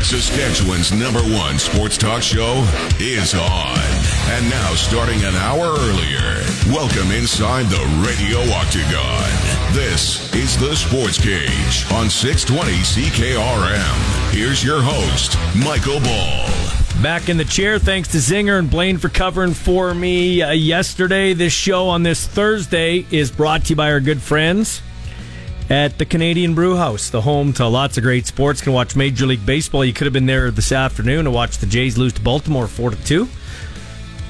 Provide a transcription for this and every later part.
Saskatchewan's number one sports talk show is on. And now, starting an hour earlier, welcome inside the Radio Octagon. This is the Sports Cage on 620 CKRM. Here's your host, Michael Ball. Back in the chair, thanks to Zinger and Blaine for covering for me uh, yesterday. This show on this Thursday is brought to you by our good friends at the Canadian Brew House, the home to lots of great sports. Can watch Major League Baseball. You could have been there this afternoon to watch the Jays lose to Baltimore four to two.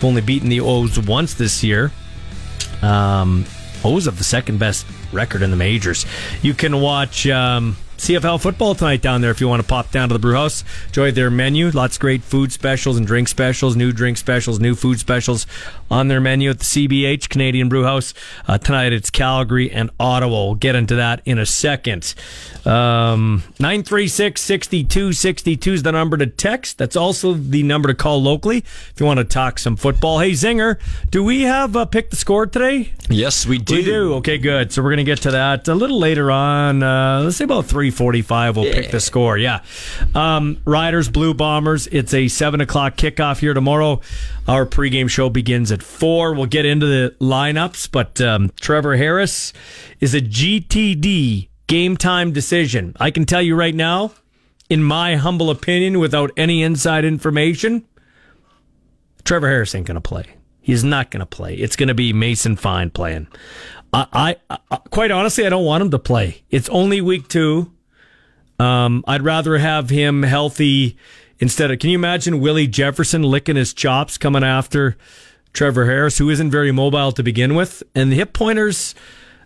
Only beaten the O's once this year. Um, O's have the second best record in the majors. You can watch um, CFL football tonight down there if you want to pop down to the brew house. Enjoy their menu. Lots of great food specials and drink specials, new drink specials, new food specials on their menu at the CBH, Canadian Brew House. Uh, tonight it's Calgary and Ottawa. We'll get into that in a second. Um, 936 6262 is the number to text. That's also the number to call locally if you want to talk some football. Hey, Zinger, do we have uh, pick the score today? Yes, we do. We do. Okay, good. So we're going to get to that a little later on. Uh, let's say about 345 we'll pick the score. Yeah. Um, Riders, Blue Bombers. It's a 7 o'clock kickoff here tomorrow. Our pregame show begins at 4. We'll get into the lineups, but um, Trevor Harris is a GTD game time decision. I can tell you right now, in my humble opinion, without any inside information, Trevor Harris ain't going to play. He's not going to play. It's going to be Mason Fine playing. I, I, I, quite honestly, I don't want him to play. It's only week two. Um, I'd rather have him healthy instead of. Can you imagine Willie Jefferson licking his chops coming after Trevor Harris, who isn't very mobile to begin with, and the hip pointers.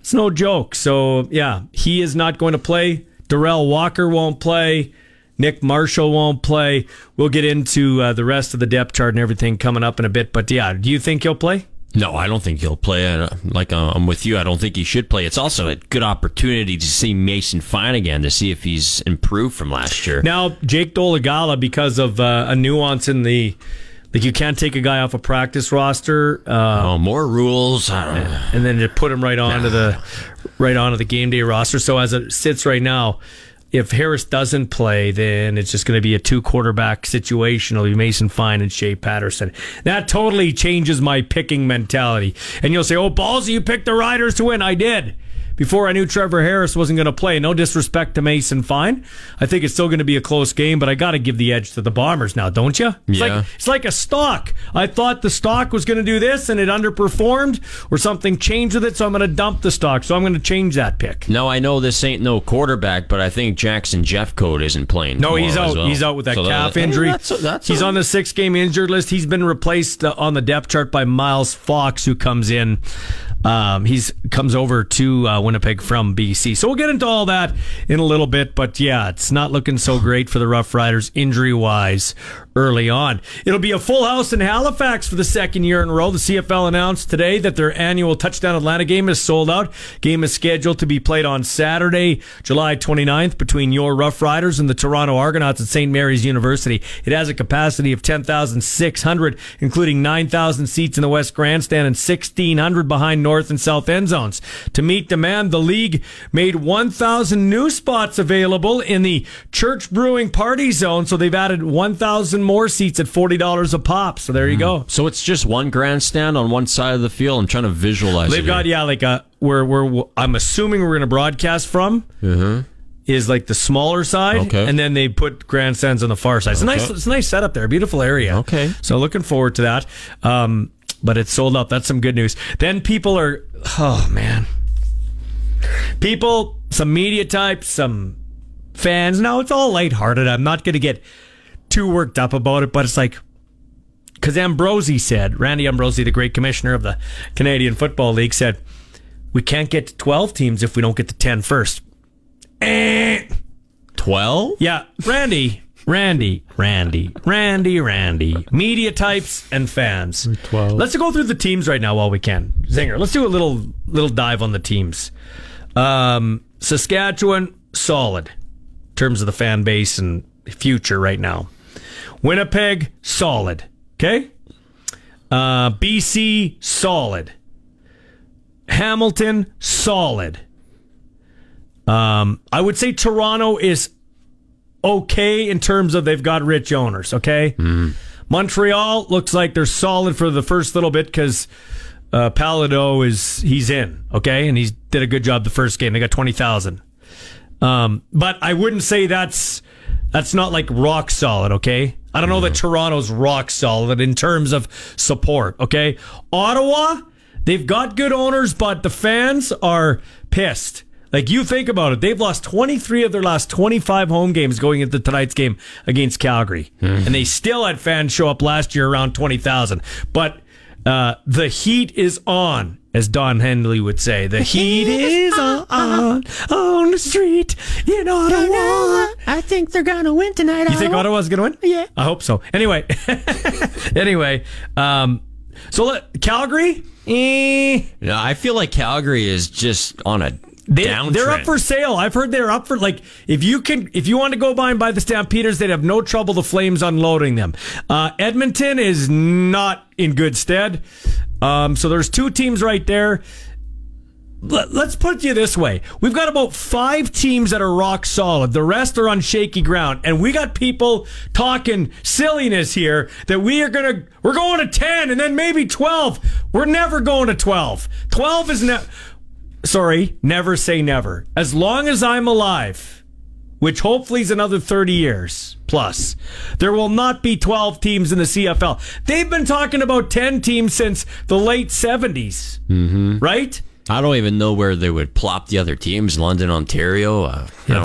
It's no joke. So yeah, he is not going to play. Darrell Walker won't play. Nick Marshall won't play. We'll get into uh, the rest of the depth chart and everything coming up in a bit. But yeah, do you think he'll play? No, I don't think he'll play. Uh, Like uh, I'm with you. I don't think he should play. It's also a good opportunity to see Mason Fine again to see if he's improved from last year. Now, Jake Dolegala, because of uh, a nuance in the like, you can't take a guy off a practice roster. Uh, oh, more rules, and then to put him right onto the right onto the game day roster. So as it sits right now, if Harris doesn't play, then it's just going to be a two quarterback situation. It'll be Mason Fine and Shea Patterson. That totally changes my picking mentality. And you'll say, "Oh, ballsy, you picked the Riders to win." I did before I knew Trevor Harris wasn't going to play. No disrespect to Mason Fine. I think it's still going to be a close game, but I got to give the edge to the Bombers now, don't you? It's Yeah. Like, it's like a stock. I thought the stock was going to do this and it underperformed or something changed with it, so I'm going to dump the stock. So I'm going to change that pick. No, I know this ain't no quarterback, but I think Jackson Jeffcoat isn't playing. No, he's out. well. He's out with that So calf hey, injury. that's- that's He's a- on the six game injured list. He's been replaced uh, on the depth chart by Miles Fox, who comes in. Um, he's comes over to uh, Winnipeg from BC. So we'll get into all that in a little bit. But yeah, it's not looking so great for the Rough Riders injury wise early on. It'll be a full house in Halifax for the second year in a row. The CFL announced today that their annual Touchdown Atlantic game is sold out. Game is scheduled to be played on Saturday, July 29th, between your Rough Riders and the Toronto Argonauts at St. Mary's University. It has a capacity of 10,600, including 9,000 seats in the West Grandstand and 1,600 behind North and South end zones. To meet demand, the league made 1,000 new spots available in the Church Brewing Party Zone, so they've added 1,000 more seats at $40 a pop. So there you go. So it's just one grandstand on one side of the field. I'm trying to visualize. They've it got here. yeah, like a where where I'm assuming we're going to broadcast from is like the smaller side, Mm-hmm. Okay. and then they put grandstands on the far side. It's a nice, it's a nice setup there, beautiful area. Okay. so looking forward to that. Um, but it's sold out. That's some good news. Then people are, oh man, people, some media types, some fans. No, it's all lighthearted. I'm not going to get too worked up about it, but it's like because Ambrosie said, Randy Ambrosie, the great commissioner of the Canadian Football League, said, we can't get to 12 teams if we don't get to 10 first. Eh. twelve. Yeah, Randy, Randy, Randy, Randy, Randy. Media types and fans. 12. Let's go through the teams right now while we can. Zinger, let's do a little little dive on the teams. Um, Saskatchewan, solid in terms of the fan base and future right now. Winnipeg, solid. Okay. Uh, BC, solid. Hamilton, solid. Um, I would say Toronto is okay in terms of they've got rich owners. Okay, Montreal looks like they're solid for the first little bit because uh, Péladeau is he's in. Okay, and he did a good job the first game. They got twenty thousand. Um, but I wouldn't say that's that's not like rock solid. Okay, I don't know that mm. Toronto's rock solid in terms of support. Okay, Ottawa, they've got good owners, but the fans are pissed. Like you think about it, they've lost 23 of their last 25 home games going into tonight's game against Calgary, hmm. and they still had fans show up last year around 20,000. But uh, the heat is on, as Don Henley would say. The heat is on on the street in Ottawa. I think they're gonna win tonight. You think Ottawa's going to win? Yeah. I hope so. Anyway, anyway, um, so let, Calgary, eh, No, I feel like Calgary is just on a they, downtrend. they're up for sale. I've heard they're up for like if you can if you want to go by and buy the Stampeders, they'd have no trouble the Flames unloading them. Uh, Edmonton is not in good stead. Um, so there's two teams right there. Let, let's put it to you this way: we've got about five teams that are rock solid. The rest are on shaky ground, and we got people talking silliness here that we are gonna we're going to ten and then maybe twelve. We're never going to twelve. Twelve is never sorry, never say never. As long as I'm alive, which hopefully is another 30 years plus, there will not be 12 teams in the CFL. They've been talking about 10 teams since the late 70s, mm-hmm. right? I don't even know where they would plop the other teams. London, Ontario, uh, don't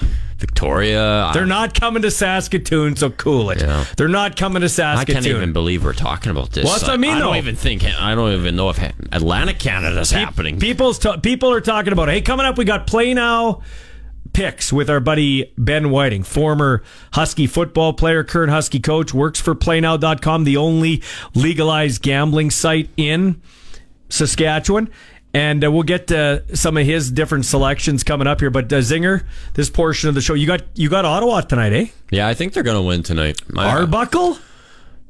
know. Victoria? They're not coming to Saskatoon, so cool it. Yeah. They're not coming to Saskatoon. I can't even believe we're talking about this. Well, that's what I mean, I don't though. even think. I don't even know if Atlantic Canada's happening. People's ta- people are talking about, hey, coming up, we got Play Now picks with our buddy Ben Whiting, former Husky football player, current Husky coach, works for PlayNow.com, the only legalized gambling site in Saskatchewan. And uh, we'll get to some of his different selections coming up here. But uh, Zinger, this portion of the show, you got you got Ottawa tonight, eh? Yeah, I think they're going to win tonight. I- Arbuckle.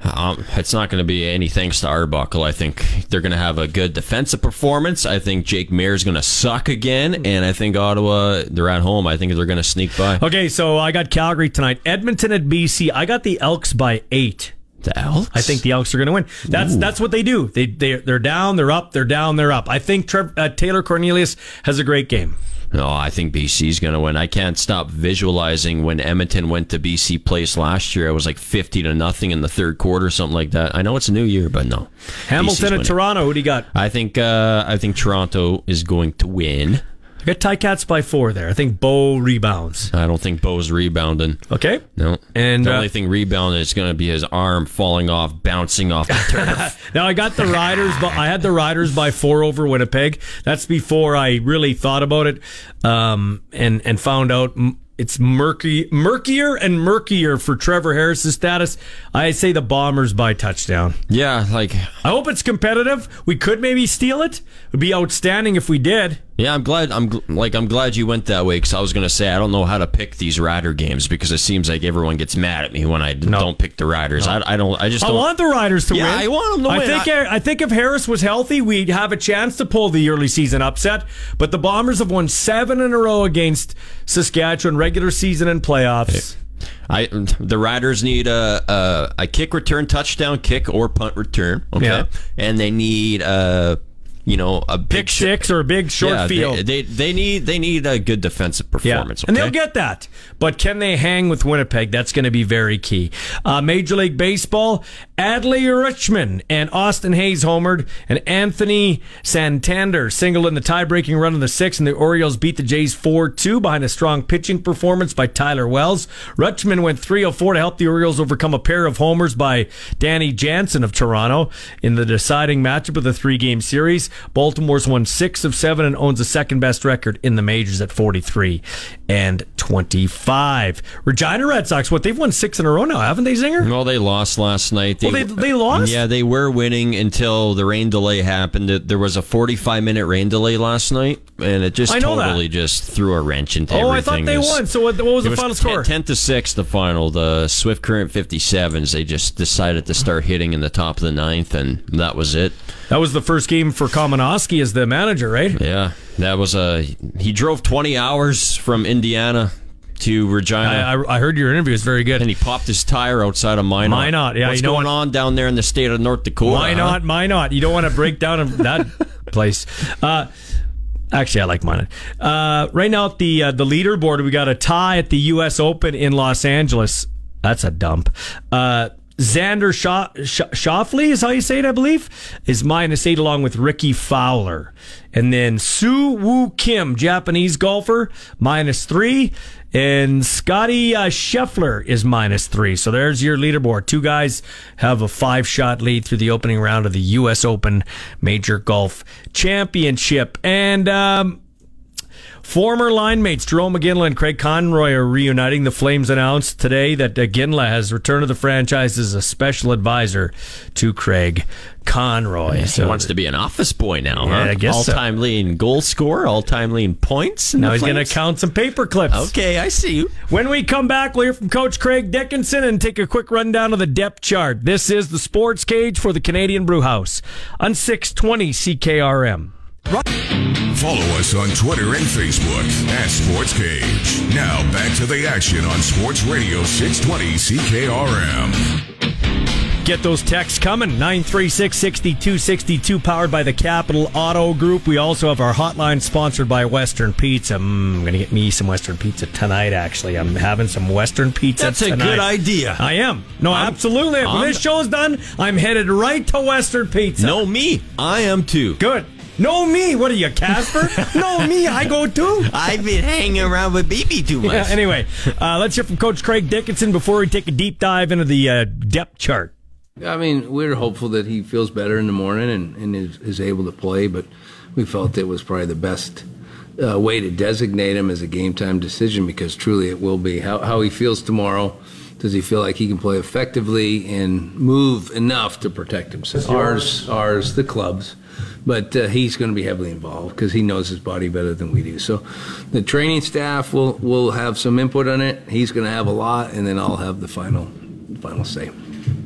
Um, it's not going to be any thanks to Arbuckle. I think they're going to have a good defensive performance. I think Jake Maier's going to suck again, and I think Ottawa, they're at home. I think they're going to sneak by. Okay, so I got Calgary tonight. Edmonton at BC. I got the Elks by eight. The Elks? I think the Elks are going to win. That's that's what they do. They they they're down, they're up, they're down, they're up. I think Trev, uh, Taylor Cornelius has a great game. No, I think BC's going to win. I can't stop visualizing when Edmonton went to BC Place last year. It was like 50 to nothing in the third quarter, something like that. I know it's a new year, but no. Hamilton and. Toronto. Who do you got? I think uh, I think Toronto is going to win. I got Ticats by four there. I think Bo rebounds. I don't think Bo's rebounding. Okay. No. And, the uh, only thing rebounding is going to be his arm falling off, bouncing off the turf. Now I got the Riders, but I had the Riders by four over Winnipeg. That's before I really thought about it, um, and and found out m- it's murky, murkier and murkier for Trevor Harris's status. I say the Bombers by touchdown. yeah, like I hope it's competitive. We could maybe steal it. It would be outstanding if we did. Yeah, I'm glad. I'm gl- like I'm glad you went that way because I was going to say I don't know how to pick these Rider games because it seems like everyone gets mad at me when I d- don't pick the Riders. I, I don't. I just I don't. want the Riders to Yeah, win. I want 'em to I win. think I, think if Harris was healthy, we'd have a chance to pull the early season upset. But the Bombers have won seven in a row against Saskatchewan, regular season and playoffs. I the Riders need a, a a kick return touchdown kick or punt return. Okay, Yeah. and they need a you know a big Pick six or a big short yeah, field. They, they they need they need a good defensive performance. And okay? they'll get that. But can they hang with Winnipeg? That's going to be very key. Uh, Major League Baseball, Adley Rutschman and Austin Hays homered, and Anthony Santander singled in the tie-breaking run in the sixth, and the Orioles beat the Jays 4-2 behind a strong pitching performance by Tyler Wells. Richmond went 3-4 to help the Orioles overcome a pair of homers by Danny Jansen of Toronto in the deciding matchup of the three-game series. Baltimore's won six of seven and owns the second-best record in the majors at 43 and 25. Regina Red Sox, what they've won six in a row now, haven't they, Zinger? Well, they lost last night. Well, they- they lost? Yeah, they were winning until the rain delay happened. There was a 45 minute rain delay last night, and it just know that. totally just threw a wrench into everything. Oh, everything. I thought they was- won. So what, what was the was final score? 10 to 6 the final. The Swift Current 57s, they just decided to start hitting in the top of the ninth, and that was it. That was the first game for Kamenowski as the manager, right? Yeah, that was a. He drove 20 hours from Indiana to Regina. I, I, I heard your interview is very good. and he popped his tire outside of Minot. Minot, yeah, What's you know going what? on down there in the state of North Dakota? Why huh? not? Why not? You don't want to break down that place. Uh, actually, I like mine. Uh, right now at the uh, the leaderboard, we got a tie at the U.S. Open in Los Angeles. That's a dump. Uh, Xander Schauffele is how you say it, I believe, is minus eight along with Rickie Fowler. And then Soo Woo Kim, Japanese golfer, minus three. And Scotty uh, Scheffler is minus three. So there's your leaderboard. Two guys have a five shot lead through the opening round of the U.S. Open Major Golf Championship. And, um, Former line mates Jarome Iginla and Craig Conroy are reuniting. The Flames announced today that Iginla has returned to the franchise as a special advisor to Craig Conroy. He So wants to be an office boy now, Yeah, huh? I guess all-time leading goal scorer, all-time leading points. in now he's going to count some paper clips. Okay, I see you. When we come back, we'll hear from Coach Craig Dickenson and take a quick rundown of the depth chart. This is the Sports Cage for the Canadian Brewhouse on 620 CKRM. Follow us on Twitter and Facebook at Sports Cage. Now back to the action on Sports Radio 620 CKRM. Get those texts coming. 936 6262, powered by the Capital Auto Group. We also have our hotline sponsored by Western Pizza. Mm, I'm going to get me some Western Pizza tonight, actually. I'm having some Western Pizza That's a good idea. I am. No, I'm- absolutely. When I'm- this show's done, I'm headed right to Western Pizza. No, me. I am too. Good. No, me. What are you, Casper? no, me. I go too. I've been hanging around with BB too much. Yeah, anyway, uh, let's hear from Coach Craig Dickenson before we take a deep dive into the uh, depth chart. I mean, we're hopeful that he feels better in the morning and, and is, is able to play, but we felt it was probably the best uh, way to designate him as a game time decision because truly it will be. How, how he feels tomorrow. Does he feel like he can play effectively and move enough to protect himself? Ours, ours, the clubs. But uh, he's going to be heavily involved because he knows his body better than we do. So the training staff will, will have some input on it. He's going to have a lot, and then I'll have the final, final say.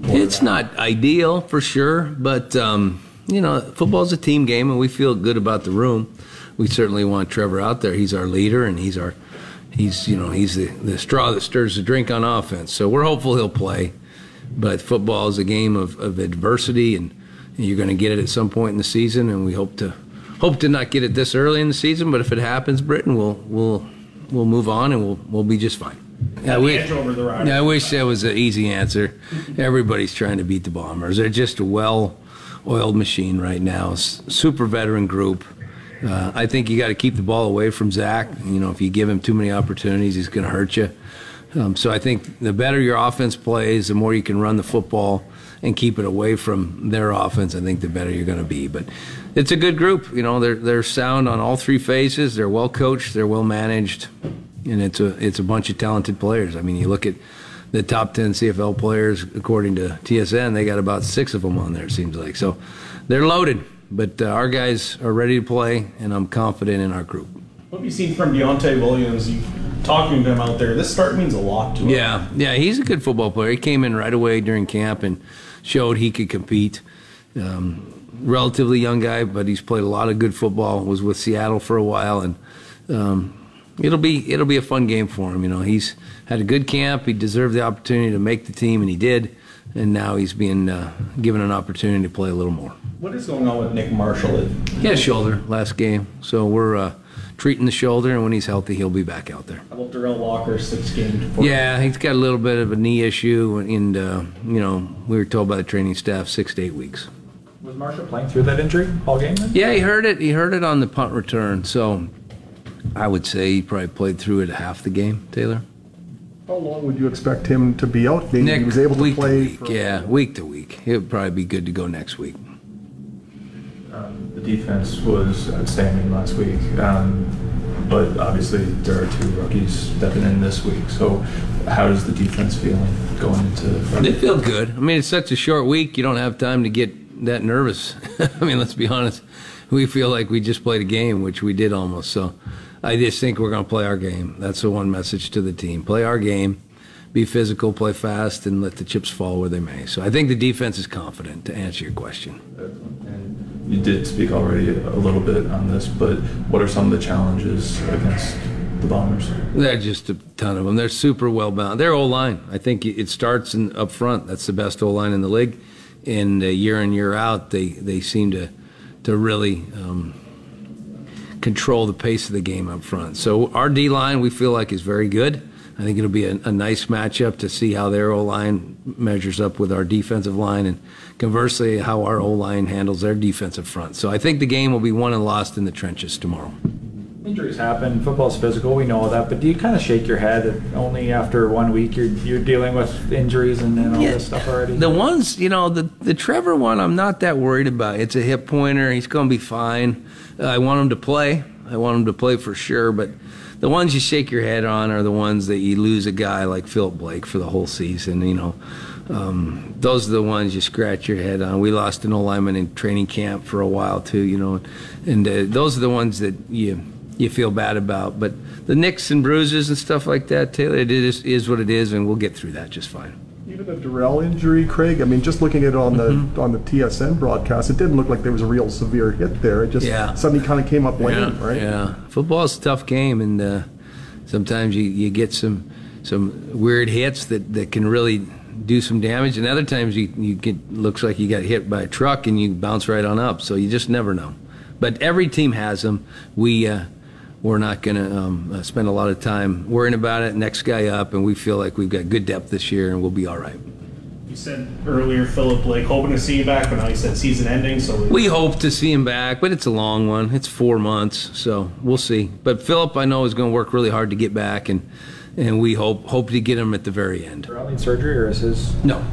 It's not ideal for sure, but um, you know, football's a team game, and we feel good about the room. We certainly want Trevor out there. He's our leader, and he's our he's you know he's the, the straw that stirs the drink on offense. So we're hopeful he'll play. But football is a game of, of adversity, and you're going to get it at some point in the season, and we hope to hope to not get it this early in the season. But if it happens, Britain, we'll we'll we'll move on, and we'll we'll be just fine. I wish, I wish that was an easy answer. Everybody's trying to beat the Bombers. They're just a well-oiled machine right now. Super veteran group. Uh, I think you got to keep the ball away from Zach. You know, if you give him too many opportunities, he's going to hurt you. Um, so I think the better your offense plays, the more you can run the football and keep it away from their offense. I think the better you're going to be. But it's a good group. You know, they're they're sound on all three phases. They're well coached. They're well managed and it's a it's a bunch of talented players. I mean, you look at the top ten CFL players according to TSN, they got about six of them on there. It seems like so they're loaded, but uh, our guys are ready to play, and I'm confident in our group. What have you seen from Deontay Williams? You talking to him out there. This start means a lot to him. Yeah, yeah, he's a good football player. He came in right away during camp and showed he could compete. Um, relatively young guy, but he's played a lot of good football. Was with Seattle for a while, and um, it'll be it'll be a fun game for him. You know, he's had a good camp. He deserved the opportunity to make the team, and he did. And now he's being uh, given an opportunity to play a little more. What is going on with Nick Marshall? He had a shoulder last game, so we're uh, treating the shoulder, and when he's healthy, he'll be back out there. How about Darrell Walker, six games? Yeah, he's got a little bit of a knee issue, and uh, you know we were told by the training staff six to eight weeks. Was Marshall playing through that injury all game? Then? Yeah, he heard it. He heard it on the punt return, so I would say he probably played through it half the game. Taylor, How long would you expect him to be out? Being Nick he was able to week play. week, for- yeah, week to week. It would probably be good to go next week. Um, the defense was outstanding last week, um, but obviously there are two rookies stepping in this week. So, how does the defense feeling going into? They feel good. I mean, it's such a short week. You don't have time to get that nervous. I mean, let's be honest. We feel like we just played a game, which we did almost. So I just think we're going to play our game. That's the one message to the team. Play our game, be physical, play fast, and let the chips fall where they may. So I think the defense is confident to answer your question. You did speak already a little bit on this, but what are some of the challenges against the Bombers? They're just a ton of them. They're super well bound. Their O line, I think it starts in up front. That's the best O line in the league, and uh, year in year out, they they seem to to really um, control the pace of the game up front. So our D line, we feel like is very good. I think it'll be a, a nice matchup to see how their O line measures up with our defensive line, and conversely, how our O line handles their defensive front. So I think the game will be won and lost in the trenches tomorrow. Injuries happen. Football's physical. We know that. But do you kind of shake your head that only after one week you're you're dealing with injuries and, and all Yeah. this stuff already? The ones, you know, the the Trevor one, I'm not that worried about. It's a hip pointer. He's going to be fine. Uh, I want him to play. I want him to play for sure. But the ones you shake your head on are the ones that you lose a guy like Philip Blake for the whole season. You know, um, those are the ones you scratch your head on. We lost an old lineman in training camp for a while too. You know, and uh, those are the ones that you you feel bad about. But the nicks and bruises and stuff like that, Taylor, it is is what it is, and we'll get through that just fine. Even the Durrell injury, Craig. I mean, just looking at it on the on the TSN broadcast, it didn't look like there was a real severe hit there. It just Yeah. suddenly kind of came up lame, right? Yeah, football's a tough game, and uh, sometimes you, you get some some weird hits that, that can really do some damage, and other times you you get looks like you got hit by a truck and you bounce right on up. So you just never know. But every team has them. We uh, we're not going to um, uh, spend a lot of time worrying about it. Next guy up, and we feel like we've got good depth this year, and we'll be all right. You said earlier, Philip Blake, hoping to see you back, but now you said season ending, so We hope to see him back, but it's a long one. It's four months, so we'll see. But Philip, I know, is going to work really hard to get back, and and we hope hope to get him at the very end. Durrell need surgery or is his? No,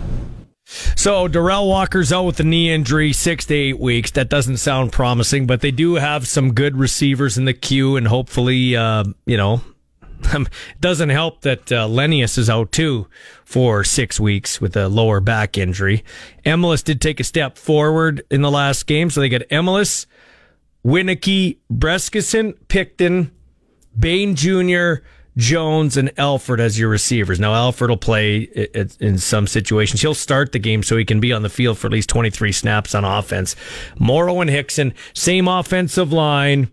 So Darrell Walker's out with a knee injury, six to eight weeks. That doesn't sound promising, but they do have some good receivers in the queue, and hopefully, uh, you know, it doesn't help that uh, Lenius is out too for six weeks with a lower back injury. Emilus did take a step forward in the last game, so they got Emilus, Winnicky, Brescacin, Picton, Bane Jr., Jones, and Alford as your receivers. Now, Alford will play in some situations. He'll start the game so he can be on the field for at least 23 snaps on offense. Morrow and Hickson, same offensive line.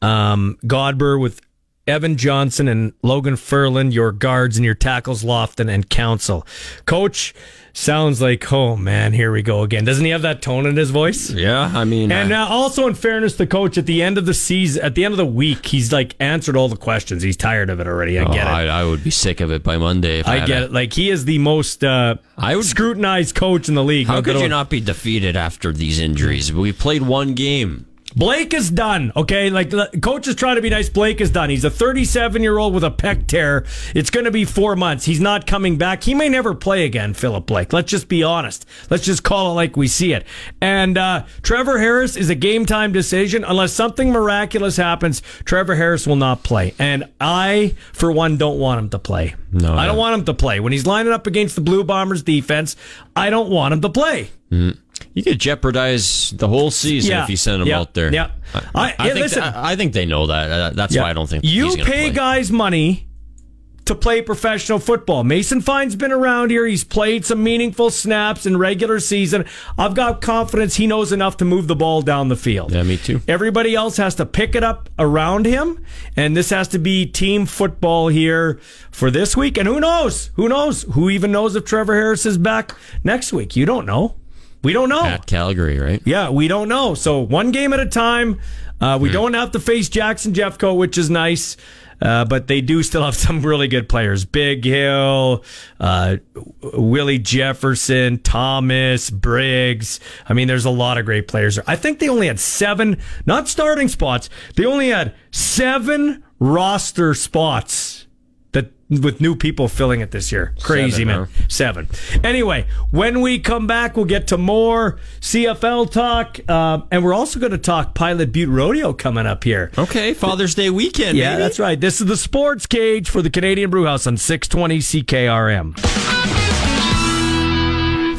Um, Godber with Evan Johnson and Logan Ferland, your guards and your tackles, Lofton and Council. Coach sounds like, oh man, here we go again. Doesn't he have that tone in his voice? Yeah, I mean, And uh, uh, also, in fairness, the coach at the end of the season, at the end of the week, he's like answered all the questions. He's tired of it already. I oh, get it. I, I would be sick of it by Monday. If I, I get it. Like he is the most uh, I would- scrutinized coach in the league. How could you not be defeated after these injuries? We played one game. Blake is done. Okay, like coach is trying to be nice. Blake is done. He's a 37 year old with a pec tear. It's going to be four months. He's not coming back. He may never play again. Philip Blake. Let's just be honest. Let's just call it like we see it. And uh, Trevor Harris is a game time decision. Unless something miraculous happens, Trevor Harris will not play. And I, for one, don't want him to play. No, I don't want him to play when he's lining up against the Blue Bombers defense. I don't want him to play. You could jeopardize the whole season Yeah. if you send him Yeah. out there. Yeah. I, I- I yeah, think listen. I, I think they know that. Uh, That's why I don't think you pay play. guys money to play professional football. Mason Fine's been around here. He's played some meaningful snaps in regular season. I've got confidence he knows enough to move the ball down the field. Yeah, me too. Everybody else has to pick it up around him, and this has to be team football here for this week. And who knows? Who knows? Who even knows if Trevor Harris is back next week? You don't know. We don't know. At Calgary, right? Yeah, we don't know. So one game at a time. Uh, we don't have to face Jackson Jeffco, which is nice. Uh, but they do still have some really good players. Big Hill, uh, Willie Jefferson, Thomas, Briggs. I mean, there's a lot of great players. I think they only had seven, not starting spots. They only had seven roster spots with new people filling it this year. Crazy, Seven, man. huh? Seven. Anyway, when we come back, we'll get to more CFL talk. Um, and we're also going to talk Pilot Butte Rodeo coming up here. Okay, Father's Day weekend. Yeah, baby. that's right. This is the Sports Cage for the Canadian Brewhouse on 620 CKRM.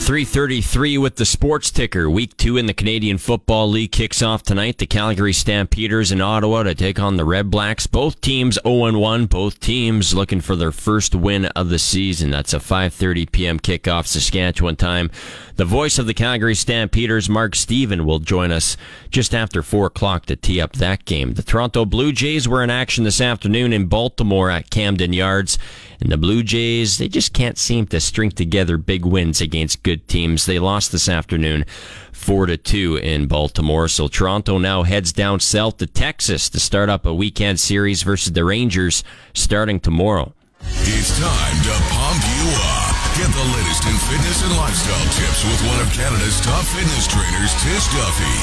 333 with the sports ticker. Week two in the Canadian Football League kicks off tonight. The Calgary Stampeders in Ottawa to take on the Red Blacks. Both teams 0-1. Both teams looking for their first win of the season. That's a 5.30 p.m. kickoff Saskatchewan time. The voice of the Calgary Stampeders, Mark Stephen, will join us just after 4 o'clock to tee up that game. The Toronto Blue Jays were in action this afternoon in Baltimore at Camden Yards. And the Blue Jays, they just can't seem to string together big wins against good teams. They lost this afternoon 4 to 2 in Baltimore. So Toronto now heads down south to Texas to start up a weekend series versus the Rangers starting tomorrow. It's time to pump you up. Get the latest in fitness and lifestyle tips with one of Canada's top fitness trainers, Tish Duffy.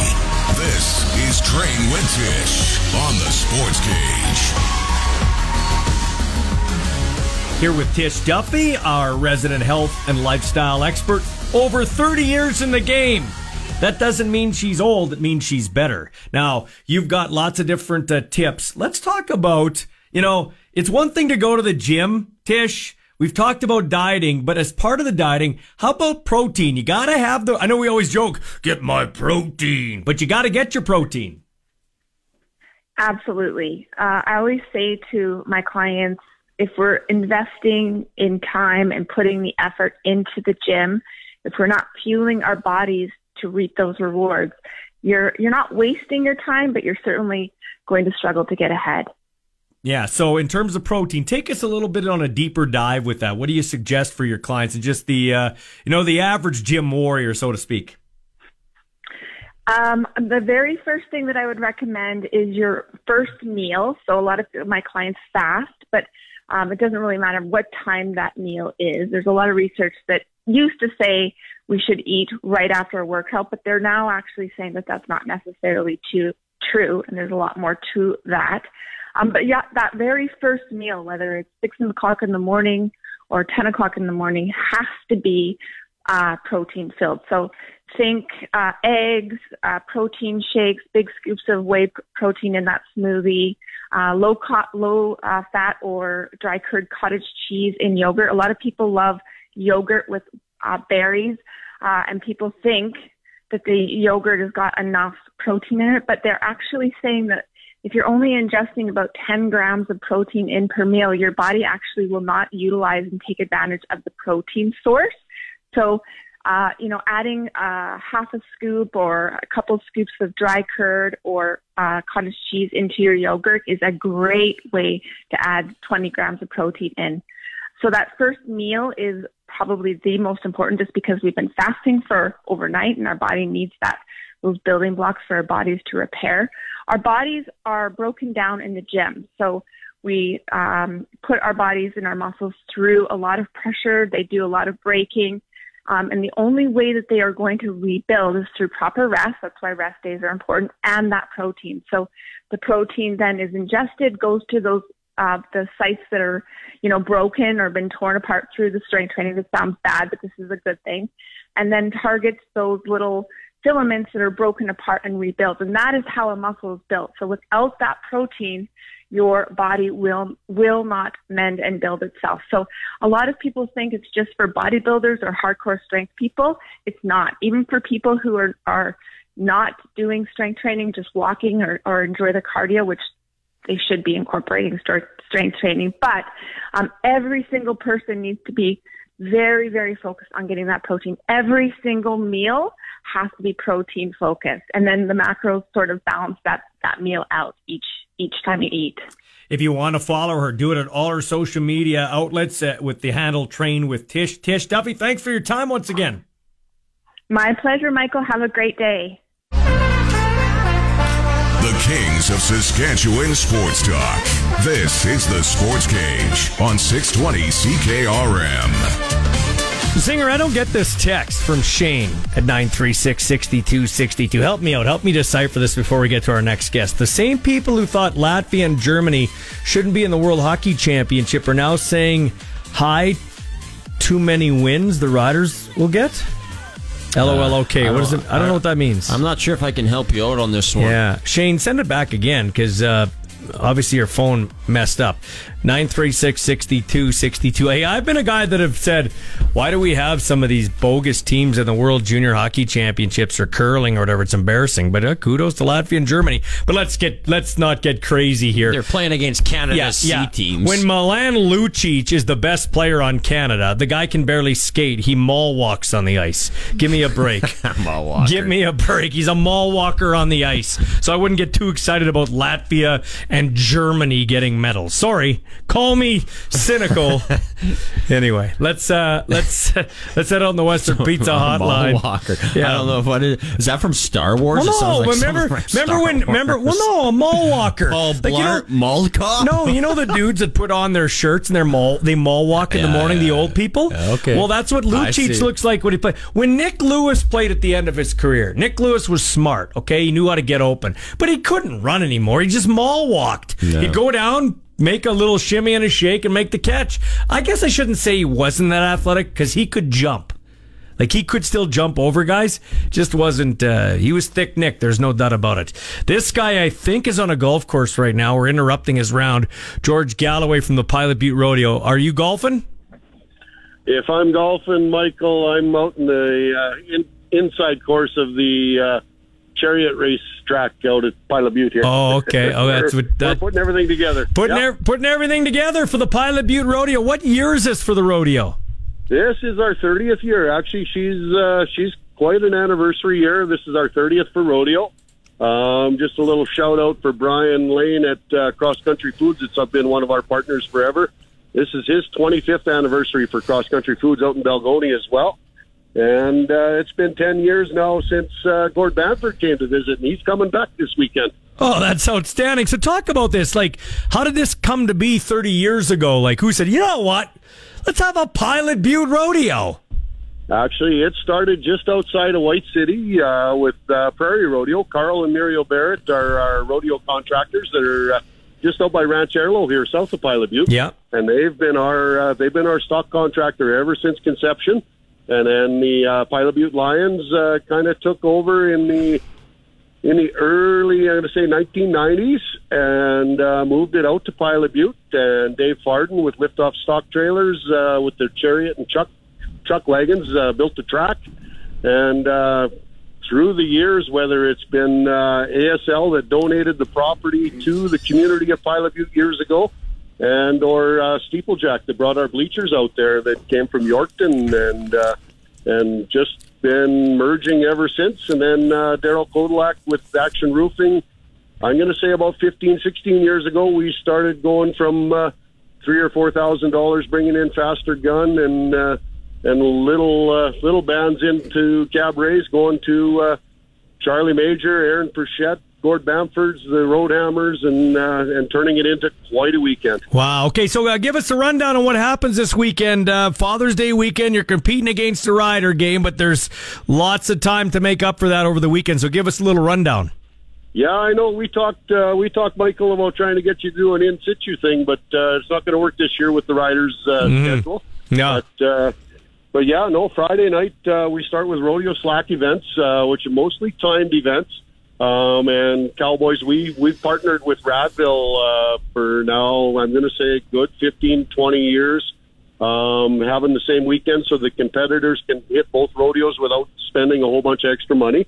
This is Train with Tish on the Sports Cage. Here with Tish Duffy, our resident health and lifestyle expert, over 30 years in the game. That doesn't mean she's old, it means she's better. Now, you've got lots of different uh, tips. Let's talk about, you know, it's one thing to go to the gym, Tish. We've talked about dieting, but as part of the dieting, how about protein? You gotta have the, I know we always joke, get my protein, but you gotta get your protein. Absolutely. Uh, I always say to my clients, if we're investing in time and putting the effort into the gym, if we're not fueling our bodies to reap those rewards, you're you're not wasting your time, but you're certainly going to struggle to get ahead. Yeah. So in terms of protein, take us a little bit on a deeper dive with that. What do you suggest for your clients and just the uh, you know the average gym warrior, so to speak? Um, the very first thing that I would recommend is your first meal. So a lot of my clients fast, but um, it doesn't really matter what time that meal is. There's a lot of research that used to say we should eat right after a workout, but they're now actually saying that that's not necessarily too, true, and there's a lot more to that. Um, but yeah, that very first meal, whether it's six o'clock in the morning or 10 o'clock in the morning, has to be uh, protein filled. So think uh, eggs, uh, protein shakes, big scoops of whey protein in that smoothie, uh, low co- low uh, fat or dry curd cottage cheese in yogurt. A lot of people love yogurt with uh, berries, uh, and people think that the yogurt has got enough protein in it, but they're actually saying that if you're only ingesting about 10 grams of protein in per meal, your body actually will not utilize and take advantage of the protein source. So uh, you know, adding uh, half a scoop or a couple scoops of dry curd or uh, cottage cheese into your yogurt is a great way to add 20 grams of protein in. So that first meal is probably the most important just because we've been fasting for overnight and our body needs that those building blocks for our bodies to repair. Our bodies are broken down in the gym. So we um, put our bodies and our muscles through a lot of pressure. They do a lot of braking. Um, and the only way that they are going to rebuild is through proper rest. That's why rest days are important and that protein. So the protein then is ingested, goes to those, uh, the sites that are, you know, broken or been torn apart through the strength training. This sounds bad, but this is a good thing. And then targets those little filaments that are broken apart and rebuilt. And that is how a muscle is built. So without that protein, your body will will not mend and build itself. So a lot of people think it's just for bodybuilders or hardcore strength people. It's not. Even for people who are are not doing strength training, just walking or, or enjoy the cardio, which they should be incorporating strength training. But um, every single person needs to be very, very focused on getting that protein. Every single meal has to be protein focused. And then the macros sort of balance that, that meal out each each time you eat. If you want to follow her, do it at all her social media outlets uh, with the handle Train with Tish. Tish Duffy, thanks for your time once again. My pleasure, Michael. Have a great day. The Kings of Saskatchewan Sports Talk. This is the Sports Cage on 620 CKRM. Singer, I don't get this text from Shane at 936 6262. Help me out. Help me decipher this before we get to our next guest. The same people who thought Latvia and Germany shouldn't be in the World Hockey Championship are now saying, hi, too many wins the Riders will get? LOL, okay. Uh, what it? I don't know what that means. I'm not sure if I can help you out on this one. Yeah. Shane, send it back again because uh, obviously your phone messed up. 936 62 62. Hey, I've been a guy that have said, why do we have some of these bogus teams in the World Junior Hockey Championships or curling or whatever? It's embarrassing. But uh, kudos to Latvia and Germany. But let's get let's not get crazy here. They're playing against Canada's Yeah, C yeah. teams. When Milan Lucic is the best player on Canada, the guy can barely skate. He mall walks on the ice. Give me a break. Mall walker. Give me a break. He's a mall walker on the ice. So I wouldn't get too excited about Latvia and Germany getting medals. Sorry. Call me cynical. anyway, let's uh let's let's head on the Western Pizza Hotline. Mall walker. Yeah. I don't know what it is. Is that from Star Wars? Well, no, like remember, something remember when, remember, well, no, a mall walker. Oh, Like, you know-? No, you know the dudes that put on their shirts and their mall they mall walk in the Yeah, morning, the old people. yeah, okay. Well, that's what Lucic looks like when he played. When Nik Lewis played at the end of his career, Nik Lewis was smart. Okay, he knew how to get open, but he couldn't run anymore. He just mall walked. He'd go down. Make a little shimmy and a shake and make the catch. I guess I shouldn't say he wasn't that athletic because he could jump. Like he could still jump over guys, just wasn't. Uh, he was thick Nick. There's no doubt about it. This guy, I think, is on a golf course right now. We're interrupting his round. George Galloway from the Pilot Butte Rodeo. Are you golfing? If I'm golfing, Michael, I'm out in the uh, in, inside course of the uh, chariot race track out at Pilot Butte here. Oh, okay. Oh, that's what that. We're putting everything together. Putting Yep. ev- putting everything together for the Pilot Butte Rodeo. What year is this for the rodeo? This is our 30th year. Actually, she's uh, she's quite an anniversary year. This is our 30th for rodeo. Um, just a little shout out for Brian Lane at uh, Cross Country Foods. It's been one of our partners forever. This is his 25th anniversary for Cross Country Foods out in Balgonie as well. And uh, it's been 10 years now since uh, Gord Bamford came to visit, and he's coming back this weekend. Oh, that's outstanding. So talk about this. Like, how did this come to be 30 years ago? Like, who said, you know what? Let's have a Pilot Butte Rodeo. Actually, it started just outside of White City uh, with uh, Prairie Rodeo. Carl and Muriel Barrett are our rodeo contractors that are uh, just out by Ranch Ehrlo here, south of Pilot Butte. Yeah. and they've been our uh, they've been our stock contractor ever since conception. And then the uh, Pilot Butte Lions uh, kind of took over in the in the early, I'm going to say 1990s, and uh, moved it out to Pilot Butte. And Dave Farden with Liftoff Stock Trailers uh, with their Chariot and Chuck truck wagons uh, built the track, and uh, through the years, whether it's been uh, ASL that donated the property to the community of Pilot Butte years ago, and or uh, Steeplejack that brought our bleachers out there that came from Yorkton, and uh, and just been merging ever since. And then uh, Daryl Kodalak with Action Roofing. I'm going to say about 15, 16 years ago, we started going from uh, three or four thousand dollars, bringing in faster gun and uh, and little uh, little bands into cabarets, going to uh, Charlie Major, Aaron Pritchett, Gord Bamford's, the Roadhammers, and uh, and turning it into quite a weekend. Wow. Okay, so uh, give us a rundown on what happens this weekend. Uh, Father's Day weekend, you're competing against the Rider game, but there's lots of time to make up for that over the weekend. So give us a little rundown. Yeah, I know. We talked, uh, we talked, Michael, about trying to get you to do an in situ thing, but uh, it's not going to work this year with the Riders' uh, schedule. Yeah. But, uh, but yeah, no. Friday night uh, we start with rodeo slack events, uh, which are mostly timed events. Um, and Cowboys, we we've partnered with Radville uh, for now. I'm going to say a good 15, 20 years. Um, having the same weekend so the competitors can hit both rodeos without spending a whole bunch of extra money.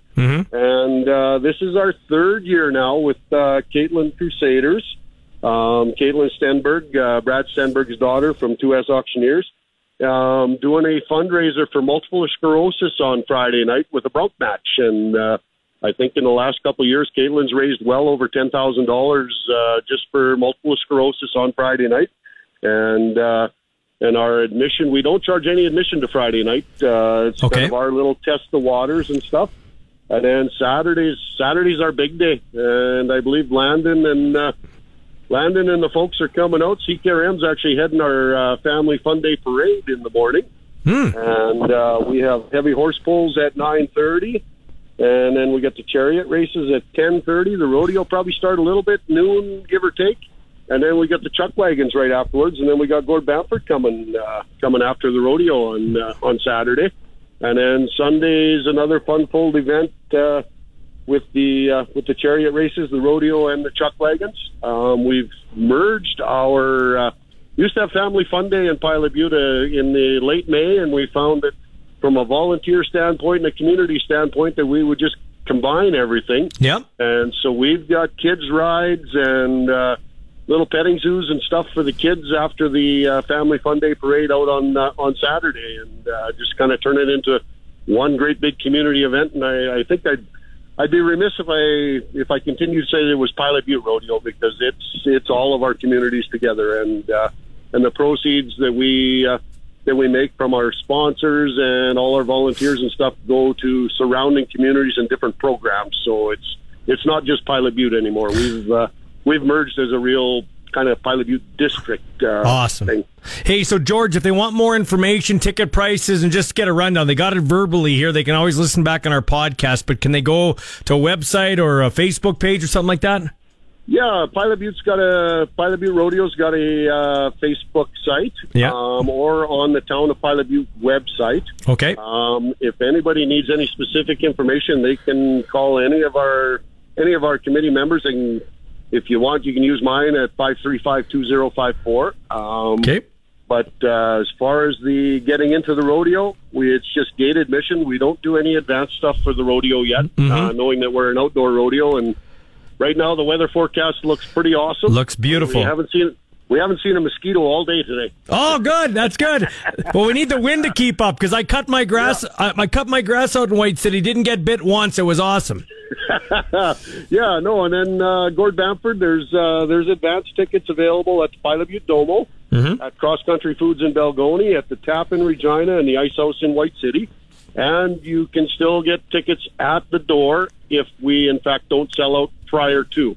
And uh, this is our third year now with uh, Caitlin Crusaders. Um, Caitlin Stenberg, uh, Brad Stenberg's daughter from 2S Auctioneers, um, doing a fundraiser for multiple sclerosis on Friday night with a bronc match. And uh, I think in the last couple of years, Caitlin's raised well over $10,000 uh, just for multiple sclerosis on Friday night. And uh, and our admission, we don't charge any admission to Friday night. Uh, it's Okay. kind of our little test the waters and stuff. And then Saturdays, Saturdays our big day, and I believe Landon and uh, Landon and the folks are coming out. CKRM's actually heading our uh, family fun day parade in the morning, and uh, we have heavy horse pulls at nine thirty, and then we got the chariot races at ten thirty. The rodeo probably start a little bit noon, give or take, and then we got the chuck wagons right afterwards, and then we got Gord Bamford coming uh, coming after the rodeo on uh, on Saturday. And then Sunday's another fun-filled event. Uh, with the uh, with the chariot races, the rodeo, and the chuck wagons. Um, we've merged our uh, used to have family fun day in Pilot Butte uh, in the late May, and we found that from a volunteer standpoint and a community standpoint that we would just combine everything. Yep. And so we've got kids rides and uh, little petting zoos and stuff for the kids after the uh, family fun day parade out on uh, on Saturday, and uh, just kind of turn it into one great big community event. And I, I think I'd I'd be remiss if I if I continue to say it was Pilot Butte Rodeo because it's it's all of our communities together, and uh, and the proceeds that we uh, that we make from our sponsors and all our volunteers and stuff go to surrounding communities and different programs. So it's it's not just Pilot Butte anymore. We've uh, we've merged as a real kind of Pilot Butte district. Uh, Awesome. Thing. Hey, so George, if they want more information, ticket prices, and just get a rundown, they got it verbally here. They can always listen back on our podcast, but can they go to a website or a Facebook page or something like that? Yeah, Pilot Butte's got a Pilot Butte Rodeo's got a uh, Facebook site, Yeah. um, or on the Town of Pilot Butte website. Okay. Um, if anybody needs any specific information, they can call any of our any of our committee members, and if you want, you can use mine at five three five two zero five four. Um, Okay. But uh, as far as the getting into the rodeo, we it's just gate admission. We don't do any advanced stuff for the rodeo yet, uh, knowing that we're an outdoor rodeo. And right now, the weather forecast looks pretty awesome. Looks beautiful. We haven't seen we haven't seen a mosquito all day today. Oh, good. That's good. well, we need the wind to keep up because I cut my grass. I, I cut my grass out in White City. Didn't get bit once. It was awesome. yeah, no, and then uh, Gord Bamford, there's uh, there's advance tickets available at the Pilot Butte Domo, at Cross Country Foods in Balgonie, at the Tap in Regina, and the Ice House in White City. And you can still get tickets at the door if we, in fact, don't sell out prior to.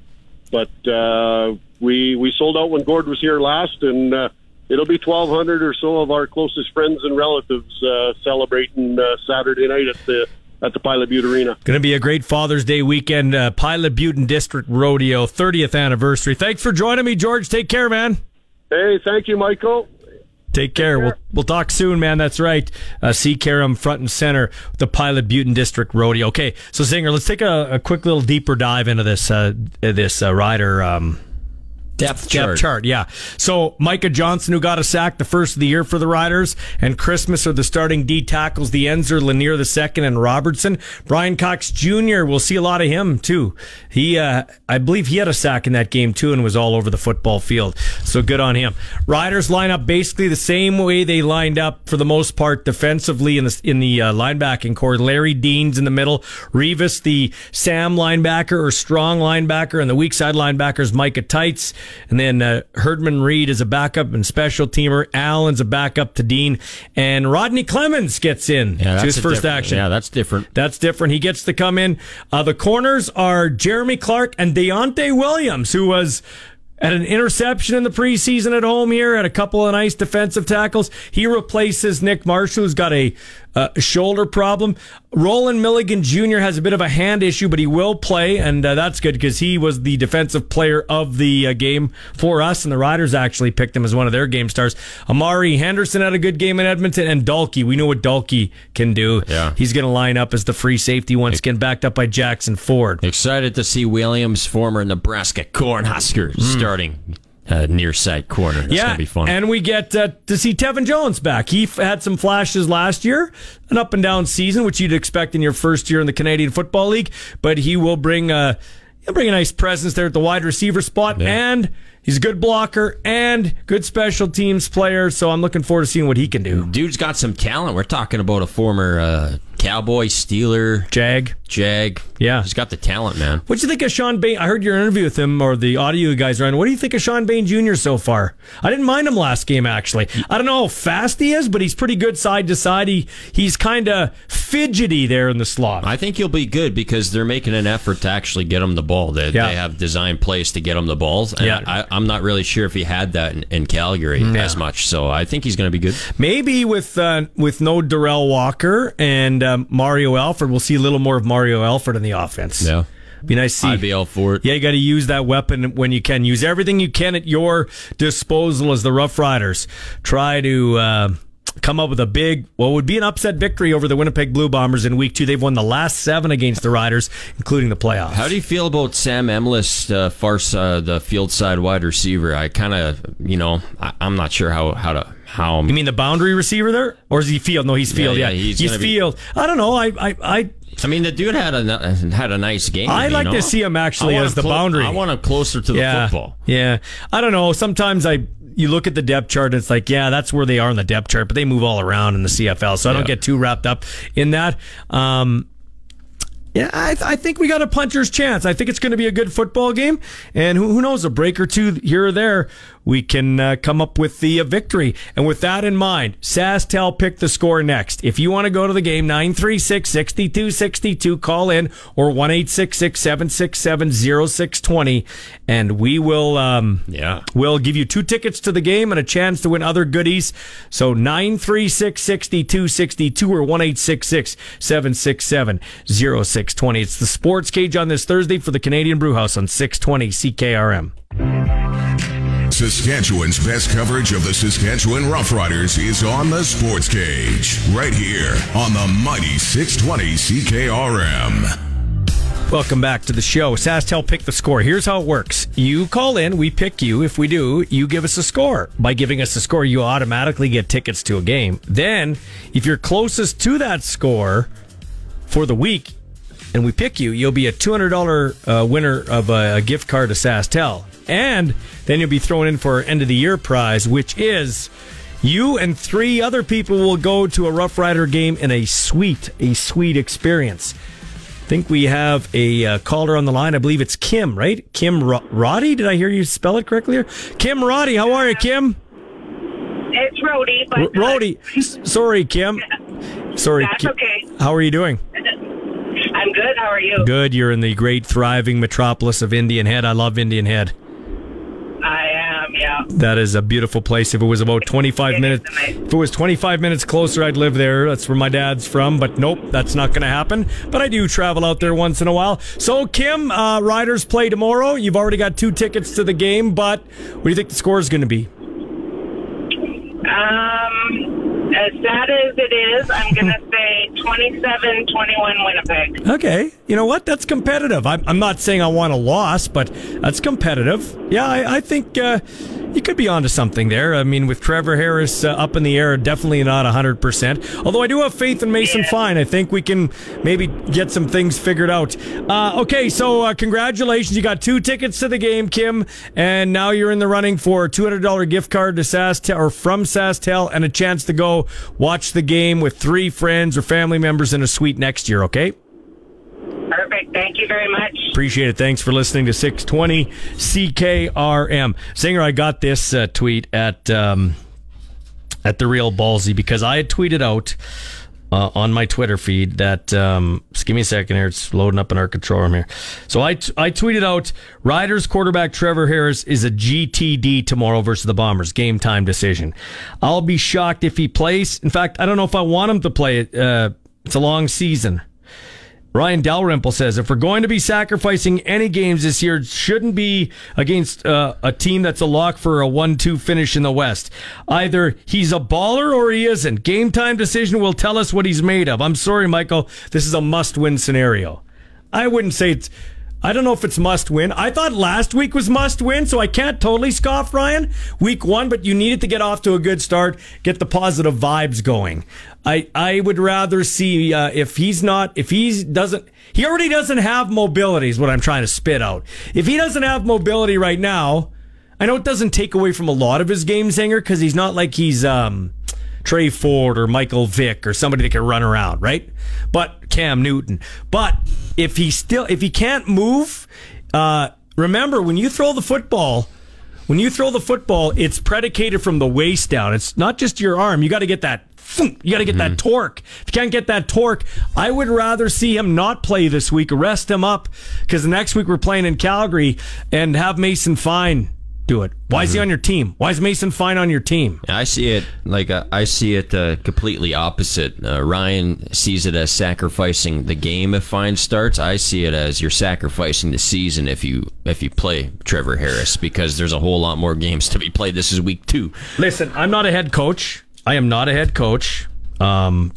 But uh, we we sold out when Gord was here last, and uh, it'll be 1,200 or so of our closest friends and relatives uh, celebrating uh, Saturday night at the at the Pilot Butte Arena. Going to be a great Father's Day weekend. Uh, Pilot Butte and District Rodeo, 30th anniversary. Thanks for joining me, George. Take care, man. Hey, thank you, Michael. Take care. We'll, we'll talk soon, man. That's right. Uh, CKRM front and center the Pilot Butte District Rodeo. Okay, so Zinger, let's take a, a quick little deeper dive into this uh, this uh, rider um, Depth depth chart. chart. Yeah. So Micah Johnson, who got a sack the first of the year for the Riders, and Christmas are the starting D tackles. The ends are Lanier the second and Robertson. Brian Cox Jr. We'll see a lot of him too. He, uh, I believe, he had a sack in that game too, and was all over the football field. So good on him. Riders line up basically the same way they lined up for the most part defensively in the in the uh, linebacking core. Larry Dean's in the middle. Revis, the Sam linebacker or strong linebacker, and the weak side linebacker is Micah Teitz. And then uh, Herdman Reed is a backup and special teamer. Allen's a backup to Dean. And Rodney Clemens gets in Yeah, to his first action. Yeah, that's different. That's different. He gets to come in. Uh, the corners are Jeremy Clark and Deontai Williams, who was at an interception in the preseason at home here, had a couple of nice defensive tackles. He replaces Nick Marshall, who's got a uh, shoulder problem. Rolan Milligan Jr. has a bit of a hand issue, but he will play, and uh, that's good because he was the defensive player of the uh, game for us, and the Riders actually picked him as one of their game stars. Amari Henderson had a good game in Edmonton, and Dalkey. We know what Dalkey can do. Yeah. He's going to line up as the free safety once again, backed up by Jackson Ford. Excited to see Williams, former Nebraska Cornhuskers, starting uh, near sight corner. That's yeah, gonna be fun. and we get uh, to see Tevin Jones back. He f- had some flashes last year, an up and down season, which you'd expect in your first year in the Canadian Football League. But he will bring uh, he'll bring a nice presence there at the wide receiver spot, and he's a good blocker and good special teams player. So I'm looking forward to seeing what he can do. Dude's got some talent. We're talking about a former uh, Cowboy, Steeler, Jag, Jag. Yeah. He's got the talent, man. What do you think of Shawn Bane? I heard your interview with him or the audio you guys are on. What do you think of Shawn Bane Jr. so far? I didn't mind him last game actually. I don't know how fast he is, but he's pretty good side to side. He he's kind of fidgety there in the slot. I think he'll be good because they're making an effort to actually get him the ball. They, Yeah. they have designed plays to get him the balls. And Yeah. I, I'm not really sure if he had that in, in Calgary as much. So I think he's going to be good. Maybe with uh, with no Darrell Walker and um, Mario Alford, we'll see a little more of Mario Alford in the offense. Yeah. Be nice to see. I'd be all for it. Yeah, you got to use that weapon when you can. Use everything you can at your disposal as the Rough Riders try to uh, come up with a big, what would be an upset victory over the Winnipeg Blue Bombers in week two. They've won the last seven against the Riders, including the playoffs. How do you feel about Sam Emilus, uh, far uh, the field side wide receiver? I kind of, you know, I, am not sure how how to how. You mean the boundary receiver there, or is he field? No, he's field. Yeah, Yeah, yeah. he's he's, gonna be- field. I don't know. I, I, I, I mean, the dude had a had a nice game. I like know? to see him actually as the clo- boundary. I want him closer to the yeah, football. yeah. I don't know. Sometimes I. You look at the depth chart, and it's like, yeah, that's where they are in the depth chart, but they move all around in the CFL, so I don't Yeah. get too wrapped up in that. Um, yeah, I, I think we got a puncher's chance. I think it's going to be a good football game, and who, who knows, a break or two here or there, we can uh, come up with the uh, victory. And with that in mind, SaskTel pick the score next. If you want to go to the game, 936 6262, call in or 1 767 0620, and we will um, Yeah. we'll give you two tickets to the game and a chance to win other goodies. So 936 6262 or 1 767 0620. It's the Sports Cage on this Thursday for the Canadian Brewhouse on 620 CKRM. Saskatchewan's best coverage of the Saskatchewan Roughriders is on the Sports Cage, right here on the mighty 620 CKRM. Welcome back to the show. SaskTel pick the score. Here's how it works. You call in, we pick you. If we do, you give us a score. By giving us a score, you automatically get tickets to a game. Then, if you're closest to that score for the week and we pick you, you'll be a $200 uh, winner of a, a gift card to SaskTel. And then you'll be thrown in for our end of the year prize, which is you and three other people will go to a Rough Rider game in a sweet, a sweet experience I think we have a uh, caller on the line. I believe it's Kim, right? Kim Ro- Roddy? Did I hear you spell it correctly here? Kim Roddy, how are you, Kim? It's but R- Roddy. Sorry, Kim. Sorry. That's Ki- okay. How are you doing? I'm good. How are you? Good. You're in the great, thriving metropolis of Indian Head. I love Indian Head. Yeah. That is a beautiful place. If it was about 25 It minutes, if it was 25 minutes closer, I'd live there. That's where my dad's from. But nope, that's not going to happen. But I do travel out there once in a while. So, Kim, uh, Riders play tomorrow. You've already got two tickets to the game. But what do you think the score is going to be? Um, as sad as it is, I'm going to say 27 21 Winnipeg. Okay. You know what? That's competitive. I'm, I'm not saying I want a loss, but that's competitive. Yeah, I, I think uh, you could be onto something there. I mean, with Trevor Harris uh, up in the air, definitely not 100%. Although I do have faith in Mason Yeah. Fine. I think we can maybe get some things figured out. Uh, okay, so uh, congratulations. You got two tickets to the game, Kim, and now you're in the running for a $200 gift card to SaskTel or from SaskTel and a chance to go watch the game with three friends or family members in a suite next year, okay? Perfect. Thank you very much. Appreciate it. Thanks for listening to 620 CKRM. Singer, I got this uh, tweet at um, at the real ballsy because I had tweeted out uh, on my Twitter feed that um, just give me a second here. It's loading up in our control room here. So I t- I tweeted out Riders quarterback Trevor Harris is a GTD tomorrow versus the Bombers. Game time decision. I'll be shocked if he plays. In fact, I don't know if I want him to play it. Uh, it's a long season. Ryan Dalrymple says if we're going to be sacrificing any games this year, it shouldn't be against uh, a team that's a lock for a 1 2 finish in the West. Either he's a baller or he isn't. Game time decision will tell us what he's made of. I'm sorry, Michael. This is a must win scenario. I wouldn't say it's. I don't know if it's must win. I thought last week was must win, so I can't totally scoff Ryan. Week one, but you needed to get off to a good start, get the positive vibes going. I I would rather see uh, if he's not if he doesn't he already doesn't have mobility is what I'm trying to spit out. If he doesn't have mobility right now, I know it doesn't take away from a lot of his game singer because he's not like he's um Tre Ford or Michael Vick or somebody that can run around, right? But Cam Newton. But if he still if he can't move, uh, remember when you throw the football, when you throw the football, it's predicated from the waist down. It's not just your arm. You got to get that. You got to get that torque. If you can't get that torque, I would rather see him not play this week, rest him up, because next week we're playing in Calgary and have Mason Fine do it. Why is he on your team? Why is Mason Fine on your team? I see it like uh, I see it uh, completely opposite. Uh, Ryan sees it as sacrificing the game if Fine starts. I see it as you're sacrificing the season if you if you play Trevor Harris because there's a whole lot more games to be played. This is week two. Listen, I'm not a head coach. I am not a head coach. Um,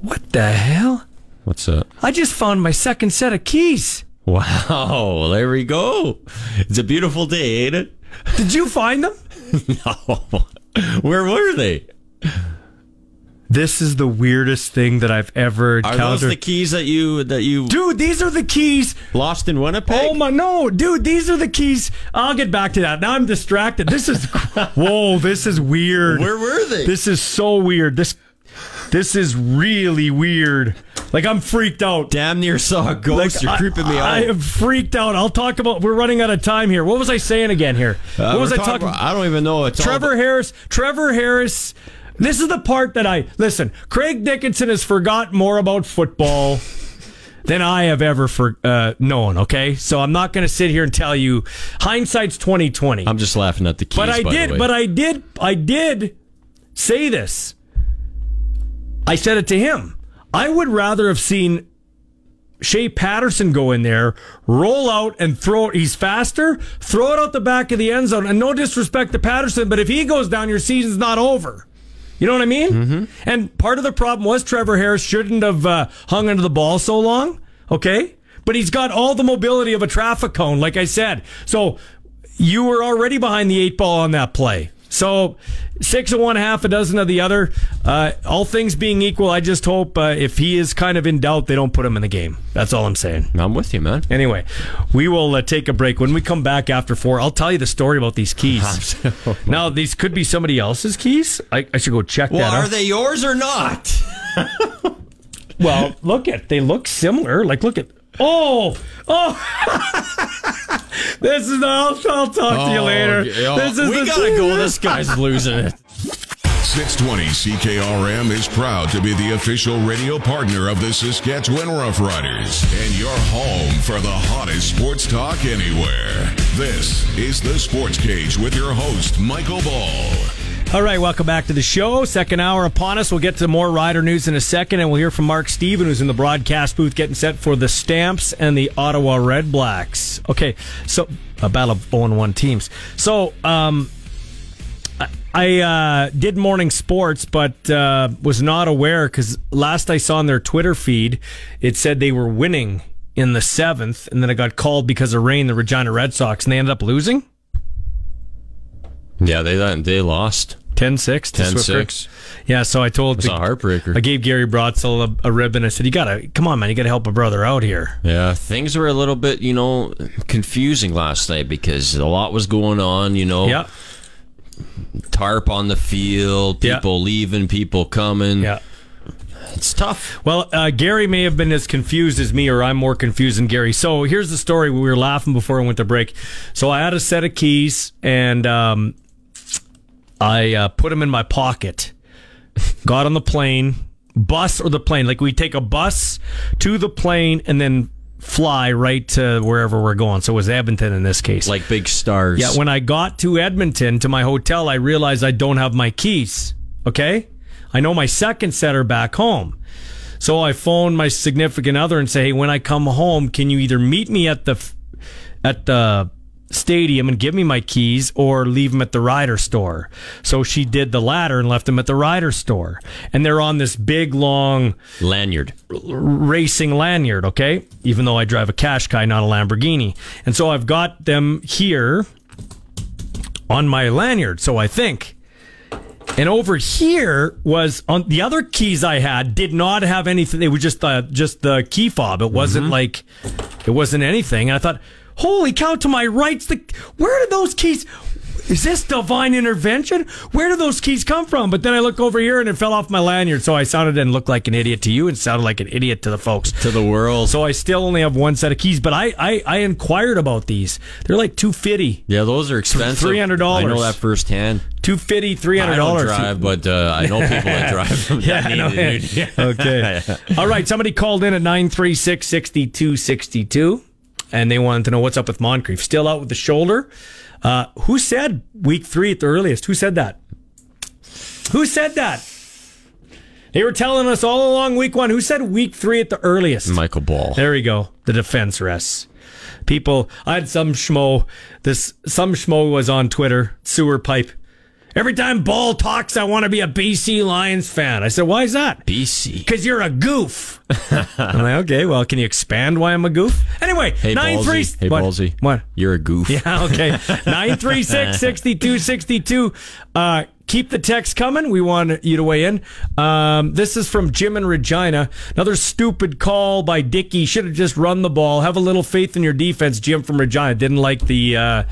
what the hell? What's up? I just found my second set of keys. Wow, there we go. It's a beautiful day, ain't it? Did you find them? no. Where were they? This is the weirdest thing that I've ever Are those the keys that you that you Dude, these are the keys. lost in Winnipeg? Oh my no, dude, these are the keys. I'll get back to that. Now I'm distracted. This is whoa, this is weird. Where were they? This is so weird. This this is really weird. Like I'm freaked out. Damn near saw a ghost. Like, You're I- creeping me out. I am freaked out. I'll talk about. We're running out of time here. What was I saying again here? Uh, what was I talking? about- I don't even know. It's Trevor Harris. Trevor Harris. This is the part that I listen. Craig Dickenson has forgot more about football than I have ever for, uh, known. Okay, so I'm not going to sit here and tell you hindsight's 2020. I'm just laughing at the keys. but I did. But I did. I did say this. I said it to him. I would rather have seen Shea Patterson go in there, roll out and throw it. He's faster. Throw it out the back of the end zone. And no disrespect to Patterson, but if he goes down, your season's not over. You know what I mean? Mm-hmm. And part of the problem was Trevor Harris shouldn't have uh, hung onto the ball so long. Okay. But he's got all the mobility of a traffic cone, like I said. So you were already behind the eight ball on that play. So six of one, half a dozen of the other. Uh, all things being equal, I just hope uh, if he is kind of in doubt, they don't put him in the game. That's all I'm saying. I'm with you, man. Anyway, we will uh, take a break. When we come back after four, I'll tell you the story about these keys. now, these could be somebody else's keys. I, I should go check Well, that are out. they yours or not? Well, look at they look similar. Like, look at oh oh. this is I'll, I'll talk to you oh, later. okay. Oh, This is we gotta go. This guy's losing it. 620 CKRM is proud to be the official radio partner of the Saskatchewan Roughriders and your home for the hottest sports talk anywhere. This is the Sports Cage with your host, Michael Ball. All right, welcome back to the show. Second hour upon us. We'll get to more rider news in a second, and we'll hear from Mark Stephen, who's in the broadcast booth getting set for the Stamps and the Ottawa Red Blacks. Okay, so a battle of 0 1 teams. So, um, I- I uh, did morning sports, but uh, was not aware because last I saw on their Twitter feed, it said they were winning in the seventh, and then it got called because of rain, the Regina Red Sox, and they ended up losing Yeah, they they lost 10 6 to 10 Swiffer. 6. Yeah, so I told It's a heartbreaker. I gave Gary Brotzel a, a ribbon. I said, "You gotta come on, man. You gotta help a brother out here." Yeah, things were a little bit, you know, confusing last night because a lot was going on. You know, Yeah, tarp on the field, Yeah. people leaving, people coming. yeah. It's tough. Well, uh, Gary may have been as confused as me, or I'm more confused than Gary. So here's the story. We were laughing before I went to break. So I had a set of keys, and um, I uh, put them in my pocket. Got on the plane, bus or the plane. Like we take a bus to the plane and then fly right to wherever we're going. So it was Edmonton in this case. Like big stars. Yeah, when I got to Edmonton to my hotel, I realized I don't have my keys. Okay? I know my second set are back home. So I phoned my significant other and say, "Hey, when I come home, can you either meet me at the f- at the stadium and give me my keys or leave them at the rider store?" So she did the latter and left them at the rider store. And they're on this big long lanyard. racing lanyard, okay? Even though I drive a Qashqai, not a Lamborghini. And so I've got them here on my lanyard, so I think. And over here was on the other keys I had did not have anything. They were just the just the key fob. It wasn't mm-hmm. like it wasn't anything. And I thought, holy cow! To my right's the where did those keys? Is this divine intervention? Where did those keys come from? But then I look over here and it fell off my lanyard. So I sounded and looked like an idiot to you and sounded like an idiot to the folks. To the world. So I still only have one set of keys, but I, I, I inquired about these. They're like 250 Yeah, those are expensive. $300. I know that firsthand. 250 $300. Drive, but uh, I know people that drive them. Yeah, that I know. need okay. All right. Somebody called in at 936 6262 and they wanted to know what's up with Moncrief. Still out with the shoulder. Uh, who said week three at the earliest? Who said that? Who said that? They were telling us all along week one. Who said week three at the earliest? Michael Ball. There we go. The defense rests. People, I had some schmo. This some schmo was on Twitter, sewer pipe, Every time Ball talks, I want to be a BC Lions fan. I said, why is that? BC. Because you're a goof. I'm like, okay, well, can you expand why I'm a goof? Anyway, Hey, nine three. Ballsy. Hey, what? Ballsy. What? You're a goof. Yeah, okay. 936 6262. Uh, keep the text coming. We want you to weigh in. Um, this is from Jim and Regina. Another stupid call by Dickey. Should have just run the ball. Have a little faith in your defense. Jim from Regina didn't like the uh,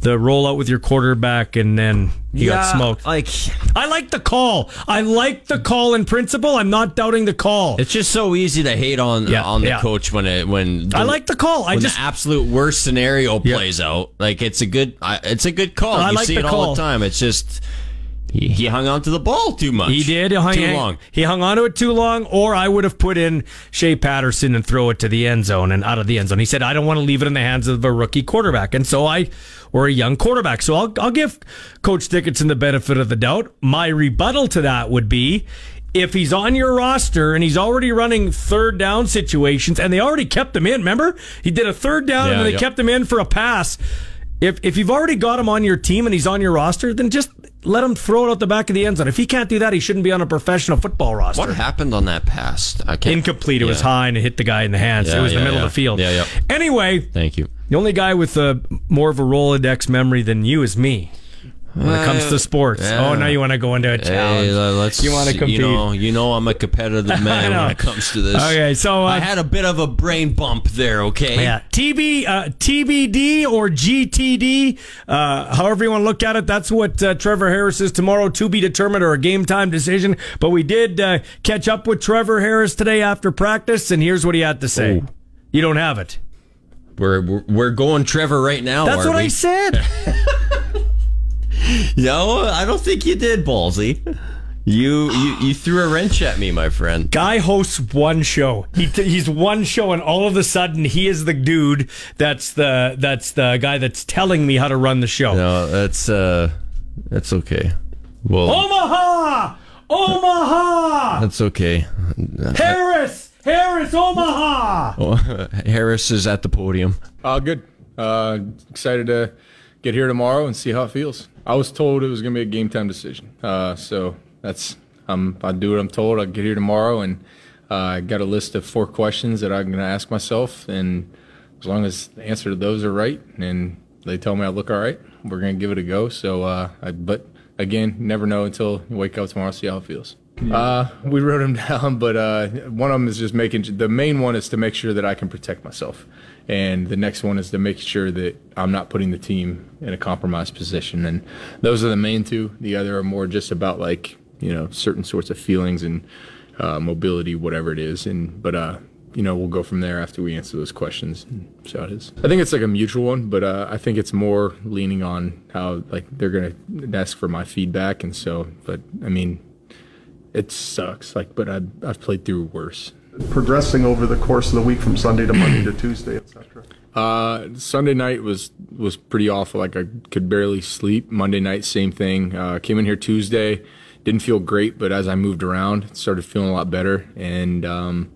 the rollout with your quarterback, and then he got smoked. Like, I like the call. I like the call in principle. I'm not doubting the call. it's just so easy to hate on Yeah, on the yeah. coach when it when I like the call. I just the absolute worst scenario Yeah. plays out. Like it's a good, it's a good call. I you like see the it all the time. It's just he, he hung on to the ball too much. He did. He hung, too long. He hung onto it too long, or I would have put in Shea Patterson and throw it to the end zone and out of the end zone. He said, "I don't want to leave it in the hands of a rookie quarterback," and so I, or a young quarterback. So I'll I'll give Coach Dickenson the benefit of the doubt. My rebuttal to that would be. If he's on your roster and he's already running third down situations, and they already kept him in, remember he did a third down Yeah, and they yeah. kept him in for a pass. If if you've already got him on your team and he's on your roster, then just let him throw it out the back of the end zone. If he can't do that, he shouldn't be on a professional football roster. What happened on that pass? I can't. Incomplete. It was Yeah. high and it hit the guy in the hands. Yeah, it was the middle yeah. of the field. Yeah, yeah. Anyway, Thank you. the only guy with a more of a Rolodex memory than you is me when it comes to sports. yeah. Oh, now you want to go into a challenge. Hey, uh, let's. You wanna compete. You know, you know, I'm a competitive man when it comes to this. Okay, so, uh, I had a bit of a brain bump there. Okay. Yeah, TB, uh, TBD or GTD, uh, however you want to look at it. That's what uh, Trevor Harris is tomorrow, to be determined or a game time decision. But we did uh, catch up with Trevor Harris today after practice, and here's what he had to say. Oh. You don't have it. We're we're, we're going Trevor right now. That's what we? I said. No, I don't think you did, Ballsy. You, you you threw a wrench at me, my friend. Guy hosts one show. He t- he's one show, and all of a sudden, he is the dude. That's the that's the guy that's telling me how to run the show. No, that's uh, that's okay. Well, Omaha, Omaha, that's okay. Harris, Harris, Omaha. Harris is at the podium. Uh, good. Uh, excited to get here tomorrow and see how it feels. I was told it was going to be a game time decision. Uh, so that's, um, I'll do what I'm told. I'll get here tomorrow and uh, I got a list of four questions that I'm going to ask myself. And as long as the answer to those are right and they tell me I look all right, we're going to give it a go. So, uh, I, but again, never know until you wake up tomorrow, see how it feels. Uh, we wrote them down, but uh, one of them is just making the main one is to make sure that I can protect myself, and the next one is to make sure that I'm not putting the team in a compromised position. And those are the main two. The other are more just about like you know certain sorts of feelings and uh, mobility, whatever it is. And but uh, you know we'll go from there after we answer those questions and see how it is. I think it's like a mutual one, but uh, I think it's more leaning on how like they're gonna ask for my feedback, and so. But I mean it sucks. Like, but I've, I've played through worse. Progressing over the course of the week from Sunday to Monday to Tuesday, etc. Uh, Sunday night was was pretty awful. Like I could barely sleep. Monday night, same thing. Uh, came in here Tuesday, didn't feel great, but as I moved around, started feeling a lot better. And um,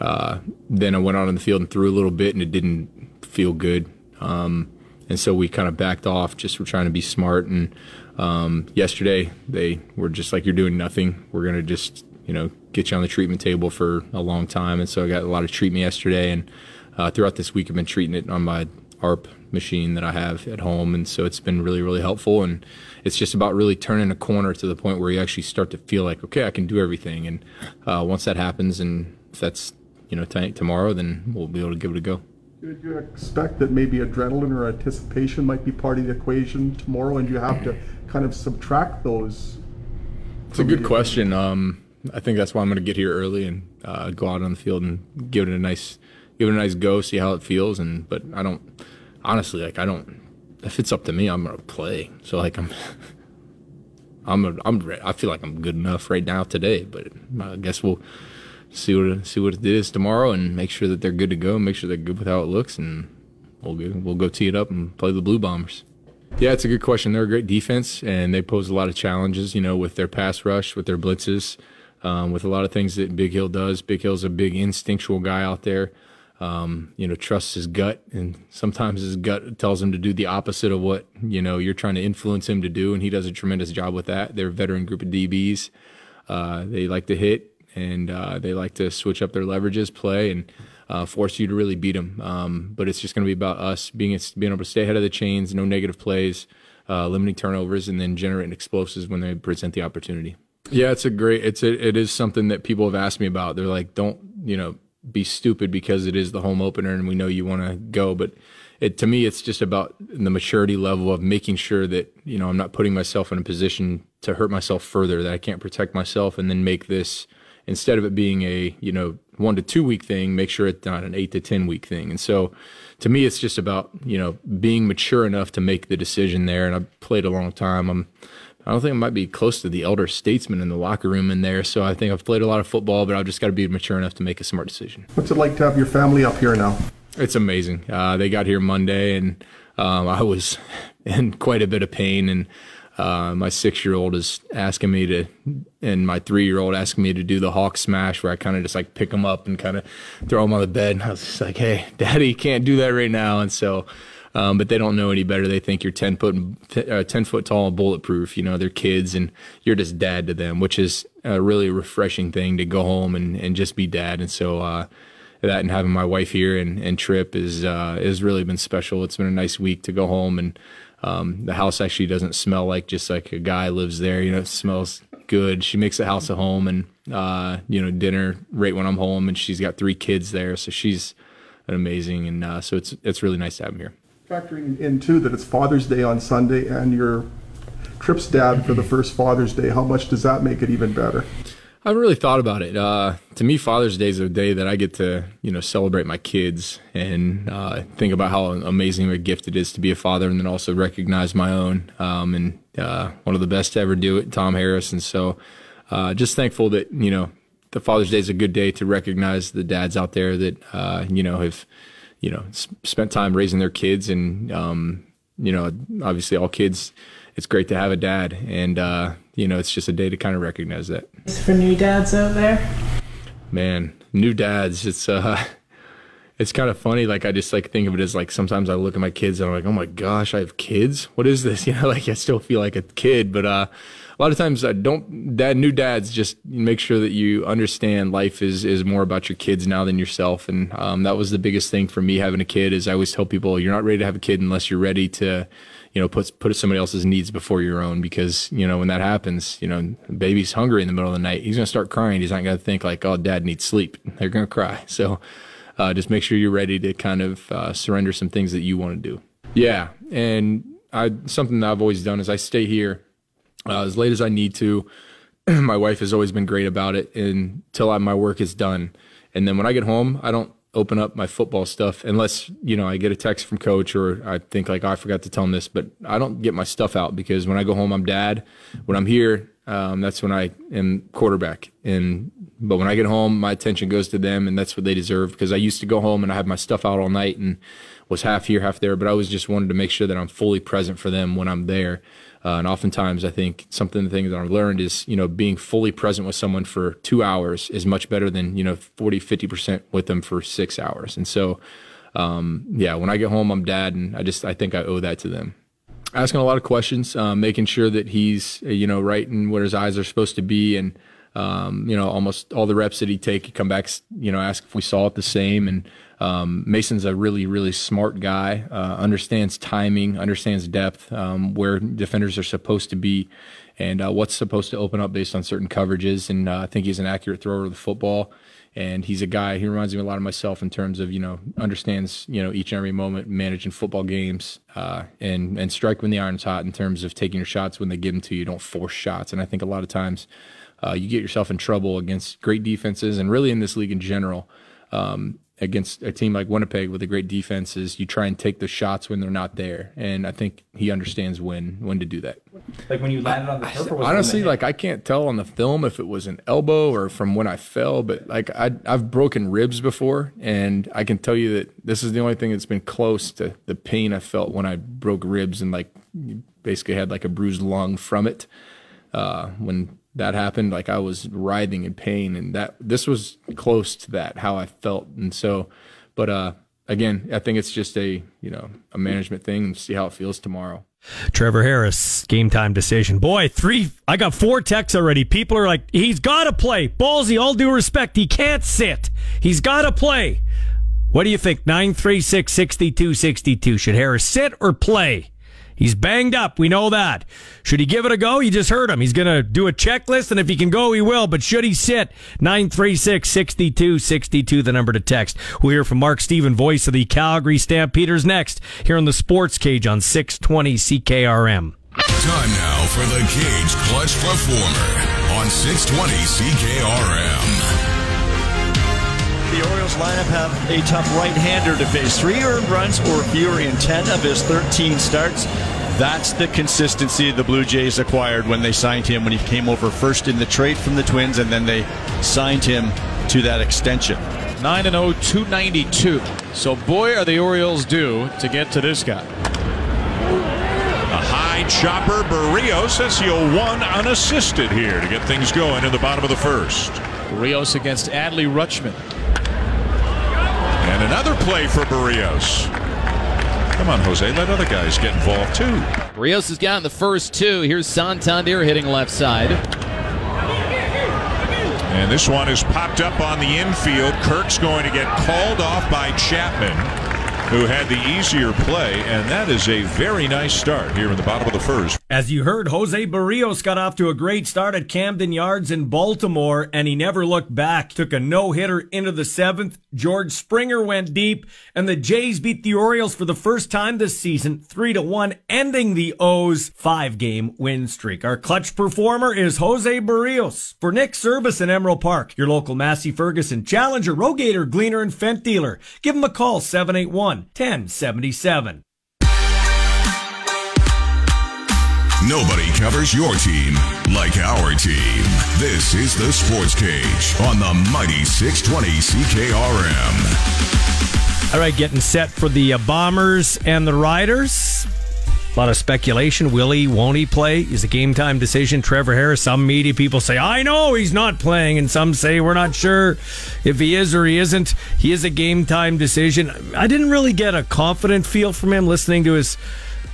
uh, then I went out on the field and threw a little bit, and it didn't feel good. Um, and so we kind of backed off. Just were trying to be smart. And um, yesterday they were just like, "You're doing nothing. We're gonna just you know get you on the treatment table for a long time." And so I got a lot of treatment yesterday, and uh, throughout this week I've been treating it on my ARP machine that I have at home, and so it's been really really helpful. And it's just about really turning a corner to the point where you actually start to feel like, okay, I can do everything. And uh, once that happens, and if that's you know tonight tomorrow, then we'll be able to give it a go. Did you expect that maybe adrenaline or anticipation might be part of the equation tomorrow, and you have to kind of subtract those? It's a good question. Um, I think that's why I'm going to get here early and uh, go out on the field and give it a nice, give it a nice go, see how it feels. And but I don't, honestly, like I don't. If it's up to me, I'm going to play. So like I'm, I'm, a, I'm. I feel like I'm good enough right now today. But I guess we'll see what see what it is tomorrow and make sure that they're good to go. Make sure they're good with how it looks, and we'll go, we'll go tee it up and play the Blue Bombers. Yeah, it's a good question. They're a great defense, and they pose a lot of challenges, you know, with their pass rush, with their blitzes, um, with a lot of things that Big Hill does. Big Hill's a big instinctual guy out there. um, you know, trusts his gut, and sometimes his gut tells him to do the opposite of what you know you're trying to influence him to do, and he does a tremendous job with that. They're a veteran group of DBs. Uh, they like to hit, and uh, they like to switch up their leverages, play, and uh, force you to really beat them. Um, but it's just going to be about us being being able to stay ahead of the chains, no negative plays, uh, limiting turnovers, and then generating explosives when they present the opportunity. Yeah, it's a great. It's a, it is something that people have asked me about. They're like, don't you know be stupid because it is the home opener and we know you want to go. But it, to me, it's just about the maturity level of making sure that, you know, I'm not putting myself in a position to hurt myself further, that I can't protect myself and then make this, instead of it being a, you know, one to two week thing, make sure it's not an eight to 10 week thing. And so to me, it's just about, you know, being mature enough to make the decision there. And I've played a long time. I'm, I don't think I might be close to the elder statesman in the locker room in there. So I think I've played a lot of football, but I've just got to be mature enough to make a smart decision. What's it like to have your family up here now? It's amazing. Uh, they got here Monday, and um, I was in quite a bit of pain. And uh, my six-year-old is asking me to, and my three-year-old asking me to do the hawk smash, where I kind of just like pick them up and kind of throw them on the bed. And I was just like, "Hey, Daddy, can't do that right now." And so um, but they don't know any better. They think you're 10 foot, uh, 10 foot tall and bulletproof. You know, they're kids and you're just dad to them, which is a really refreshing thing to go home and, and just be dad. And so, uh, that and having my wife here and, and Trip is, uh, has really been special. It's been a nice week to go home and, um, the house actually doesn't smell like just like a guy lives there. You know, it smells good. She makes the house a home and, uh, you know, dinner right when I'm home and she's got three kids there. So she's amazing. And, uh, so it's, it's really nice to have them here factoring in too that it's Father's Day on Sunday and your Trip's dad for the first Father's Day, how much does that make it even better? I haven't really thought about it. Uh, to me, Father's Day is a day that I get to, you know, celebrate my kids and uh, think about how amazing a gift it is to be a father, and then also recognize my own. Um, and uh, one of the best to ever do it, Tom Harris. And so, uh, just thankful that you know, the Father's Day is a good day to recognize the dads out there that uh, you know have you know, spent time raising their kids and, um, you know, obviously all kids, it's great to have a dad. And, uh, you know, it's just a day to kind of recognize that. For new dads out there? Man, new dads, it's, uh, it's kind of funny. Like I just like think of it as like sometimes I look at my kids and I'm like, oh my gosh, I have kids. What is this? You know, like I still feel like a kid, but uh, a lot of times I don't. Dad, new dads, just make sure that you understand life is is more about your kids now than yourself, and um, that was the biggest thing for me having a kid. Is I always tell people you're not ready to have a kid unless you're ready to, you know, put put somebody else's needs before your own. Because you know when that happens, you know, baby's hungry in the middle of the night, he's gonna start crying. He's not gonna think like, oh, dad needs sleep. They're gonna cry. So. Uh, just make sure you're ready to kind of uh, surrender some things that you want to do. Yeah, and I something that I've always done is I stay here uh, as late as I need to. my wife has always been great about it until my work is done. And then when I get home, I don't open up my football stuff unless, you know, I get a text from coach or I think like, oh, I forgot to tell him this, but I don't get my stuff out because when I go home, I'm dad. When I'm here, um, that's when I am quarterback. And, but when I get home, my attention goes to them and that's what they deserve because I used to go home and I have my stuff out all night and was half here, half there, but I was just wanted to make sure that I'm fully present for them when I'm there. Uh, and oftentimes, I think something the things that I've learned is, you know, being fully present with someone for two hours is much better than, you know, 40, 50% with them for six hours. And so, um, yeah, when I get home, I'm dad, and I just, I think I owe that to them. Asking a lot of questions, um, making sure that he's, you know, right in where his eyes are supposed to be. And, um, you know, almost all the reps that he take, he come back, you know, ask if we saw it the same. And, um, Mason's a really, really smart guy, uh, understands timing, understands depth, um, where defenders are supposed to be, and uh, what's supposed to open up based on certain coverages. And uh, I think he's an accurate thrower of the football. And he's a guy, he reminds me a lot of myself in terms of, you know, understands, you know, each and every moment managing football games uh, and, and strike when the iron's hot in terms of taking your shots when they give them to you. Don't force shots. And I think a lot of times uh, you get yourself in trouble against great defenses and really in this league in general. Um, against a team like Winnipeg with a great defense is you try and take the shots when they're not there, and I think he understands when when to do that. Like when you landed on the turf. honestly, like I can't tell on the film if it was an elbow or from when I fell, but like I I've broken ribs before, and I can tell you that this is the only thing that's been close to the pain I felt when I broke ribs and like basically had like a bruised lung from it. Uh, when that happened, like I was writhing in pain, and that this was close to that how I felt, and so. but uh, again, I think it's just a you know a management thing and see how it feels tomorrow. Trevor Harris, game time decision. Boy, three. I got four texts already. People are like, he's got to play. Ballsy, all due respect, he can't sit. He's got to play. What do you think? 936 6262. Should Harris sit or play? He's banged up. We know that. Should he give it a go? You just heard him. He's going to do a checklist, and if he can go, he will. But should he sit? 936 6262, the number to text. We'll hear from Mark Stephen, voice of the Calgary Stampeders, next here on the Sports Cage on 620 CKRM. Time now for the Cage Clutch Performer on 620 CKRM. The Orioles lineup have a tough right-hander to face. Three earned runs or fewer in 10 of his 13 starts. That's the consistency the Blue Jays acquired when they signed him when he came over first in the trade from the Twins, and then they signed him to that extension. 9 0, 292. So, boy, are the Orioles due to get to this guy. A high chopper. Berrios has he'll one unassisted here to get things going in the bottom of the first. Rios against Adley Rutschman. And another play for Berrios. Come on, Jose, let other guys get involved too. Rios has gotten the first two. Here's Santander hitting left side. And this one is popped up on the infield. Kirk's going to get called off by Chapman, who had the easier play, and that is a very nice start here in the bottom of the first. As you heard, Jose Berrios got off to a great start at Camden Yards in Baltimore, and he never looked back. Took a no hitter into the seventh. George Springer went deep, and the Jays beat the Orioles for the first time this season, three to one, ending the O's five game win streak. Our clutch performer is Jose Berrios for Nick Service in Emerald Park, your local Massey Ferguson Challenger, Rogator, Gleaner, and Fendt dealer. Give him a call 781 1077. Nobody covers your team like our team. This is the Sports Cage on the mighty 620 CKRM. All right, getting set for the uh, Bombers and the Riders. A lot of speculation. Will he, won't he play? Is a game time decision. Trevor Harris, some media people say, I know he's not playing, and some say we're not sure if he is or he isn't. He is a game time decision. I didn't really get a confident feel from him listening to his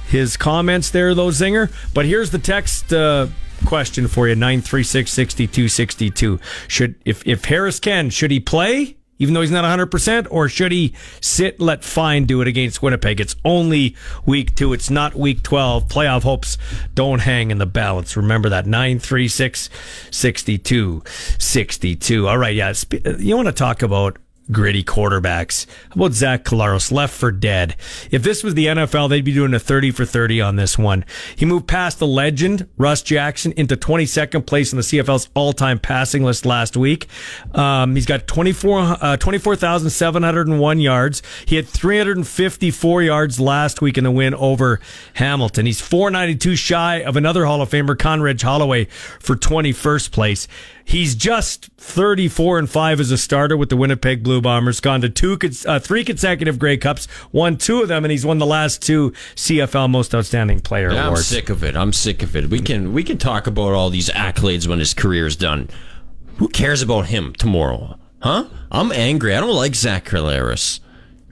his comments there, though, Zinger. But here's the text uh, question for you: nine three six sixty two sixty two. Should if if Harris can, should he play? Even though he's not 100%, or should he sit, let Fine do it against Winnipeg? It's only week two. It's not week 12. Playoff hopes don't hang in the balance. Remember that. 936 62 62. All right, yeah. You want to talk about gritty quarterbacks. How about Zach Collaros, left for dead? If this was the NFL, they'd be doing a 30 for 30 on this one. He moved past the legend, Russ Jackson, into 22nd place in the CFL's all-time passing list last week. Um, he's got 24, uh, 24,701 yards. He had 354 yards last week in the win over Hamilton. He's 492 shy of another Hall of Famer, Condredge Holloway, for 21st place. He's just 34 and 5 as a starter with the Winnipeg Blue Bombers. Gone to two, uh, three consecutive Grey Cups, won two of them, and he's won the last two CFL Most Outstanding Player yeah, awards. I'm sick of it. I'm sick of it. We can we can talk about all these accolades when his career is done. Who cares about him tomorrow? Huh? I'm angry. I don't like Zach Collaros.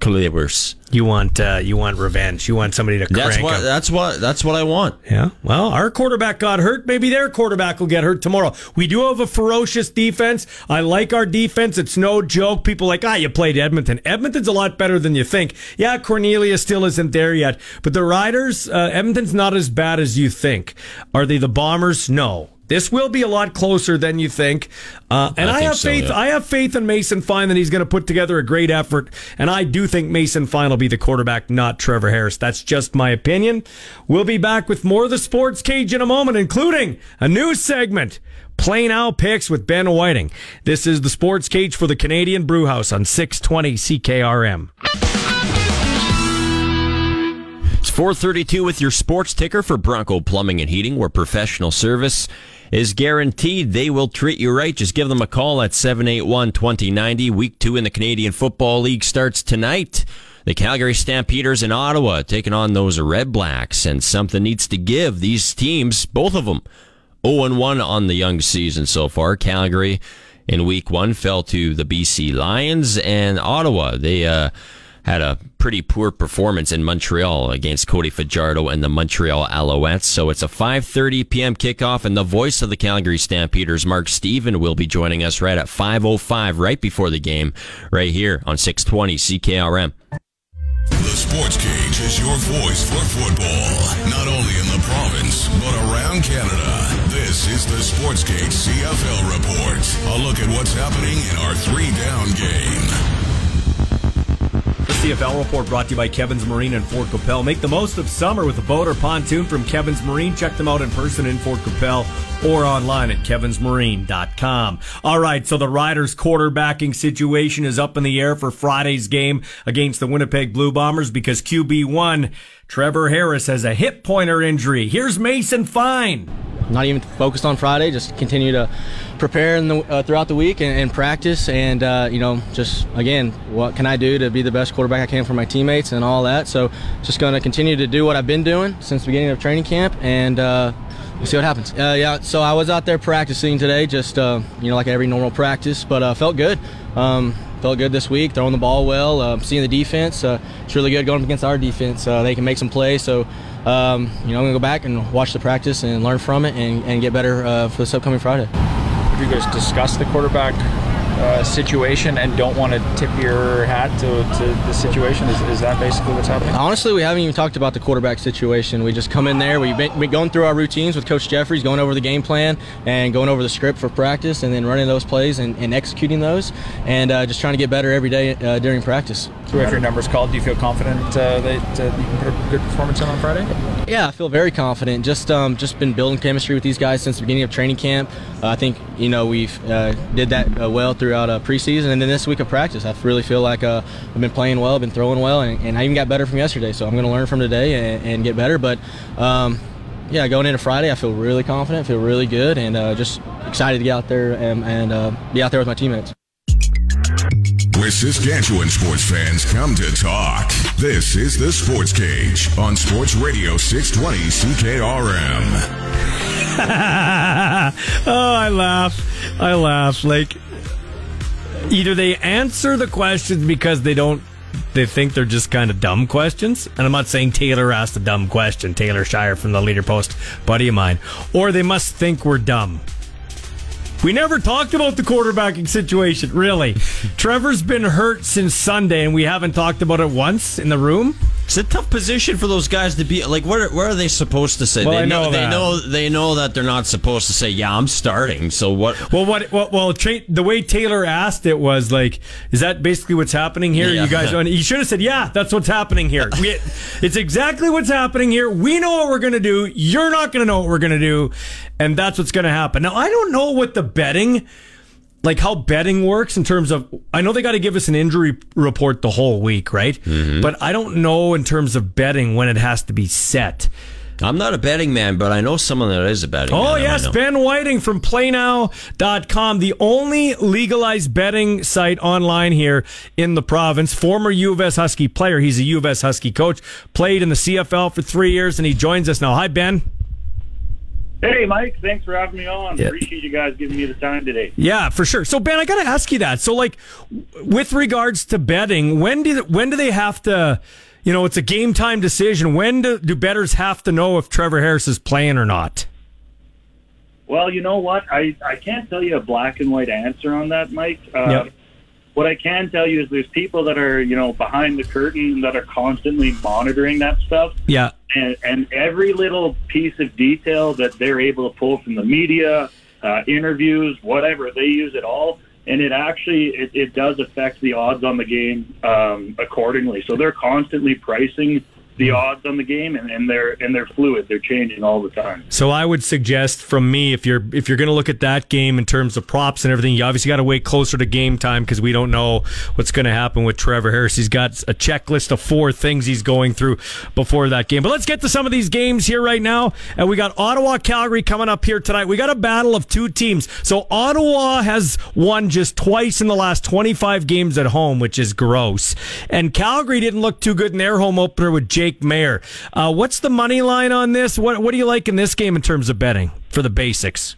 Collaros. You want uh, you want revenge. You want somebody to crank That's what him. that's what that's what I want. Yeah. Well, our quarterback got hurt. Maybe their quarterback will get hurt tomorrow. We do have a ferocious defense. I like our defense. It's no joke. People like, ah, you played Edmonton. Edmonton's a lot better than you think. Yeah, Cornelius still isn't there yet, but the Riders, uh, Edmonton's not as bad as you think. Are they the Bombers? No. This will be a lot closer than you think, uh, and I I, have so, faith. yeah. I have faith in Mason Fine that he's going to put together a great effort, and I do think Mason Fine will be the quarterback, not Trevor Harris. That's just my opinion. We'll be back with more of the Sports Cage in a moment, including a new segment. Plain Owl Picks with Ben Whiting. This is the Sports Cage for the Canadian Brewhouse on 620 CKRM. It's 432 with your sports ticker for Bronco Plumbing and Heating, where professional service is guaranteed. They will treat you right. Just give them a call at 781-2090. Week two in the Canadian Football League starts tonight. The Calgary Stampeders in Ottawa taking on those Red Blacks, and something needs to give. These teams, both of them, 0-1 on the young season so far. Calgary in week one fell to the BC Lions and Ottawa. They uh, had a pretty poor performance in Montreal against Cody Fajardo and the Montreal Alouettes. So it's a 5:30 p.m. kickoff, and the voice of the Calgary Stampeders, Mark Stephen, will be joining us right at 5:05, right before the game, right here on 620 CKRM. The Sports Cage is your voice for football, not only in the province, but around Canada. This is the Sports Cage CFL Report. A look at what's happening in our three down game. The CFL report brought to you by Kevin's Marine in Fort Qu'Appelle. Make the most of summer with a boat or pontoon from Kevin's Marine. Check them out in person in Fort Qu'Appelle or online at kevinsmarine.com. All right, so the Riders quarterbacking situation is up in the air for Friday's game against the Winnipeg Blue Bombers because QB1 Trevor Harris has a hip pointer injury. Here's Mason Fine. Not even focused on Friday, just continue to prepare the, uh, throughout the week and, and practice. And, uh, you know, just again, what can I do to be the best quarterback I can for my teammates and all that. So just going to continue to do what I've been doing since the beginning of training camp and, uh, We'll see what happens. Uh, yeah, so I was out there practicing today, just uh, you know, like every normal practice, but uh, felt good. Um, felt good this week, throwing the ball well, uh, seeing the defense. It's really good going up against our defense. They can make some plays, so um, you know, I'm gonna go back and watch the practice and learn from it and, and get better uh, for this upcoming Friday. Have you guys discussed the quarterback uh, situation and don't want to tip your hat to, to the situation? Is, is that basically what's happening? Honestly, we haven't even talked about the quarterback situation. We just come in there, we've been, going through our routines with Coach Jeffries, going over the game plan and going over the script for practice and then running those plays and, and executing those and uh, just trying to get better every day uh, during practice. So if your numbers called, do you feel confident uh, that uh, you can put a good performance in on Friday? Yeah, I feel very confident. Just um, just been building chemistry with these guys since the beginning of training camp. Uh, I think you know we've uh, did that uh, well throughout uh, preseason, and then this week of practice, I really feel like uh, I've been playing well, been throwing well, and, and I even got better from yesterday. So I'm going to learn from today and, and get better. But um, yeah, going into Friday, I feel really confident, feel really good, and uh, just excited to get out there and, and be out there with my teammates. Where Saskatchewan sports fans come to talk. This is the Sports Cage on Sports Radio 620 CKRM. oh, I laugh. I laugh. Like, either they answer the questions because they don't, they think they're just kind of dumb questions. And I'm not saying Taylor asked a dumb question, Taylor Shire from the Leader Post, buddy of mine, or they must think we're dumb. We never talked about the quarterbacking situation, really. Trevor's been hurt since Sunday, and we haven't talked about it once in the room. It's a tough position for those guys to be. Like, where, are, what are they supposed to say? Well, they I know they that. know they know that they're not supposed to say, "Yeah, I'm starting." So what? Well, what? Well, well tra- the way Taylor asked it was like, "Is that basically what's happening here?" Yeah. You guys, and he should have said, "Yeah, that's what's happening here. We, it's exactly what's happening here. We know what we're going to do. You're not going to know what we're going to do, and that's what's going to happen." Now, I don't know what the betting. Like how betting works in terms of, I know they got to give us an injury report the whole week, right? Mm-hmm. But I don't know in terms of betting when it has to be set. I'm not a betting man, but I know someone that is a betting man. Oh, yes. Ben Whiting from playnow.com, the only legalized betting site online here in the province. Former U of S Husky player. He's a U of S Husky coach, played in the CFL for three years, and he joins us now. Hi, Ben. Hey, Mike. Thanks for having me on. Yeah. Appreciate you guys giving me the time today. Yeah, for sure. So Ben, I got to ask you that. So like with regards to betting, when do when do they have to you know, it's a game time decision. When do, do betters have to know if Trevor Harris is playing or not? Well, you know what? I, I can't tell you a black and white answer on that, Mike. Uh, Yep. What I can tell you is there's people that are, you know, behind the curtain that are constantly monitoring that stuff. Yeah. And, and every little piece of detail that they're able to pull from the media, uh, interviews, whatever, they use it all. And it actually, it, it does affect the odds on the game um, accordingly. So they're constantly pricing the odds on the game, and, and they're and they're fluid. They're changing all the time. So I would suggest from me if you're if you're going to look at that game in terms of props and everything, you obviously got to wait closer to game time because we don't know what's going to happen with Trevor Harris. He's got a checklist of four things he's going through before that game. But let's get to some of these games here right now. And we got Ottawa Calgary coming up here tonight. We got a battle of two teams. So Ottawa has won just twice in the last 25 games at home, which is gross. And Calgary didn't look too good in their home opener with Jake Maier. Uh, what's the money line on this? What What do you like in this game in terms of betting for the basics?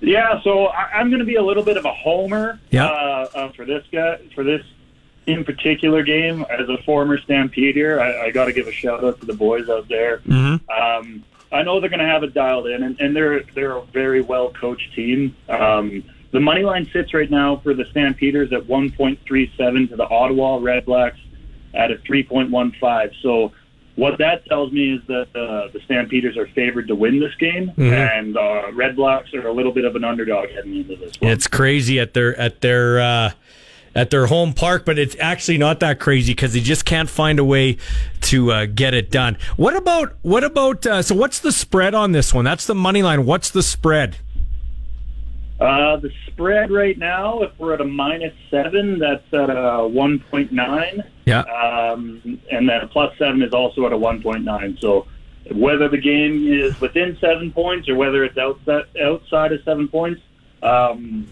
Yeah, so I, I'm going to be a little bit of a homer Yeah. uh, uh, for this guy for this in particular game. As a former Stampeder, I, I got to give a shout out to the boys out there. Mm-hmm. Um, I know they're going to have it dialed in, and, and they're they're a very well coached team. Um, the money line sits right now for the Stampeders at 1.37 to the Ottawa Red Blacks at a 3.15. So what that tells me is that uh, the Stampeders are favored to win this game, Mhm. and uh, Red Blacks are a little bit of an underdog heading into this. One. It's crazy at their at their uh, at their home park, but it's actually not that crazy because they just can't find a way to uh, get it done. What about what about? Uh, so what's the spread on this one? That's the money line. What's the spread? Uh, the spread right now, if we're at a minus seven, that's at a 1.9. Yeah. Um, and then a plus seven is also at a 1.9. So whether the game is within seven points or whether it's outside, outside of seven points, um,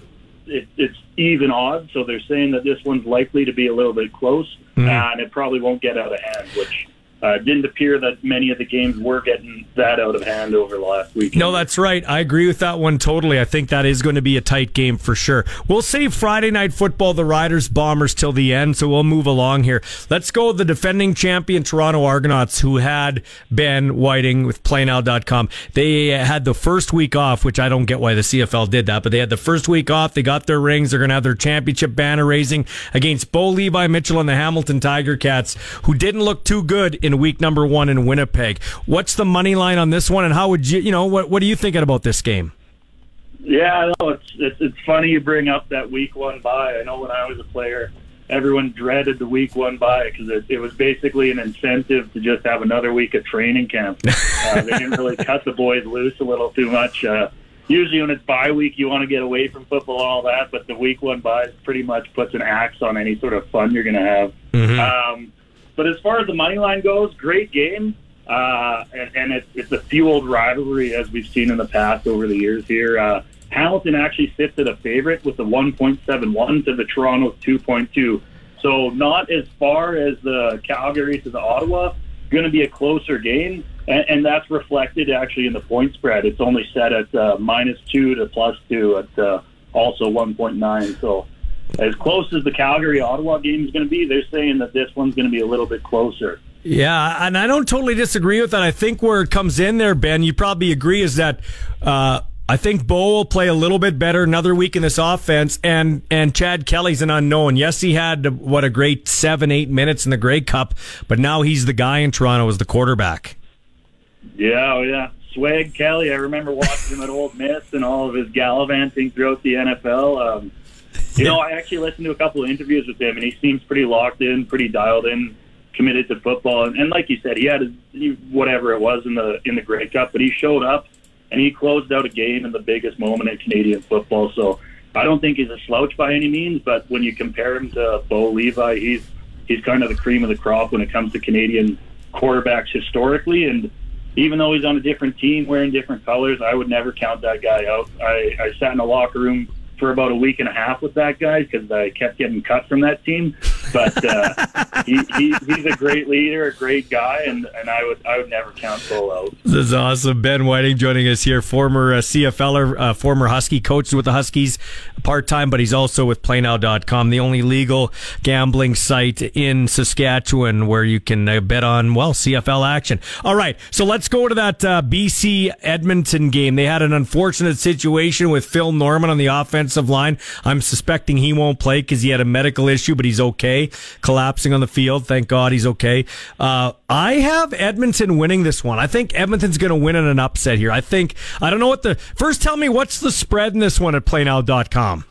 it, it's even odds. So they're saying that this one's likely to be a little bit close Mhm. and it probably won't get out of hand, which uh, didn't appear that many of the games were getting that out of hand over the last week. No, that's right. I agree with that one totally. I think that is going to be a tight game for sure. We'll save Friday night football, the Riders Bombers, till the end, so we'll move along here. Let's go the defending champion Toronto Argonauts, who had Ben Whiting with PlayNow.com. They had the first week off, which I don't get why the CFL did that, but they had the first week off. They got their rings. They're going to have their championship banner raising against Bo Levi Mitchell and the Hamilton Tiger Cats, who didn't look too good in week number one in Winnipeg. What's the money line on this one, and how would you, you know, what, what are you thinking about this game? Yeah, I know it's, it's it's funny you bring up that week one bye. I know when I was a player, everyone dreaded the week one bye because it, it was basically an incentive to just have another week of training camp. Uh, they didn't really cut the boys loose a little too much. Uh, usually when it's bye week, you want to get away from football and all that, but the week one bye pretty much puts an axe on any sort of fun you're going to have. Um, but as far as the money line goes, great game. Uh, and, and it's, it's a fueled rivalry as we've seen in the past over the years here. Uh, Hamilton actually sits at a favorite with the 1.71 to the Toronto 2.2. So not as far as the Calgary to the Ottawa. Going to be a closer game, and, and that's reflected actually in the point spread. It's only set at uh, minus two to plus two at uh, also 1.9. So as close as the Calgary Ottawa game is going to be, they're saying that this one's going to be a little bit closer. Yeah, and I don't totally disagree with that. I think where it comes in there, Ben, you probably agree, is that uh, I think Bo will play a little bit better another week in this offense, and and Chad Kelly's an unknown. Yes, he had what a great seven, eight minutes in the Grey Cup, but now he's the guy in Toronto as the quarterback. Yeah, oh yeah. Swag Kelly, I remember watching him at Ole Miss and all of his gallivanting throughout the NFL. Um, you know, I actually listened to a couple of interviews with him, and he seems pretty locked in, pretty dialed in, committed to football. And, and like you said, he had his, he, whatever it was in the in the Grey Cup, but he showed up and he closed out a game in the biggest moment in Canadian football. So I don't think he's a slouch by any means, but when you compare him to Bo Levi, he's he's kind of the cream of the crop when it comes to Canadian quarterbacks historically. And even though he's on a different team, wearing different colors, I would never count that guy out. I, I sat in a locker room for about a week and a half with that guy because I kept getting cut from that team. But uh, he, he, he's a great leader, a great guy, and, and I would I would never count Bo out. This is awesome. Ben Whiting joining us here, former uh, CFLer, uh, former Husky coach with the Huskies part time, but he's also with PlayNow.com, the only legal gambling site in Saskatchewan where you can uh, bet on, well, CFL action. All right, so let's go to that uh, BC Edmonton game. They had an unfortunate situation with Phil Norman on the offensive line. I'm suspecting he won't play because he had a medical issue, but he's okay, collapsing on the field. Thank God he's okay. Uh, I have Edmonton winning this one. I think Edmonton's going to win in an upset here. I think, I don't know what the, first tell me what's the spread in this one at playnow.com.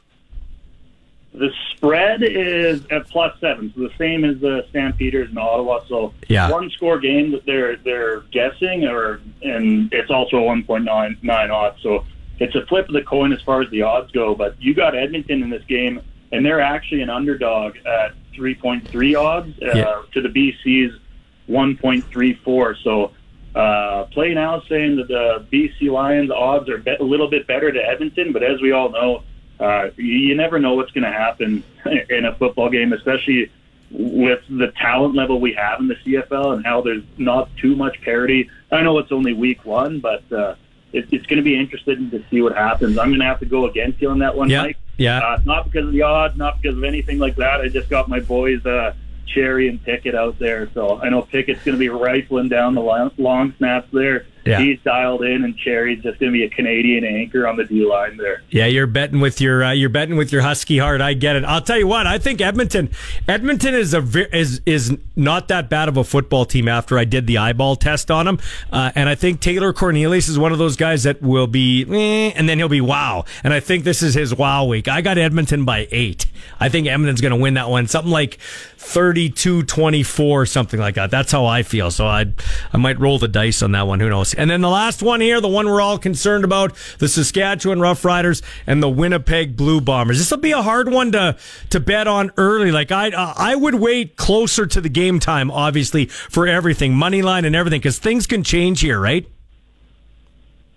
The spread is at plus seven, so the same as the Stampeders in Ottawa. So Yeah. one score game that they're they're guessing, or and it's also a one point nine nine odds. So it's a flip of the coin as far as the odds go. But you got Edmonton in this game, and they're actually an underdog at three point three odds uh, Yeah. to the BC's one point three four. So. Uh, play now saying that the BC Lions odds are be- a little bit better to Edmonton, but as we all know, uh, you, you never know what's going to happen in a football game, especially with the talent level we have in the CFL and how there's not too much parity. I know it's only week one, but uh, it, it's going to be interesting to see what happens. I'm going to have to go against you on that one, Yeah, Mike. yeah. Uh, not because of the odds, not because of anything like that. I just got my boys uh, Cherry and Pickett out there, so I know Pickett's going to be rifling down the long, long snaps there. Yeah. He's dialed in, and Cherry's just going to be a Canadian anchor on the D line there. Yeah, you're betting with your uh, you're betting with your husky heart. I get it. I'll tell you what. I think Edmonton Edmonton is a is is not that bad of a football team. After I did the eyeball test on them, uh, and I think Taylor Cornelius is one of those guys that will be, eh, and then he'll be wow. And I think this is his wow week. I got Edmonton by eight. I think Edmonton's going to win that one. Something like 32-24, something like that. That's how I feel. So I I might roll the dice on that one. Who knows? And then the last one here, the one we're all concerned about, the Saskatchewan Roughriders and the Winnipeg Blue Bombers. This will be a hard one to to bet on early. Like I uh, I would wait closer to the game time, obviously, for everything, money line and everything, because things can change here, right?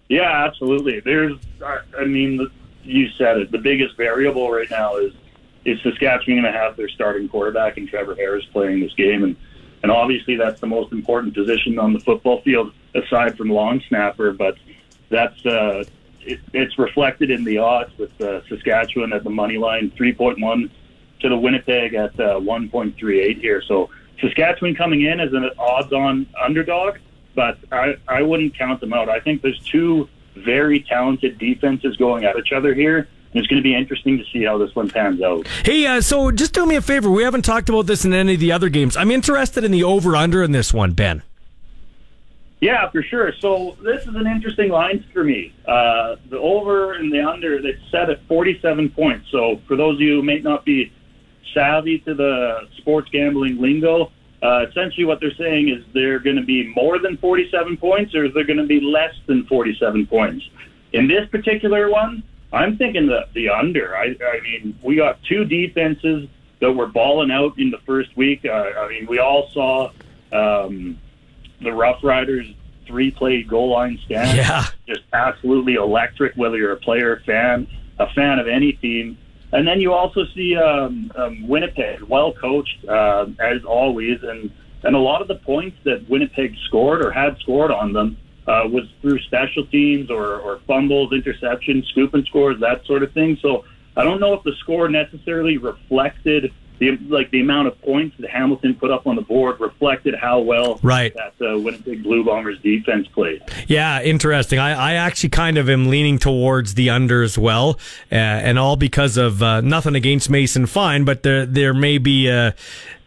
Yeah, absolutely. There's, I- mean, you said it. The biggest variable right now is is Saskatchewan going to have their starting quarterback and Trevor Harris playing this game, and and obviously that's the most important position on the football field aside from long snapper. But that's uh, it, it's reflected in the odds with uh, Saskatchewan at the money line three point one to the Winnipeg at uh, one point three eight here. So Saskatchewan coming in as an odds-on underdog, but I, I wouldn't count them out. I think there's two very talented defenses going at each other here. And it's going to be interesting to see how this one pans out. Hey, uh, so just do me a favor. We haven't talked about this in any of the other games. I'm interested in the over under in this one, Ben. Yeah, for sure. So this is an interesting line for me. Uh, the over and the under, it's set at 47 points. So for those of you who may not be savvy to the sports gambling lingo, uh, essentially what they're saying is they're going to be more than 47 points or they're going to be less than 47 points. In this particular one, I'm thinking the, the under. I, I mean, we got two defenses that were balling out in the first week. Uh, I mean, we all saw um, the Rough Riders three play goal line stand. Yeah. Just absolutely electric, whether you're a player, fan, a fan of any team. And then you also see um, um, Winnipeg, well coached uh, as always, and and a lot of the points that Winnipeg scored or had scored on them uh, was through special teams or, or fumbles, interceptions, scoop and scores, that sort of thing. So I don't know if the score necessarily reflected the like the amount of points that Hamilton put up on the board reflected how well Right. that uh, Winnipeg Blue Bombers defense played. Yeah, interesting. I, I actually kind of am leaning towards the under as well, uh, and all because of uh, nothing against Mason Fine, but there there may be a,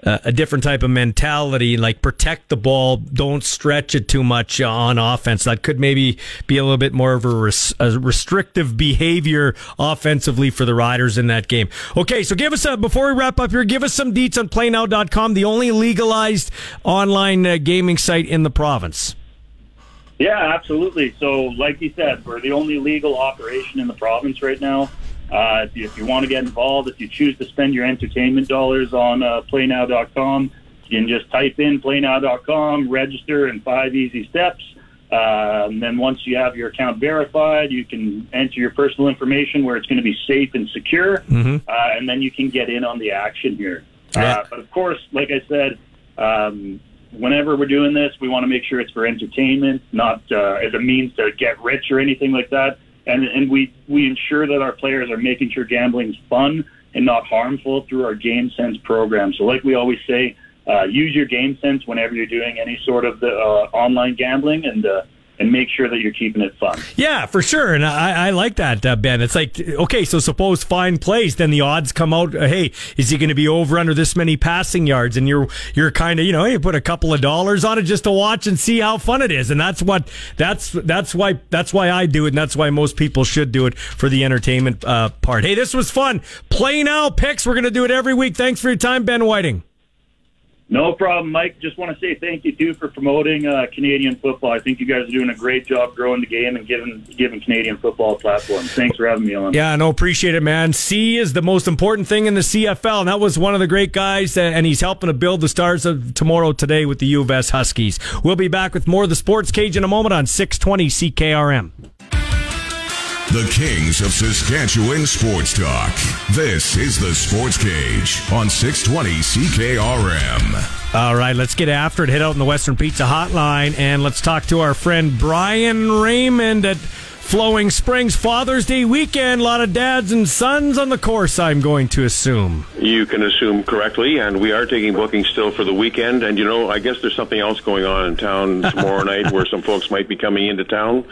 a different type of mentality, like protect the ball, don't stretch it too much on offense. That could maybe be a little bit more of a, res, a restrictive behavior offensively for the Riders in that game. Okay, so give us a before we wrap up here, give us some deets on PlayNow.com, the only legalized online uh, gaming site in the province. Yeah, absolutely. So, like you said, we're the only legal operation in the province right now. Uh, if, you, if you want to get involved, if you choose to spend your entertainment dollars on uh, PlayNow.com, you can just type in PlayNow.com, register in five easy steps. Uh, and then once you have your account verified, you can enter your personal information where it's going to be safe and secure, Mm-hmm. uh, and then you can get in on the action here. Yeah. Uh, but of course, like I said, um, whenever we're doing this, we want to make sure it's for entertainment, not uh, as a means to get rich or anything like that. And and we we ensure that our players are making sure gambling's fun and not harmful through our Game Sense program. So, like we always say, uh, use your Game Sense whenever you're doing any sort of the, uh, online gambling, and uh, and make sure that you're keeping it fun. Yeah, for sure, and I, I like that, uh, Ben. It's like okay, so suppose fine plays, then the odds come out. Uh, hey, is he going to be over under this many passing yards? And you're you're kind of you know you put a couple of dollars on it just to watch and see how fun it is, and that's what that's that's why that's why I do it, and that's why most people should do it for the entertainment uh, part. Hey, this was fun. Play now picks. We're going to do it every week. Thanks for your time, Ben Whiting. No problem, Mike. Just want to say thank you too for promoting uh, Canadian football. I think you guys are doing a great job growing the game and giving giving Canadian football a platform. Thanks for having me on. Yeah, no, appreciate it, man. C is the most important thing in the CFL, and that was one of the great guys, uh, and he's helping to build the stars of tomorrow today with the U of S Huskies. We'll be back with more of the Sports Cage in a moment on 620 CKRM. The Kings of Saskatchewan Sports Talk. This is the Sports Cage on 620 CKRM. All right, let's get after it. Head out in the Western Pizza Hotline and let's talk to our friend Brian Raymond at Flowing Springs Father's Day weekend. A lot of dads and sons on the course, I'm going to assume. You can assume correctly, and we are taking bookings still for the weekend. And you know, I guess there's something else going on in town tomorrow night where some folks might be coming into town.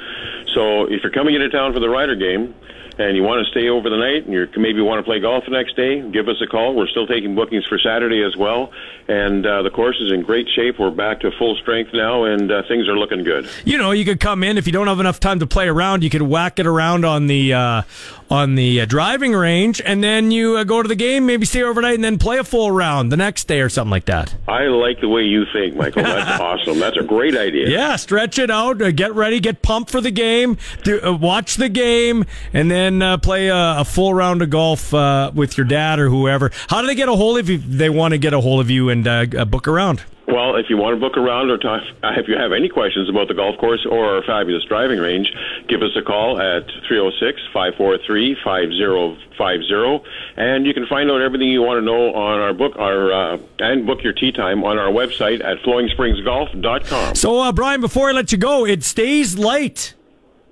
So if you're coming into town for the Rider game, and you want to stay over the night and you maybe want to play golf the next day, give us a call. We're still taking bookings for Saturday as well. And uh, the course is in great shape. We're back to full strength now, and uh, things are looking good. You know, you could come in if you don't have enough time to play around. You could whack it around on the uh, on the uh, driving range, and then you uh, go to the game, maybe stay overnight, and then play a full round the next day or something like that. I like the way you think, Michael. That's awesome. That's a great idea. Yeah, stretch it out, uh, get ready, get pumped for the game, do, uh, watch the game, and then uh, play a, a, full round of golf uh, with your dad or whoever. How do they get a hold of you? If they want to get a hold of you and uh, book around. Well, if you want to book around or talk, if you have any questions about the golf course or our fabulous driving range, give us a call at 306 543 5050. And you can find out everything you want to know on our book, our uh, and book your tea time on our website at flowing flowingspringsgolf.com. So, uh, Brian, before I let you go, it stays light.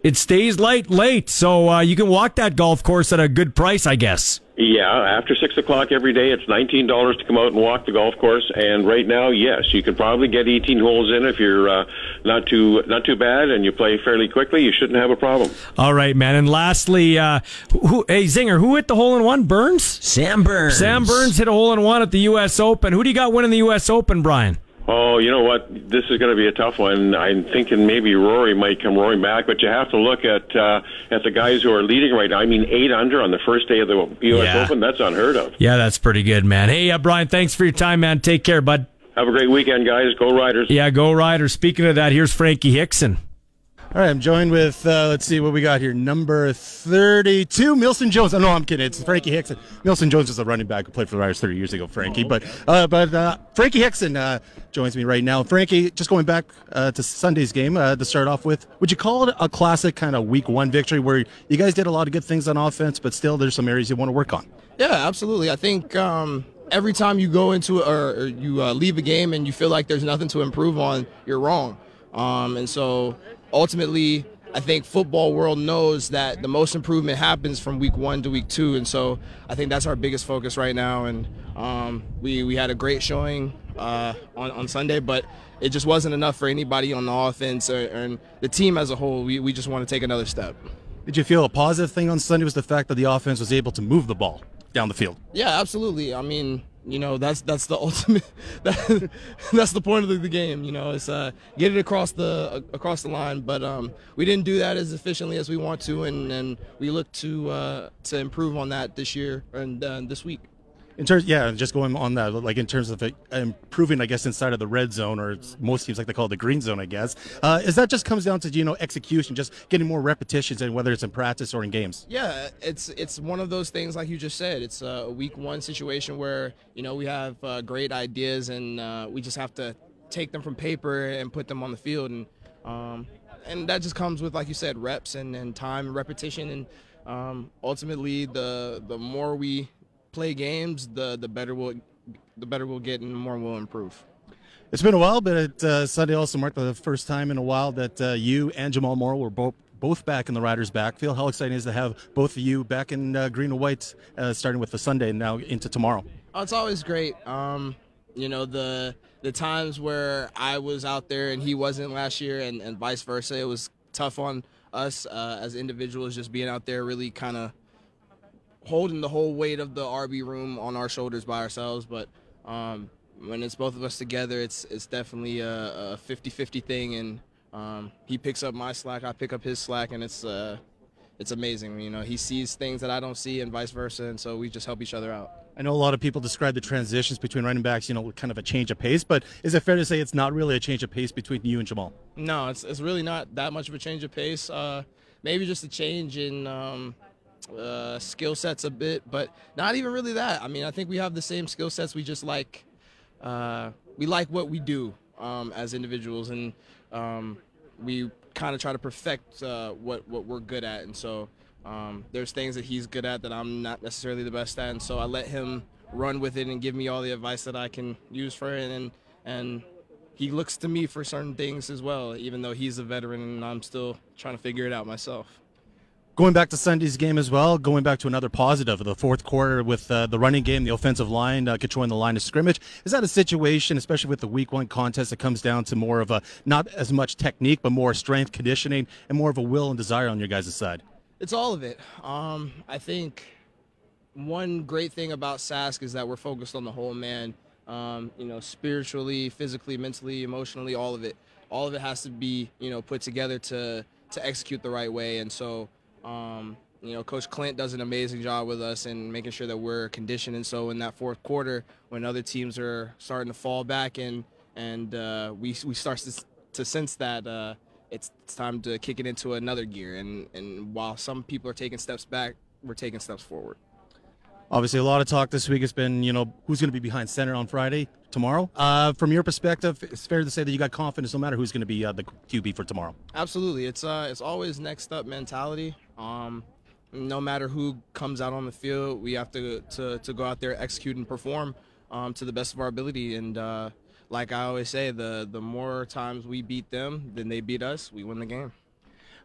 It stays light late, so uh, you can walk that golf course at a good price, I guess. Yeah, after six o'clock every day, it's nineteen dollars to come out and walk the golf course. And right now, yes, you can probably get eighteen holes in if you're uh, not too not too bad and you play fairly quickly. You shouldn't have a problem. All right, man. And lastly, uh, who, hey Zinger, who hit the hole in one? Burns. Sam Burns. Sam Burns hit a hole in one at the U.S. Open. Who do you got winning the U.S. Open, Brian? Oh, you know what? This is going to be a tough one. I'm thinking maybe Rory might come roaring back, but you have to look at uh, at the guys who are leading right now. I mean, eight under on the first day of the U.S. Yeah. Open. That's unheard of. Yeah, that's pretty good, man. Hey, uh, Brian, thanks for your time, man. Take care, bud. Have a great weekend, guys. Go Riders. Yeah, go Riders. Speaking of that, here's Frankie Hickson. All right, I'm joined with, uh, let's see what we got here. Number 32, Milson Jones. Oh, no, I'm kidding. It's Frankie Hickson. Milson Jones is a running back who played for the Riders 30 years ago, Frankie. But uh, but uh, Frankie Hickson uh, joins me right now. Frankie, just going back uh, to Sunday's game uh, to start off with, would you call it a classic kind of week one victory where you guys did a lot of good things on offense, but still there's some areas you want to work on? Yeah, absolutely. I think. Um every time you go into or, or you uh, leave a game and you feel like there's nothing to improve on, you're wrong. Um, and so ultimately, I think football world knows that the most improvement happens from week one to week two, and so I think that's our biggest focus right now. And um, we we had a great showing uh, on on Sunday, but it just wasn't enough for anybody on the offense or, and the team as a whole. We we just want to take another step. Did you feel a positive thing on Sunday was the fact that the offense was able to move the ball down the field? Yeah, absolutely. I mean, you know that's that's the ultimate that, that's the point of the, the, game you know it's uh get it across the uh, across the line but um we didn't do that as efficiently as we want to and and we look to uh to improve on that this year and uh, this week in terms, yeah, just going on that, like in terms of improving, I guess, inside of the red zone, or most teams like they call it the green zone, I guess. Uh, is that just comes down to you know execution, just getting more repetitions, and whether it's in practice or in games? Yeah, it's it's one of those things, like you just said. It's a week one situation where you know we have uh, great ideas, and uh, we just have to take them from paper and put them on the field, and um, and that just comes with, like you said, reps and, and time and repetition, and um, ultimately the the more we play games, the the better we'll the better we'll get and the more we'll improve. It's been a while, but it, uh, Sunday also marked the first time in a while that uh, you and Jamal Morrow were both both back in the Riders' backfield. How exciting is to have both of you back in uh, green and white, uh, starting with the Sunday and now into tomorrow? Oh, it's always great. Um, you know the the times where I was out there and he wasn't last year, and, and vice versa. It was tough on us uh, as individuals, just being out there, really kind of holding the whole weight of the RB room on our shoulders by ourselves. But um, when it's both of us together, it's it's definitely a, a 50-50 thing, and um, he picks up my slack, I pick up his slack, and it's uh, it's amazing. You know, he sees things that I don't see, and vice versa, and so we just help each other out. I know a lot of people describe the transitions between running backs, you know, kind of a change of pace, but is it fair to say it's not really a change of pace between you and Jamal? No, it's, it's really not that much of a change of pace. Uh, maybe just a change in um, uh, skill sets a bit, but not even really that. I mean, I think we have the same skill sets. We just like uh, we like what we do um, as individuals, and um, we kind of try to perfect uh, what what we're good at. And so um, there's things that he's good at that I'm not necessarily the best at, and so I let him run with it and give me all the advice that I can use for it, and and he looks to me for certain things as well, even though he's a veteran and I'm still trying to figure it out myself. Going back to Sunday's game as well, going back to another positive, of the fourth quarter with uh, the running game, the offensive line uh, controlling the line of scrimmage. Is that a situation, especially with the week one contest, that comes down to more of a not as much technique, but more strength, conditioning, and more of a will and desire on your guys' side? It's all of it. Um, I think one great thing about Sask is that we're focused on the whole man. Um, you know, spiritually, physically, mentally, emotionally, all of it. All of it has to be, you know, put together to to execute the right way. And so, um, you know, Coach Clint does an amazing job with us and making sure that we're conditioned. And so, in that fourth quarter, when other teams are starting to fall back and and uh, we we start to, to sense that uh, it's, it's time to kick it into another gear. And and while some people are taking steps back, we're taking steps forward. Obviously, a lot of talk this week has been, you know, who's going to be behind center on Friday, tomorrow. Uh, from your perspective, it's fair to say that you got confidence no matter who's going to be uh, the QB for tomorrow. Absolutely, it's uh, it's always next up mentality. Um, no matter who comes out on the field, we have to to, to go out there, execute, and perform um, to the best of our ability. And uh, like I always say, the the more times we beat them than they beat us, we win the game.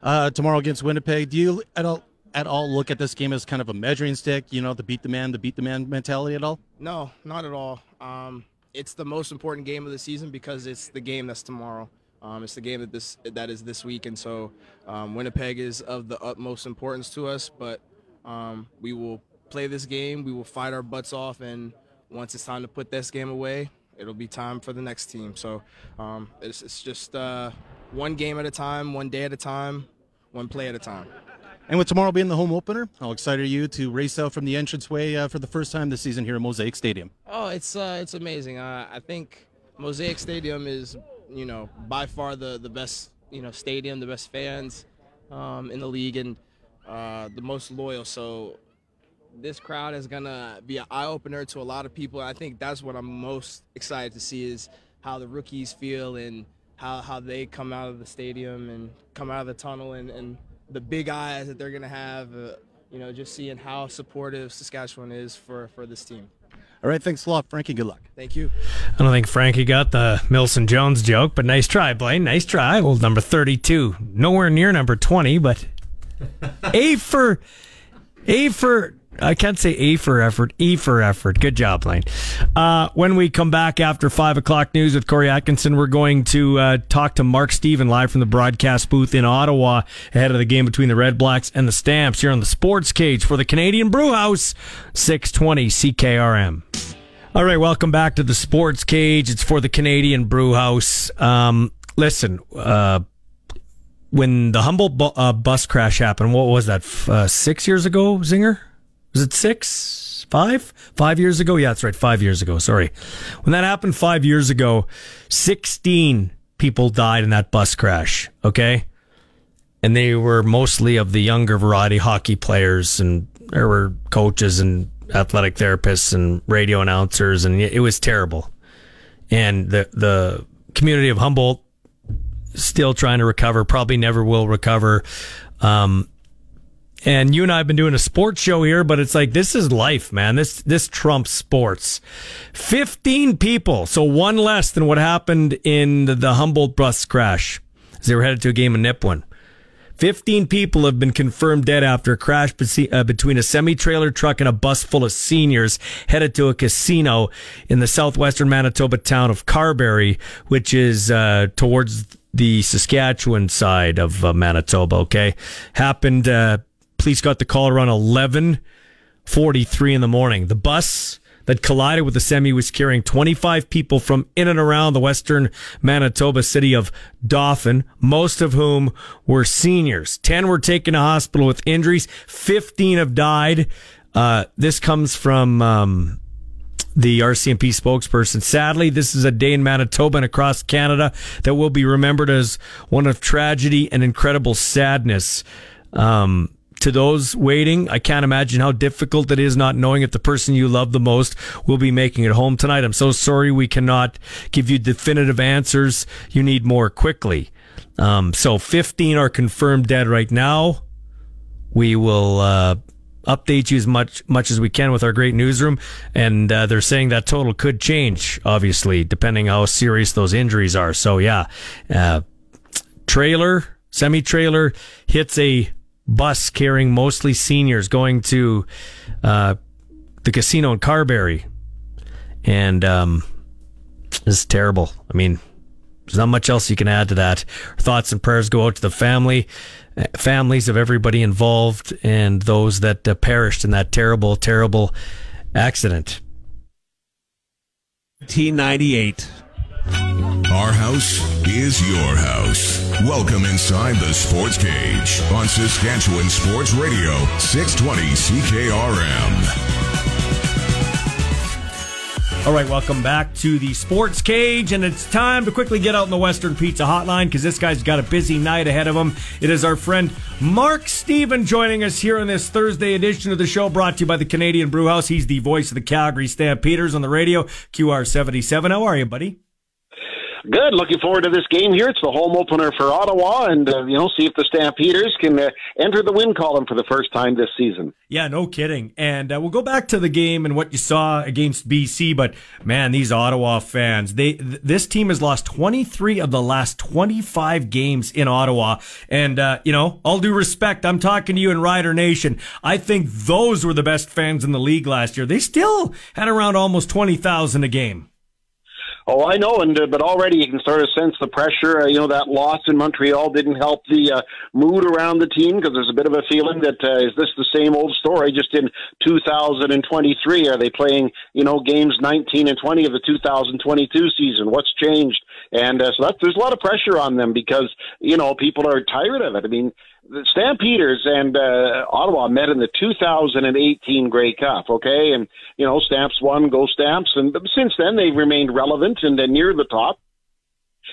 Uh, tomorrow against Winnipeg, do you at all at all look at this game as kind of a measuring stick? You know, the beat the man, the beat the man mentality at all? No, not at all. Um, it's the most important game of the season because it's the game that's tomorrow. Um, it's the game that this that is this week, and so um, Winnipeg is of the utmost importance to us. But um, we will play this game. We will fight our butts off, and once it's time to put this game away, it'll be time for the next team. So um, it's, it's just uh, one game at a time, one day at a time, one play at a time. And with tomorrow being the home opener, how excited are you to race out from the entranceway uh, for the first time this season here at Mosaic Stadium? Oh, it's uh, it's amazing. Uh, I think Mosaic Stadium is, you know, by far the the best, you know, stadium, the best fans um, in the league, and uh, the most loyal. So this crowd is gonna be an eye opener to a lot of people. I think that's what I'm most excited to see is how the rookies feel and how how they come out of the stadium and come out of the tunnel and and the big eyes that they're to have, uh, you know, just seeing how supportive Saskatchewan is for, for this team. All right, thanks a lot, Frankie. Good luck. Thank you. I don't think Frankie got the Milson Jones joke, but nice try, Blaine. Nice try. Old number 32. Nowhere near number 20, but A for A for I can't say A for effort, E for effort. Good job, Lane. Uh, when we come back after 5 o'clock news with Corey Atkinson, we're going to uh, talk to Mark Stephen live from the broadcast booth in Ottawa ahead of the game between the Red Blacks and the Stamps here on the Sports Cage for the Canadian Brewhouse, 620 CKRM. All right, welcome back to the Sports Cage. It's for the Canadian Brewhouse. Um, listen, uh, when the Humboldt bu- uh, bus crash happened, what was that, uh, six years ago, Zinger? Was it six? Five? Five years ago? Yeah, that's right. Five years ago. Sorry. When that happened five years ago, 16 people died in that bus crash. Okay. And they were mostly of the younger variety hockey players, and there were coaches and athletic therapists and radio announcers, and it was terrible. And the, the community of Humboldt still trying to recover, probably never will recover. Um, and you and I have been doing a sports show here, but it's like this is life, man. This this trumps sports. Fifteen people, so one less than what happened in the, the Humboldt bus crash as they were headed to a game in Nipawin. Fifteen people have been confirmed dead after a crash uh, between a semi-trailer truck and a bus full of seniors headed to a casino in the southwestern Manitoba town of Carberry, which is uh, towards the Saskatchewan side of uh, Manitoba. Okay, happened uh, police got the call around 11:43 in the morning. The bus that collided with the semi was carrying 25 people from in and around the western Manitoba city of Dauphin, most of whom were seniors. 10 were taken to hospital with injuries. 15 have died. Uh, this comes from um, the RCMP spokesperson. Sadly, this is a day in Manitoba and across Canada that will be remembered as one of tragedy and incredible sadness. Um, to those waiting, I can't imagine how difficult it is not knowing if the person you love the most will be making it home tonight. I'm so sorry we cannot give you definitive answers. You need more quickly. Um, so 15 are confirmed dead right now. We will uh, update you as much much as we can with our great newsroom, and uh, they're saying that total could change, obviously, depending how serious those injuries are. So yeah, uh, trailer semi trailer hits a bus carrying mostly seniors going to uh, the casino in Carberry, and um, this is terrible. I mean, there's not much else you can add to that. Thoughts and prayers go out to the family, uh, families of everybody involved, and those that uh, perished in that terrible, terrible accident. 1998. Our house is your house. Welcome inside the Sports Cage on Saskatchewan Sports Radio, 620 CKRM. All right, welcome back to the Sports Cage, and it's time to quickly get out in the Western Pizza Hotline because this guy's got a busy night ahead of him. It is our friend Mark Stephen joining us here on this Thursday edition of the show, brought to you by the Canadian Brewhouse. He's the voice of the Calgary Stampeders on the radio, QR77. How are you, buddy? Good. Looking forward to this game here. It's the home opener for Ottawa, and uh, you know, see if the Stampeders can uh, enter the win column for the first time this season. Yeah, no kidding. And uh, we'll go back to the game and what you saw against BC. But man, these Ottawa fans, they th- this team has lost 23 of the last 25 games in Ottawa. And uh, you know, all due respect, I'm talking to you in Rider Nation. I think those were the best fans in the league last year. They still had around almost 20,000 a game. Oh, I know, and uh, but already you can sort of sense the pressure. Uh, you know that loss in Montreal didn't help the uh, mood around the team because there's a bit of a feeling that uh, is this the same old story? Just in 2023, are they playing you know games 19 and 20 of the 2022 season? What's changed? And uh, so that, there's a lot of pressure on them because you know people are tired of it. I mean, the Stampeders and uh, Ottawa met in the 2018 Grey Cup, okay? And, you know, Stamps won, go Stamps. And since then, they've remained relevant and near the top.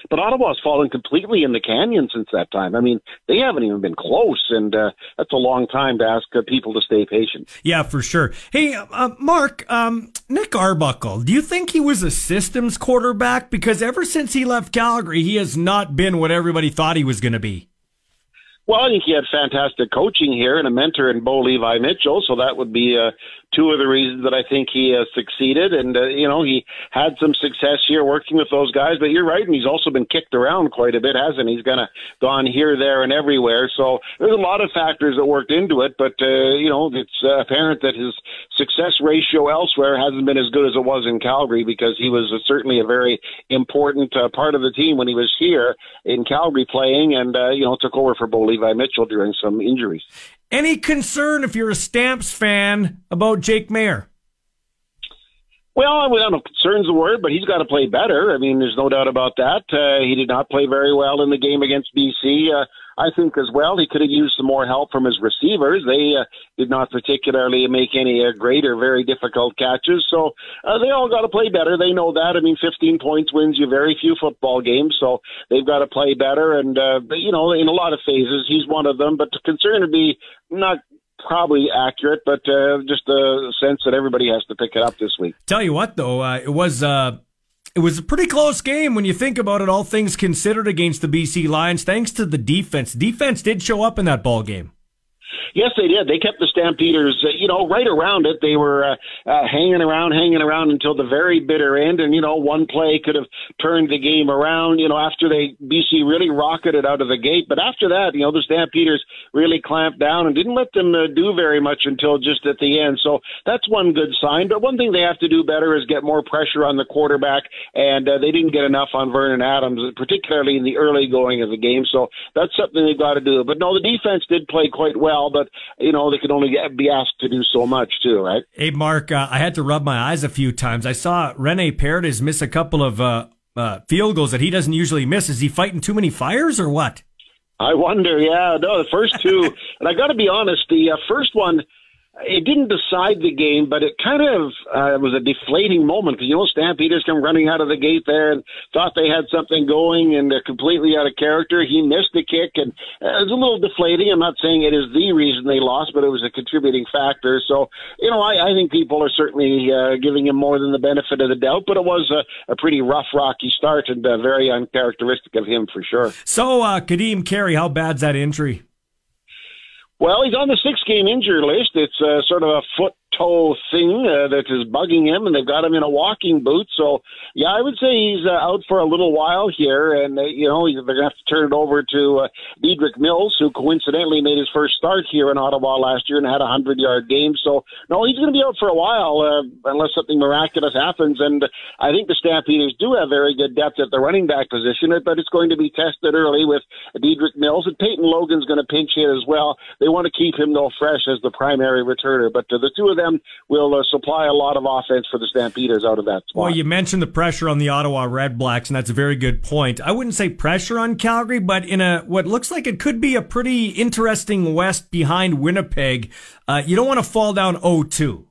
But Ottawa's fallen completely in the canyon since that time. I mean, they haven't even been close, and uh, that's a long time to ask uh, people to stay patient. Yeah, for sure. Hey, uh, Mark, um, Nick Arbuckle, do you think he was a systems quarterback? Because ever since he left Calgary, he has not been what everybody thought he was going to be. Well, I think he had fantastic coaching here and a mentor in Bo Levi Mitchell, so that would be uh, two of the reasons that I think he has succeeded. And uh, you know, he had some success here working with those guys. But you're right, and he's also been kicked around quite a bit, hasn't he? He's kind of gone here, there, and everywhere. So there's a lot of factors that worked into it. But uh, you know, it's uh, apparent that his success ratio elsewhere hasn't been as good as it was in Calgary because he was uh, certainly a very important uh, part of the team when he was here in Calgary playing, and uh, you know, took over for Bo Levi Levi Mitchell during some injuries. Any concern if you're a Stamps fan about Jake Maier? Well, I don't know, concern's the word, but he's got to play better. I mean, there's no doubt about that. Uh, he did not play very well in the game against BC. Uh, I think as well he could have used some more help from his receivers. They uh, did not particularly make any uh, great or very difficult catches, so uh, they all got to play better. They know that. I mean, 15 points wins you very few football games, so they've got to play better. And uh, you know, in a lot of phases, he's one of them. But the concern would be not probably accurate, but uh, just a sense that everybody has to pick it up this week. Tell you what, though, uh, it was. Uh it was a pretty close game when you think about it, all things considered, against the BC Lions. Thanks to the defense. Defense did show up in that ball game. Yes, they did. They kept the Stampeders, uh, you know, right around it. They were uh, uh, hanging around, hanging around until the very bitter end. And you know, one play could have turned the game around. You know, after they BC really rocketed out of the gate. But after that, you know, the Stampeders really clamped down and didn't let them uh, do very much until just at the end. So that's one good sign. But one thing they have to do better is get more pressure on the quarterback. And uh, they didn't get enough on Vernon Adams, particularly in the early going of the game. So that's something they've got to do. But no, the defense did play quite well. But but you know they can only be asked to do so much too, right? Hey, Mark, uh, I had to rub my eyes a few times. I saw Rene Paredes miss a couple of uh, uh, field goals that he doesn't usually miss. Is he fighting too many fires or what? I wonder. Yeah, no, the first two, and I got to be honest, the uh, first one it didn't decide the game, but it kind of uh, was a deflating moment because you know Stampeders come running out of the gate there and thought they had something going and they're completely out of character. He missed the kick and uh, it was a little deflating. I'm not saying it is the reason they lost, but it was a contributing factor. So you know I, I think people are certainly uh, giving him more than the benefit of the doubt, but it was a, a pretty rough, rocky start and uh, very uncharacteristic of him for sure. So uh, Kadeem Carey, how bad's that injury? Well, he's on the six game injury list. It's uh, sort of a foot toe thing uh, that is bugging him, and they've got him in a walking boot. So, yeah, I would say he's uh, out for a little while here, and uh, you know they're going to have to turn it over to uh, Dedrick Mills, who coincidentally made his first start here in Ottawa last year and had a hundred yard game. So, no, he's going to be out for a while uh, unless something miraculous happens. And I think the Stampeders do have very good depth at the running back position, but it's going to be tested early with Dedrick Mills, and Peyton Logan's going to pinch hit as well. They want to keep him though fresh as the primary returner, but uh, the two of them will uh, supply a lot of offense for the Stampeders out of that spot. Well, you mentioned the pressure on the Ottawa Red Blacks, and that's a very good point. I wouldn't say pressure on Calgary, but in a what looks like it could be a pretty interesting West behind Winnipeg, uh, you don't want to fall down 0-2.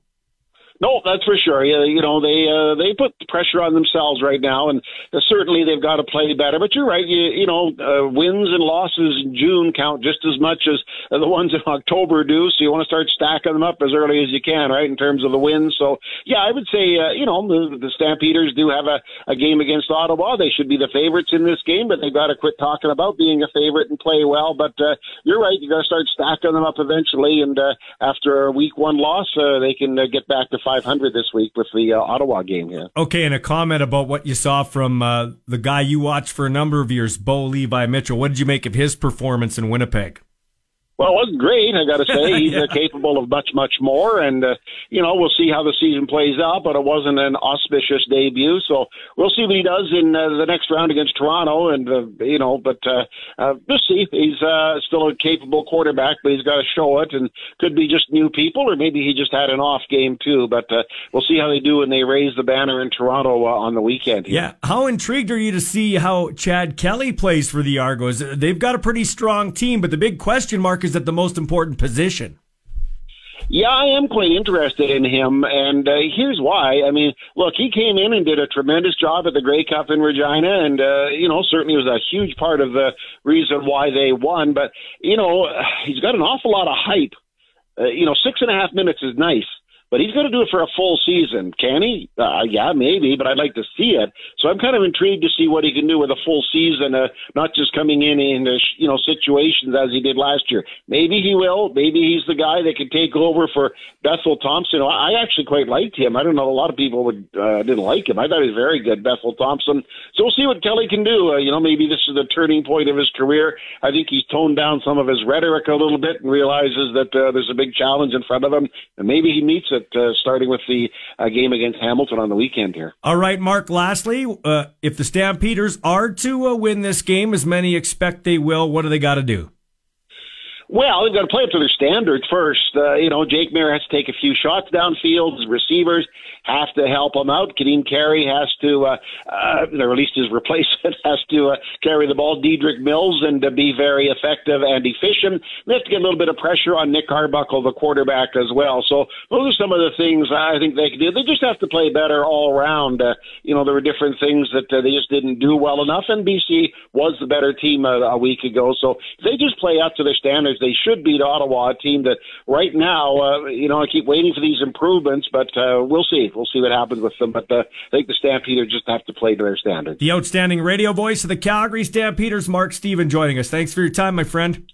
No, that's for sure. You, you know, they uh, they put pressure on themselves right now, and uh, certainly they've got to play better. But you're right. You, you know, uh, wins and losses in June count just as much as uh, the ones in October do. So you want to start stacking them up as early as you can, right? In terms of the wins. So yeah, I would say uh, you know the, the Stampeders do have a, a game against Ottawa. They should be the favorites in this game, but they've got to quit talking about being a favorite and play well. But uh, you're right. You got to start stacking them up eventually, and uh, after a week one loss, uh, they can uh, get back to 500 this week with the uh, Ottawa game here. Okay, and a comment about what you saw from uh, the guy you watched for a number of years, Bo Levi Mitchell. What did you make of his performance in Winnipeg? Well, it wasn't great, I got to say. He's Yeah. uh, capable of much, much more, and uh, you know we'll see how the season plays out. But it wasn't an auspicious debut, so we'll see what he does in uh, the next round against Toronto. And uh, you know, but uh, uh, we'll see. He's uh, still a capable quarterback, but he's got to show it, and could be just new people, or maybe he just had an off game too. But uh, we'll see how they do when they raise the banner in Toronto uh, on the weekend. Here. Yeah. How intrigued are you to see how Chad Kelly plays for the Argos? They've got a pretty strong team, but the big question mark is at the most important position. Yeah, I am quite interested in him, and uh, here's why. I mean, look, he came in and did a tremendous job at the Grey Cup in Regina, and uh, you know certainly was a huge part of the reason why they won. But you know, he's got an awful lot of hype. Uh, you know, six and a half minutes is nice. But he's going to do it for a full season, can he? Uh, yeah, maybe, but I'd like to see it. So I'm kind of intrigued to see what he can do with a full season, uh, not just coming in in you know situations as he did last year. Maybe he will. Maybe he's the guy that can take over for Bethel Thompson. I I actually quite liked him. I don't know. A lot of people would uh, didn't like him. I thought he was very good, Bethel Thompson. So we'll see what Kelly can do. Uh, you know, maybe this is the turning point of his career. I think he's toned down some of his rhetoric a little bit and realizes that uh, there's a big challenge in front of him, and maybe he meets it. Uh, starting with the uh, game against Hamilton on the weekend here. All right, Mark. Lastly, uh, if the Stampeders are to uh, win this game, as many expect they will, what do they got to do? Well, they've got to play up to their standards first. Uh, you know, Jake Maier has to take a few shots downfield. Receivers have to help him out. Kadeem Carey has to, uh, uh, at least his replacement has to uh, carry the ball. Dedrick Mills and uh, be very effective and efficient. They have to get a little bit of pressure on Nick Arbuckle, the quarterback, as well. So those are some of the things I think they can do. They just have to play better all around. Uh, you know, there were different things that uh, they just didn't do well enough, and BC was the better team a, a week ago. So if they just play up to their standards. They should beat Ottawa, a team that right now, uh, you know, I keep waiting for these improvements, but uh, we'll see. We'll see what happens with them. But uh, I think the Stampeders just have to play to their standards. The outstanding radio voice of the Calgary Stampeders, Mark Stephen, joining us. Thanks for your time, my friend.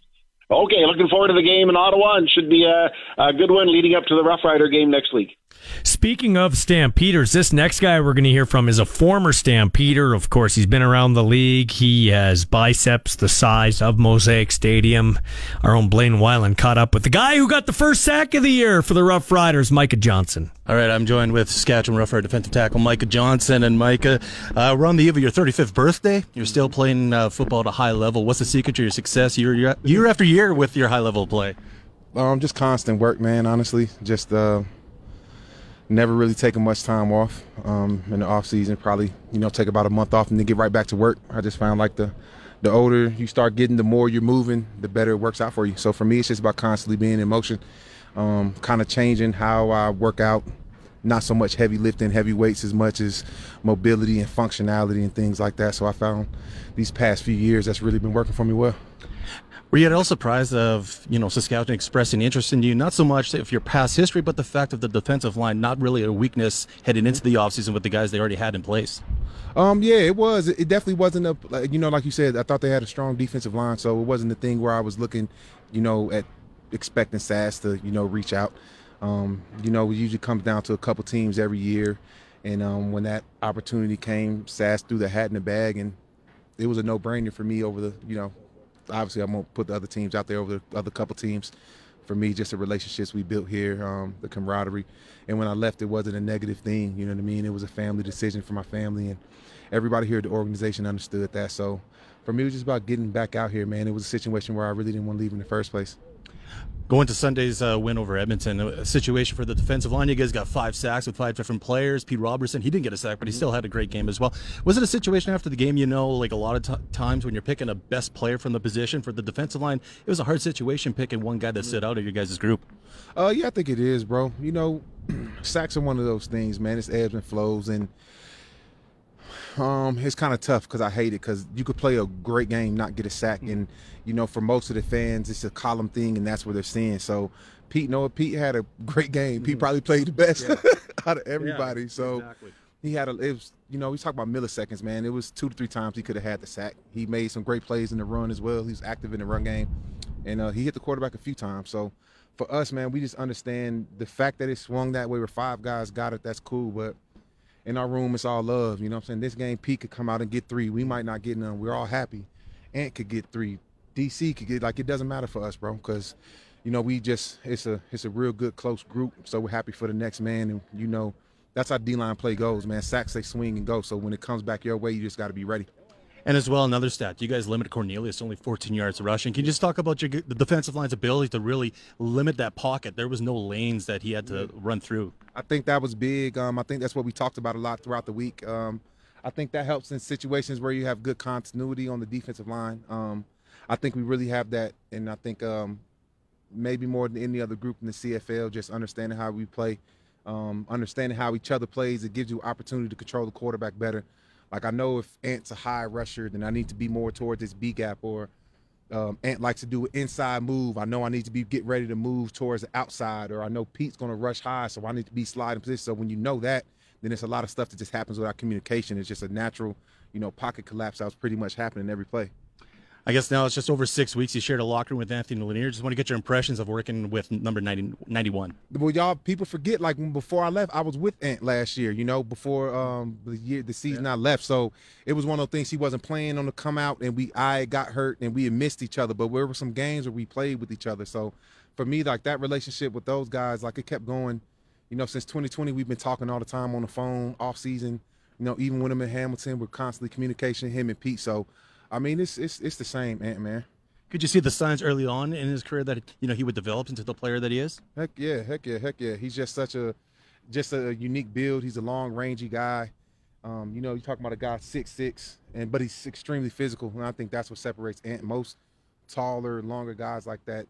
Okay, looking forward to the game in Ottawa, and should be a, a good one leading up to the Rough Rider game next week. Speaking of Stampeders, this next guy we're going to hear from is a former Stampeder. Of course, he's been around the league. He has biceps the size of Mosaic Stadium. Our own Blaine Weiland caught up with the guy who got the first sack of the year for the Rough Riders, Micah Johnson. All right, I'm joined with Saskatchewan Rough Rider defensive tackle Micah Johnson. And Micah, uh, we're on the eve of your 35th birthday. You're still playing uh, football at a high level. What's the secret to your success year, year, year after year with your high level play? Um, just constant work, man. Honestly, just uh, never really taking much time off um, in the off season. Probably, you know, take about a month off and then get right back to work. I just found like the the older you start getting, the more you're moving, the better it works out for you. So for me, it's just about constantly being in motion, um, kind of changing how I work out. Not so much heavy lifting, heavy weights, as much as mobility and functionality and things like that. So I found these past few years that's really been working for me well. Were you at all surprised of you know Saskatchewan expressing interest in you? Not so much of your past history, but the fact of the defensive line not really a weakness heading into the offseason with the guys they already had in place. Um, yeah, it was. It definitely wasn't a like, you know, like you said. I thought they had a strong defensive line, so it wasn't the thing where I was looking, you know, at expecting SAS to you know reach out. Um, you know, it usually comes down to a couple teams every year, and um, when that opportunity came, SAS threw the hat in the bag, and it was a no-brainer for me over the you know, obviously I won't put the other teams out there over the other couple teams. For me, just the relationships we built here, um, the camaraderie, and when I left, it wasn't a negative thing. You know what I mean? It was a family decision for my family, and everybody here at the organization understood that. So for me, it was just about getting back out here, man. It was a situation where I really didn't want to leave in the first place. Going to Sunday's uh, win over Edmonton, a situation for the defensive line. You guys got five sacks with five different players. Pete Robertson, he didn't get a sack, but he still had a great game as well. Was it a situation after the game, you know, like a lot of t- times when you're picking a best player from the position for the defensive line, it was a hard situation picking one guy that stood out of your guys' group? Uh, yeah, I think it is, bro. You know, sacks are one of those things, man. It's ebbs and flows, and um, it's kind of tough because I hate it because you could play a great game, not get a sack, and you know, for most of the fans, it's a column thing, and that's what they're seeing. So, Pete, Noah, Pete had a great game. Pete probably played the best Yeah. out of everybody. Yeah, so exactly. he had a. It was, you know, we talk about milliseconds, man. It was two to three times he could have had the sack. He made some great plays in the run as well. He was active in the run game, and uh, he hit the quarterback a few times. So. For us, man, we just understand the fact that it swung that way where five guys got it, that's cool. But in our room, it's all love. You know what I'm saying? This game, Pete could come out and get three. We might not get none. We're all happy. Ant could get three. DC could get like it doesn't matter for us, bro, because you know we just it's a it's a real good close group. So we're happy for the next man, and you know that's how D line play goes, man. Sacks they swing and go. So when it comes back your way, you just got to be ready. And as well, another stat: you guys limit Cornelius only 14 yards rushing. Can you just talk about your the defensive line's ability to really limit that pocket? There was no lanes that he had to run through. I think that was big. Um, I think that's what we talked about a lot throughout the week. Um, I think that helps in situations where you have good continuity on the defensive line. Um, I think we really have that, and I think um, maybe more than any other group in the CFL, just understanding how we play, um, understanding how each other plays. It gives you opportunity to control the quarterback better. Like I know if Ant's a high rusher, then I need to be more towards this B gap, or um, Ant likes to do an inside move. I know I need to be get ready to move towards the outside, or I know Pete's to rush high, so I need to be sliding position. So when you know that, then it's a lot of stuff that just happens without communication. It's just a natural, you know, pocket collapse that was pretty much happening every play. I guess now it's just over six weeks. You shared a locker room with Anthony Lanier. Just want to get your impressions of working with number 90, 91. Well, y'all people forget like when before I left, I was with Ant last year. You know, before um the year the season I left, so it was one of those things. He wasn't playing on the come out, and we I got hurt, and we had missed each other. But there were some games where we played with each other. So for me, like that relationship with those guys, like it kept going. You know, since 2020, we've been talking all the time on the phone, off season. You know, even when I'm in Hamilton, we're constantly communication, him and Pete. So, I mean, it's it's it's the same, Ant man. Could you see the signs early on in his career that you know he would develop into the player that he is? Heck yeah, heck yeah, heck yeah. He's just such a just a unique build. He's a long rangy guy. Um, you know, you're talking about a guy six six, and but he's extremely physical, and I think that's what separates Ant. Most taller, longer guys like that,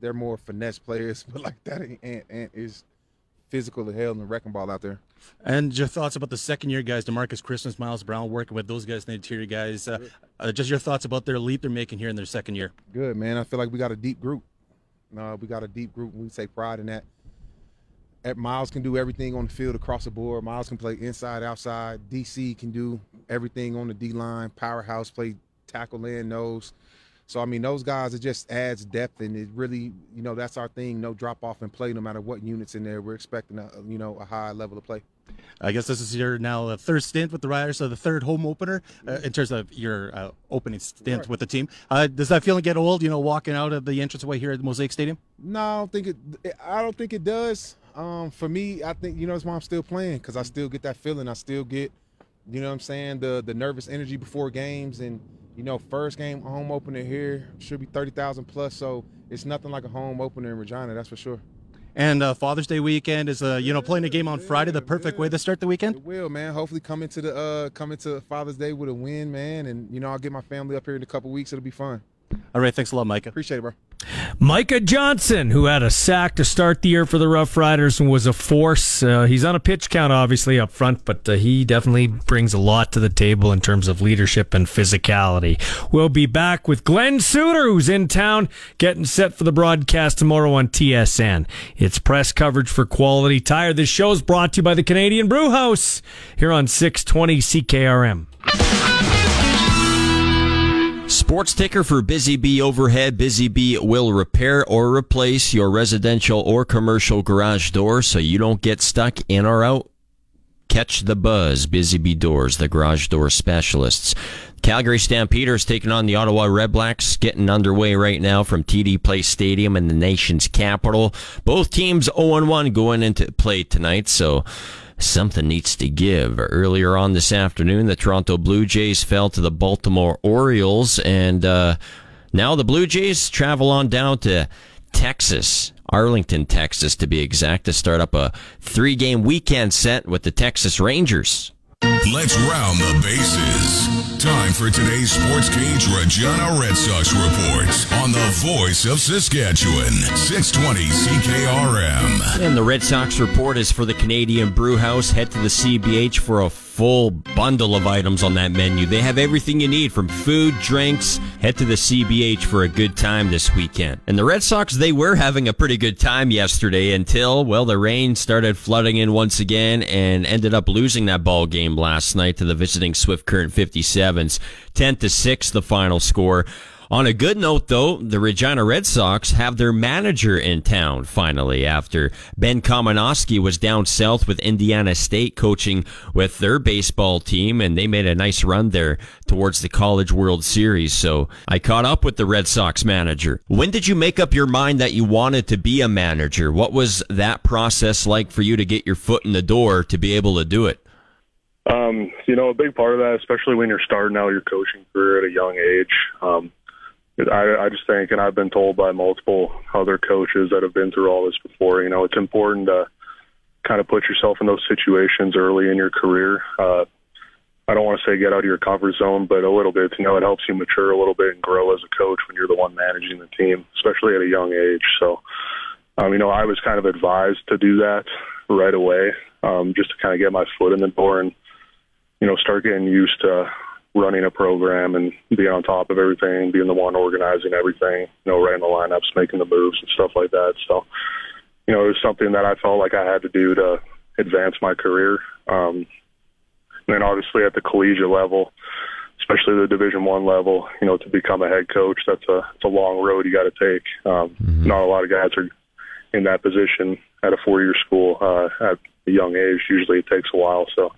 they're more finesse players, but like that ain't Ant. Ant is physical as hell and wrecking ball out there. And your thoughts about the second year guys, Demarcus Christmas, Miles Brown, working with those guys, in the interior guys. Uh, uh, just your thoughts about their leap they're making here in their second year. Good man. I feel like we got a deep group. Uh, we got a deep group. and We take pride in that. At Miles can do everything on the field across the board. Miles can play inside, outside. DC can do everything on the D line. Powerhouse play tackle and nose. So I mean, those guys it just adds depth, and it really, you know, that's our thing. No drop off in play, no matter what units in there. We're expecting a, you know, a high level of play. I guess this is your now third stint with the Riders, so the third home opener uh, in terms of your uh, opening stint Right. with the team. Uh, does that feeling get old? You know, walking out of the entranceway here at Mosaic Stadium. No, I don't think it. I don't think it does. Um, for me, I think you know that's why I'm still playing because I still get that feeling. I still get, you know, what I'm saying the the nervous energy before games, and you know, first game home opener here should be thirty thousand plus. So it's nothing like a home opener in Regina, that's for sure. And uh, Father's Day weekend is, uh, you know, playing a game on Friday, the perfect way to start the weekend. It will, man. Hopefully, come into the uh, come into Father's Day with a win, man, and you know, I'll get my family up here in a couple weeks. It'll be fun. All right, thanks a lot, Micah. Appreciate it, bro. Micah Johnson, who had a sack to start the year for the Rough Riders and was a force. Uh, he's on a pitch count, obviously, up front, but uh, he definitely brings a lot to the table in terms of leadership and physicality. We'll be back with Glenn Suitor, who's in town, getting set for the broadcast tomorrow on TSN. It's press coverage for quality tire. This show is brought to you by the Canadian Brew House here on 620 CKRM. Sports ticker for Busy Bee Overhead. Busy Bee will repair or replace your residential or commercial garage door so you don't get stuck in or out. Catch the buzz. Busy Bee Doors, the garage door specialists. Calgary Stampeders taking on the Ottawa Redblacks, getting underway right now from TD Place Stadium in the nation's capital. Both teams 0-1 going into play tonight, so something needs to give. Earlier on this afternoon, the Toronto Blue Jays fell to the Baltimore Orioles, and uh, now the Blue Jays travel on down to Texas, Arlington, Texas, to be exact, to start up a three game weekend set with the Texas Rangers. Let's round the bases. Time for today's Sports Cage Regina Red Sox report on the voice of Saskatchewan, 620 CKRM. And the Red Sox report is for the Canadian Brew House. Head to the CBH for a full bundle of items on that menu. They have everything you need from food, drinks. Head to the CBH for a good time this weekend. And the Red Sox, they were having a pretty good time yesterday until, well, the rain started flooding in once again and ended up losing that ball game last night to the visiting Swift Current 57s. 10 to 6 the final score. On a good note, though, the Regina Red Sox have their manager in town finally after Ben Kamenowski was down south with Indiana State coaching with their baseball team, and they made a nice run there towards the College World Series. So I caught up with the Red Sox manager. When did you make up your mind that you wanted to be a manager? What was that process like for you to get your foot in the door to be able to do it? Um, you know, a big part of that, especially when you're starting out your coaching career at a young age, um, I, I just think, and I've been told by multiple other coaches that have been through all this before, you know, it's important to kind of put yourself in those situations early in your career. Uh, I don't want to say get out of your comfort zone, but a little bit. You know, it helps you mature a little bit and grow as a coach when you're the one managing the team, especially at a young age. So, um, you know, I was kind of advised to do that right away, um, just to kind of get my foot in the door and, you know, start getting used to running a program and being on top of everything, being the one organizing everything, you know, writing the lineups, making the moves and stuff like that. So, you know, it was something that I felt like I had to do to advance my career. Um, and then obviously at the collegiate level, especially the Division One level, you know, to become a head coach, that's a it's a long road you got to take. Um, mm-hmm. Not a lot of guys are in that position at a four year school uh, at a young age. Usually it takes a while. So,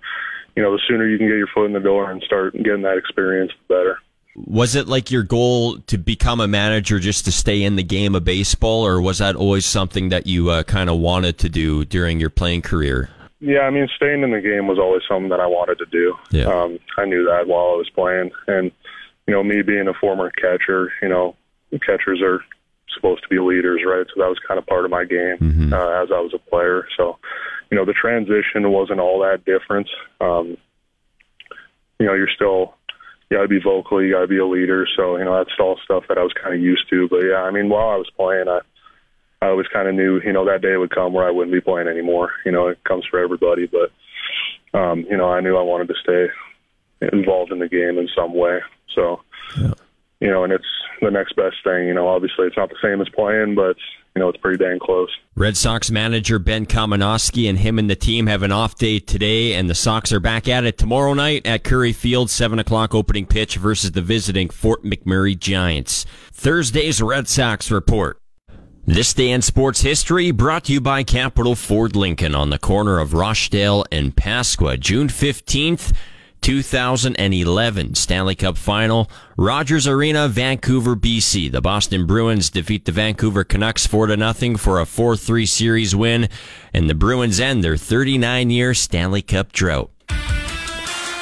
you know, the sooner you can get your foot in the door and start getting that experience, the better. Was it like your goal to become a manager just to stay in the game of baseball, or was that always something that you uh, kind of wanted to do during your playing career? Yeah, I mean, staying in the game was always something that I wanted to do. Yeah. Um, I knew that while I was playing, and you know, me being a former catcher, you know, catchers are supposed to be leaders, right? So that was kind of part of my game mm-hmm. uh, as I was a player. So, you know, the transition wasn't all that different. Um, you know, you're still you got to be vocal, you got to be a leader. So, you know, that's all stuff that I was kind of used to. But yeah, I mean, while I was playing, I I always kind of knew, you know, that day would come where I wouldn't be playing anymore. You know, it comes for everybody, but um, you know, I knew I wanted to stay involved in the game in some way. So, yeah. you know, and it's the next best thing. You know, obviously it's not the same as playing, but you know, it's pretty dang close. Red Sox manager Ben Kamenowski and him and the team have an off day today, and the Sox are back at it tomorrow night at Currie Field, 7 o'clock opening pitch versus the visiting Fort McMurray Giants. Thursday's Red Sox report. This day in sports history brought to you by Capital Ford Lincoln on the corner of Rochdale and Pasqua, June 15th. 2011 Stanley Cup Final, Rogers Arena, Vancouver, BC. The Boston Bruins defeat the Vancouver Canucks 4 to nothing for a 4-3 series win, and the Bruins end their 39-year Stanley Cup drought.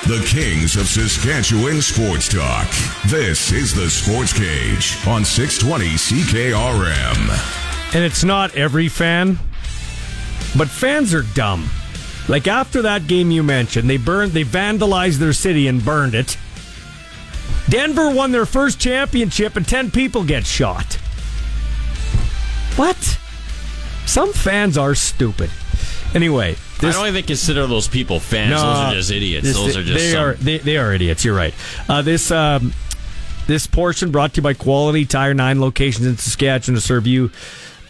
The Kings of Saskatchewan Sports Talk. This is the Sports Cage on 620 CKRM. And it's not every fan, but fans are dumb. Like after that game you mentioned, they burned, they vandalized their city and burned it. Denver won their first championship and 10 people get shot. What? Some fans are stupid. Anyway, this, I don't even consider those people fans. No, those are just idiots. This, those are just they some... are they, they are idiots. You're right. Uh, this um, this portion brought to you by Quality Tire, nine locations in Saskatchewan to serve you.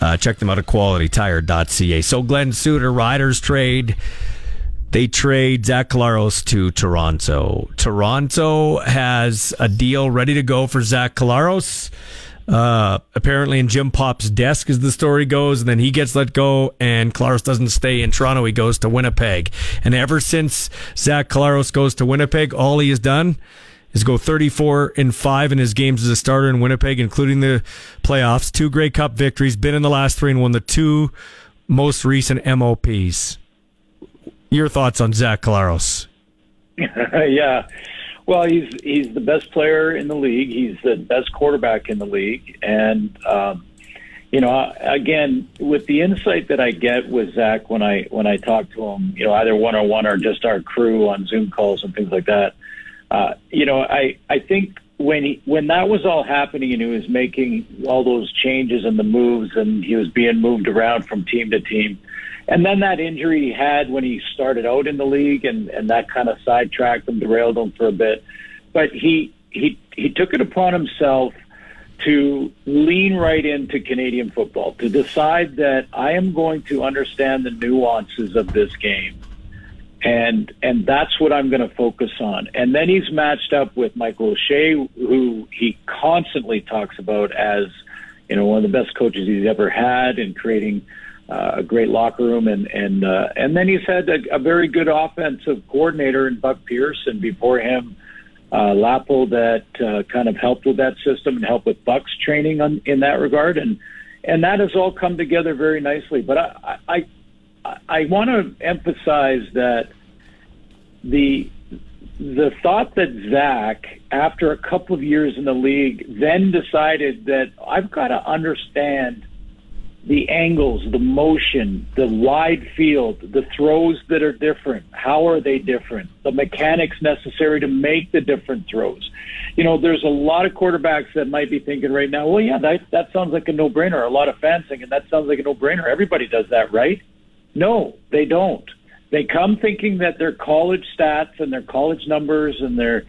Uh, check them out at qualitytire.ca. So Glenn Suitor, Riders Trade, they trade Zach Collaros to Toronto. Toronto has a deal ready to go for Zach Collaros. Uh, apparently in Jim Popp's desk, as the story goes, and then he gets let go, and Collaros doesn't stay in Toronto. He goes to Winnipeg. And ever since Zach Collaros goes to Winnipeg, all he has done is go 34 and 5 in his games as a starter in Winnipeg, including the playoffs, two Grey Cup victories, been in the last three and won the two most recent MOPs. Your thoughts on Zach Collaros? yeah. Well, he's he's the best player in the league. He's the best quarterback in the league, and um, you know, again, with the insight that I get with Zach when I when I talk to him, you know, either one on one or just our crew on Zoom calls and things like that. Uh, you know, I I think when he when that was all happening and he was making all those changes and the moves and he was being moved around from team to team and then that injury he had when he started out in the league, and and that kind of sidetracked him, derailed him for a bit. But he he he took it upon himself to lean right into Canadian football, to decide that I am going to understand the nuances of this game. And and that's what I'm going to focus on. And then he's matched up with Michael O'Shea, who he constantly talks about as, you know, one of the best coaches he's ever had in creating uh, a great locker room, and and uh, and then he's had a, a very good offensive coordinator in Buck Pierce, and before him, uh, that uh, kind of helped with that system and helped with Buck's training on, in that regard, and and that has all come together very nicely. But I I I, I want to emphasize that the the thought that Zach, after a couple of years in the league, then decided that I've got to understand the angles, the motion, the wide field, the throws that are different. How are they different? The mechanics necessary to make the different throws. You know, there's a lot of quarterbacks that might be thinking right now, well, yeah, that, that sounds like a no brainer. A lot of fans thinking that sounds like a no brainer. Everybody does that, right? No, they don't. They come thinking that their college stats and their college numbers and their,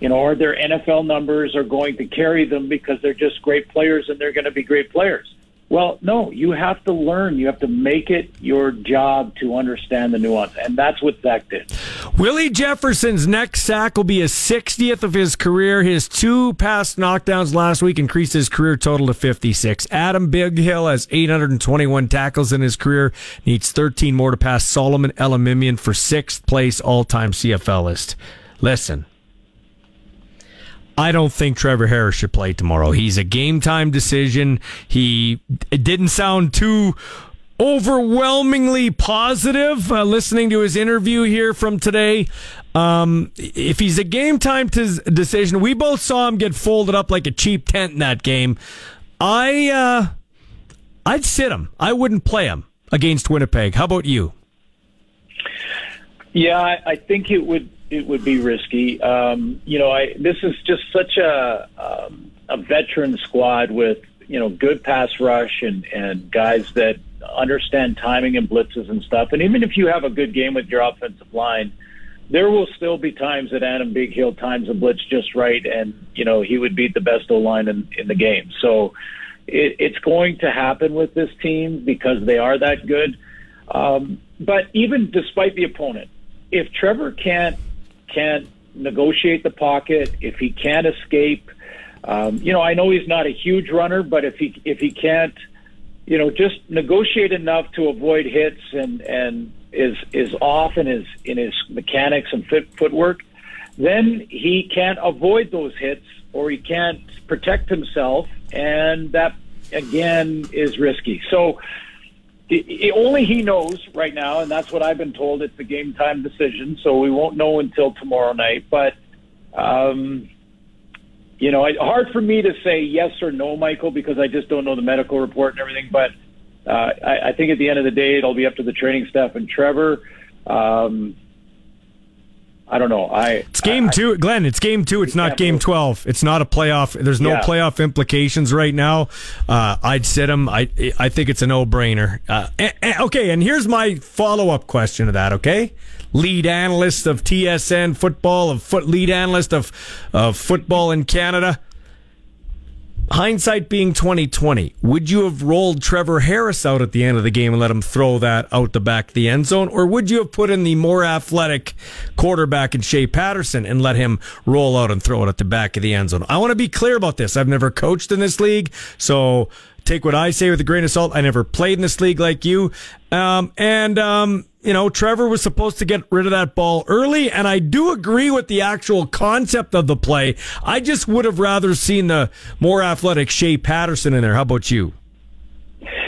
you know, or their NFL numbers are going to carry them because they're just great players and they're going to be great players well, no, you have to learn. You have to make it your job to understand the nuance. And that's what Zach did. Willie Jefferson's next sack will be his 60th of his career. His two past knockdowns last week increased his career total to 56. Adam Bighill has 821 tackles in his career, needs 13 more to pass Solomon Elimimian for sixth place all time CFL list. Listen, I don't think Trevor Harris should play tomorrow. He's a game time decision. He it didn't sound too overwhelmingly positive uh, listening to his interview here from today. Um, if he's a game time t- decision, we both saw him get folded up like a cheap tent in that game. I uh, I'd sit him. I wouldn't play him against Winnipeg. How about you? Yeah, I, I think it would it would be risky. Um, you know, I this is just such a um, a veteran squad with you know good pass rush and and guys that understand timing and blitzes and stuff. And even if you have a good game with your offensive line, there will still be times that Adam Bighill times a blitz just right, and you know he would beat the best O line in in the game. So it, it's going to happen with this team because they are that good. Um, but even despite the opponent, if Trevor can't can't negotiate the pocket, if he can't escape, um, you know, I know he's not a huge runner, but if he if he can't, you know, just negotiate enough to avoid hits and and is is off in his in his mechanics and fit, footwork, then he can't avoid those hits or he can't protect himself, and that again is risky. So only he knows right now, and that's what I've been told. It's a game time decision, so we won't know until tomorrow night. But, um, you know, it, hard for me to say yes or no, Michael, because I just don't know the medical report and everything. But uh, I, I think at the end of the day, it'll be up to the training staff and Trevor. Um, I don't know. I it's game I, two, Glenn. It's game two. It's not game twelve. It's not a playoff. There's no Yeah. playoff implications right now. Uh, I'd sit him. I I think it's a no brainer. Uh, eh, eh, okay, and here's my follow up question to that. Okay, lead analyst of TSN football, of foot lead analyst of of football in Canada. Hindsight being 2020, would you have rolled Trevor Harris out at the end of the game and let him throw that out the back of the end zone? Or would you have put in the more athletic quarterback in Shea Patterson and let him roll out and throw it at the back of the end zone? I want to be clear about this. I've never coached in this league, so take what I say with a grain of salt. I never played in this league like you. Um, and, um, you know, Trevor was supposed to get rid of that ball early, and I do agree with the actual concept of the play. I just would have rather seen the more athletic Shea Patterson in there. How about you?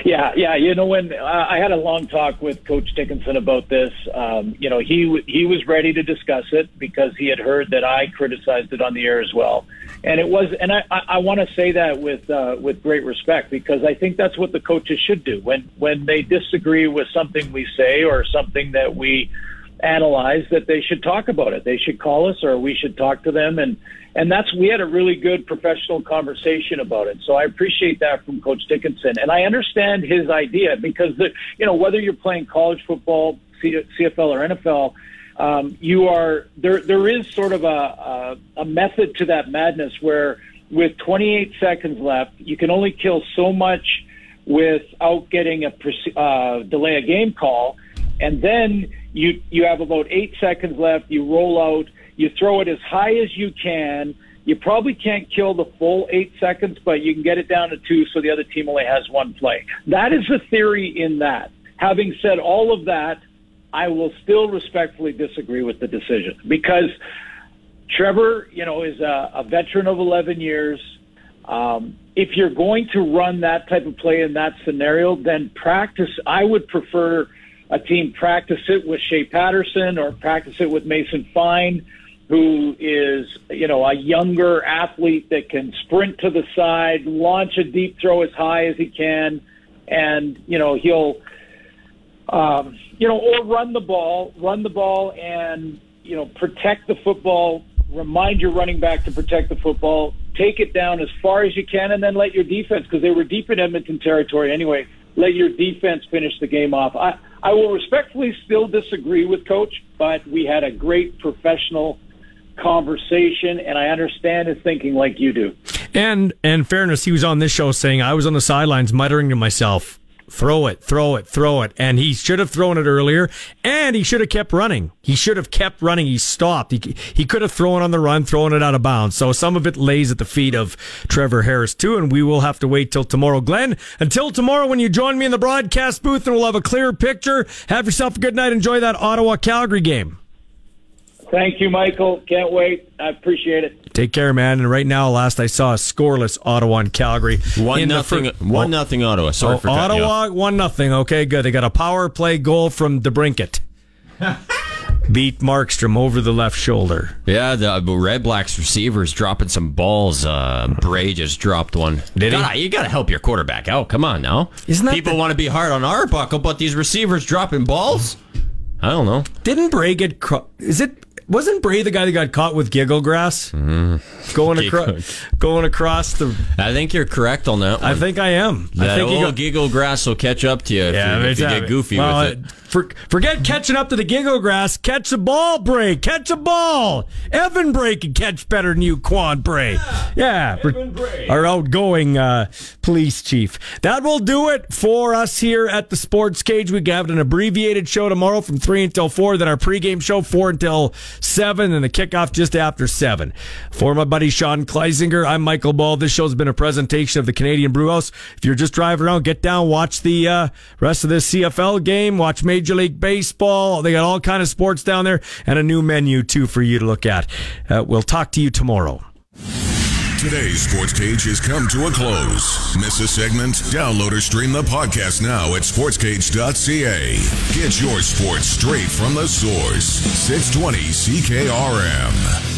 Yeah, yeah. You know, when uh, I had a long talk with Coach Dickenson about this, um, you know, he he was ready to discuss it because he had heard that I criticized it on the air as well, and it was. And I, I, want to say that with uh, with great respect because I think that's what the coaches should do when when they disagree with something we say or something that we analyze that they should talk about it. They should call us or we should talk to them and and that's we had a really good professional conversation about it. So I appreciate that from Coach Dickenson, and I understand his idea because the you know whether you're playing college football, CFL or NFL, um, you are there. There is sort of a, a a method to that madness where with 28 seconds left, you can only kill so much without getting a uh, delay a game call, and then you you have about eight seconds left. You roll out you throw it as high as you can. You probably can't kill the full eight seconds, but you can get it down to two so the other team only has one play. That is the theory in that. Having said all of that, I will still respectfully disagree with the decision because Trevor, you know, is a, a veteran of 11 years. Um, if you're going to run that type of play in that scenario, then practice. I would prefer a team practice it with Shea Patterson or practice it with Mason Fine who is, you know, a younger athlete that can sprint to the side, launch a deep throw as high as he can, and, you know, he'll, um, you know, or run the ball, run the ball and, you know, protect the football, remind your running back to protect the football, take it down as far as you can, and then let your defense, because they were deep in Edmonton territory anyway, let your defense finish the game off. I, I will respectfully still disagree with Coach, but we had a great professional conversation, and I understand his thinking like you do. And in fairness, he was on this show saying I was on the sidelines muttering to myself, "Throw it, throw it, throw it," and he should have thrown it earlier, and he should have kept running. He should have kept running. He stopped. He he could have thrown on the run, thrown it out of bounds. So some of it lays at the feet of Trevor Harris too, and we will have to wait till tomorrow. Glenn, until tomorrow when you join me in the broadcast booth, and we'll have a clearer picture. Have yourself a good night. Enjoy that Ottawa Calgary game. Thank you, Michael. Can't wait. I appreciate it. Take care, man. And right now, last I saw, a scoreless Ottawa and Calgary. One nothing. Fir- one nothing Ottawa. Sorry oh, for Ottawa. One nothing. Okay, good. They got a power play goal from DeBrincat. Beat Markstrom over the left shoulder. Yeah, the Red Blacks receivers dropping some balls. Uh, Bray just dropped one. Did you gotta, you got to help your quarterback out. Come on now. Isn't that people the- want to be hard on Arbuckle, but these receivers dropping balls? I don't know. Didn't Bray get? Cro- is it wasn't Bray the guy that got caught with giggle grass mm-hmm. going across going across the? I think you're correct on that. One. I think I am. That I think old got, giggle grass will catch up to you if, yeah, you, if you get goofy well, with it. For, forget catching up to the giggle grass. Catch a ball, Bray. Catch a ball. Evan Bray can catch better than you, Quan Bray. Yeah, yeah our outgoing uh, police chief. That will do it for us here at the Sports Cage. We have an abbreviated show tomorrow from three until four. Then our pregame show four until 7 and the kickoff just after 7. For my buddy Sean Kleisinger, I'm Michael Ball. This show's been a presentation of the Canadian Brewhouse. If you're just driving around, get down, watch the uh, rest of this CFL game, watch Major League Baseball. They got all kind of sports down there and a new menu too for you to look at. Uh, we'll talk to you tomorrow. Today's sports cage has come to a close. Miss a segment? Download or stream the podcast now at sportscage.ca. Get your sports straight from the source. 620 CKRM.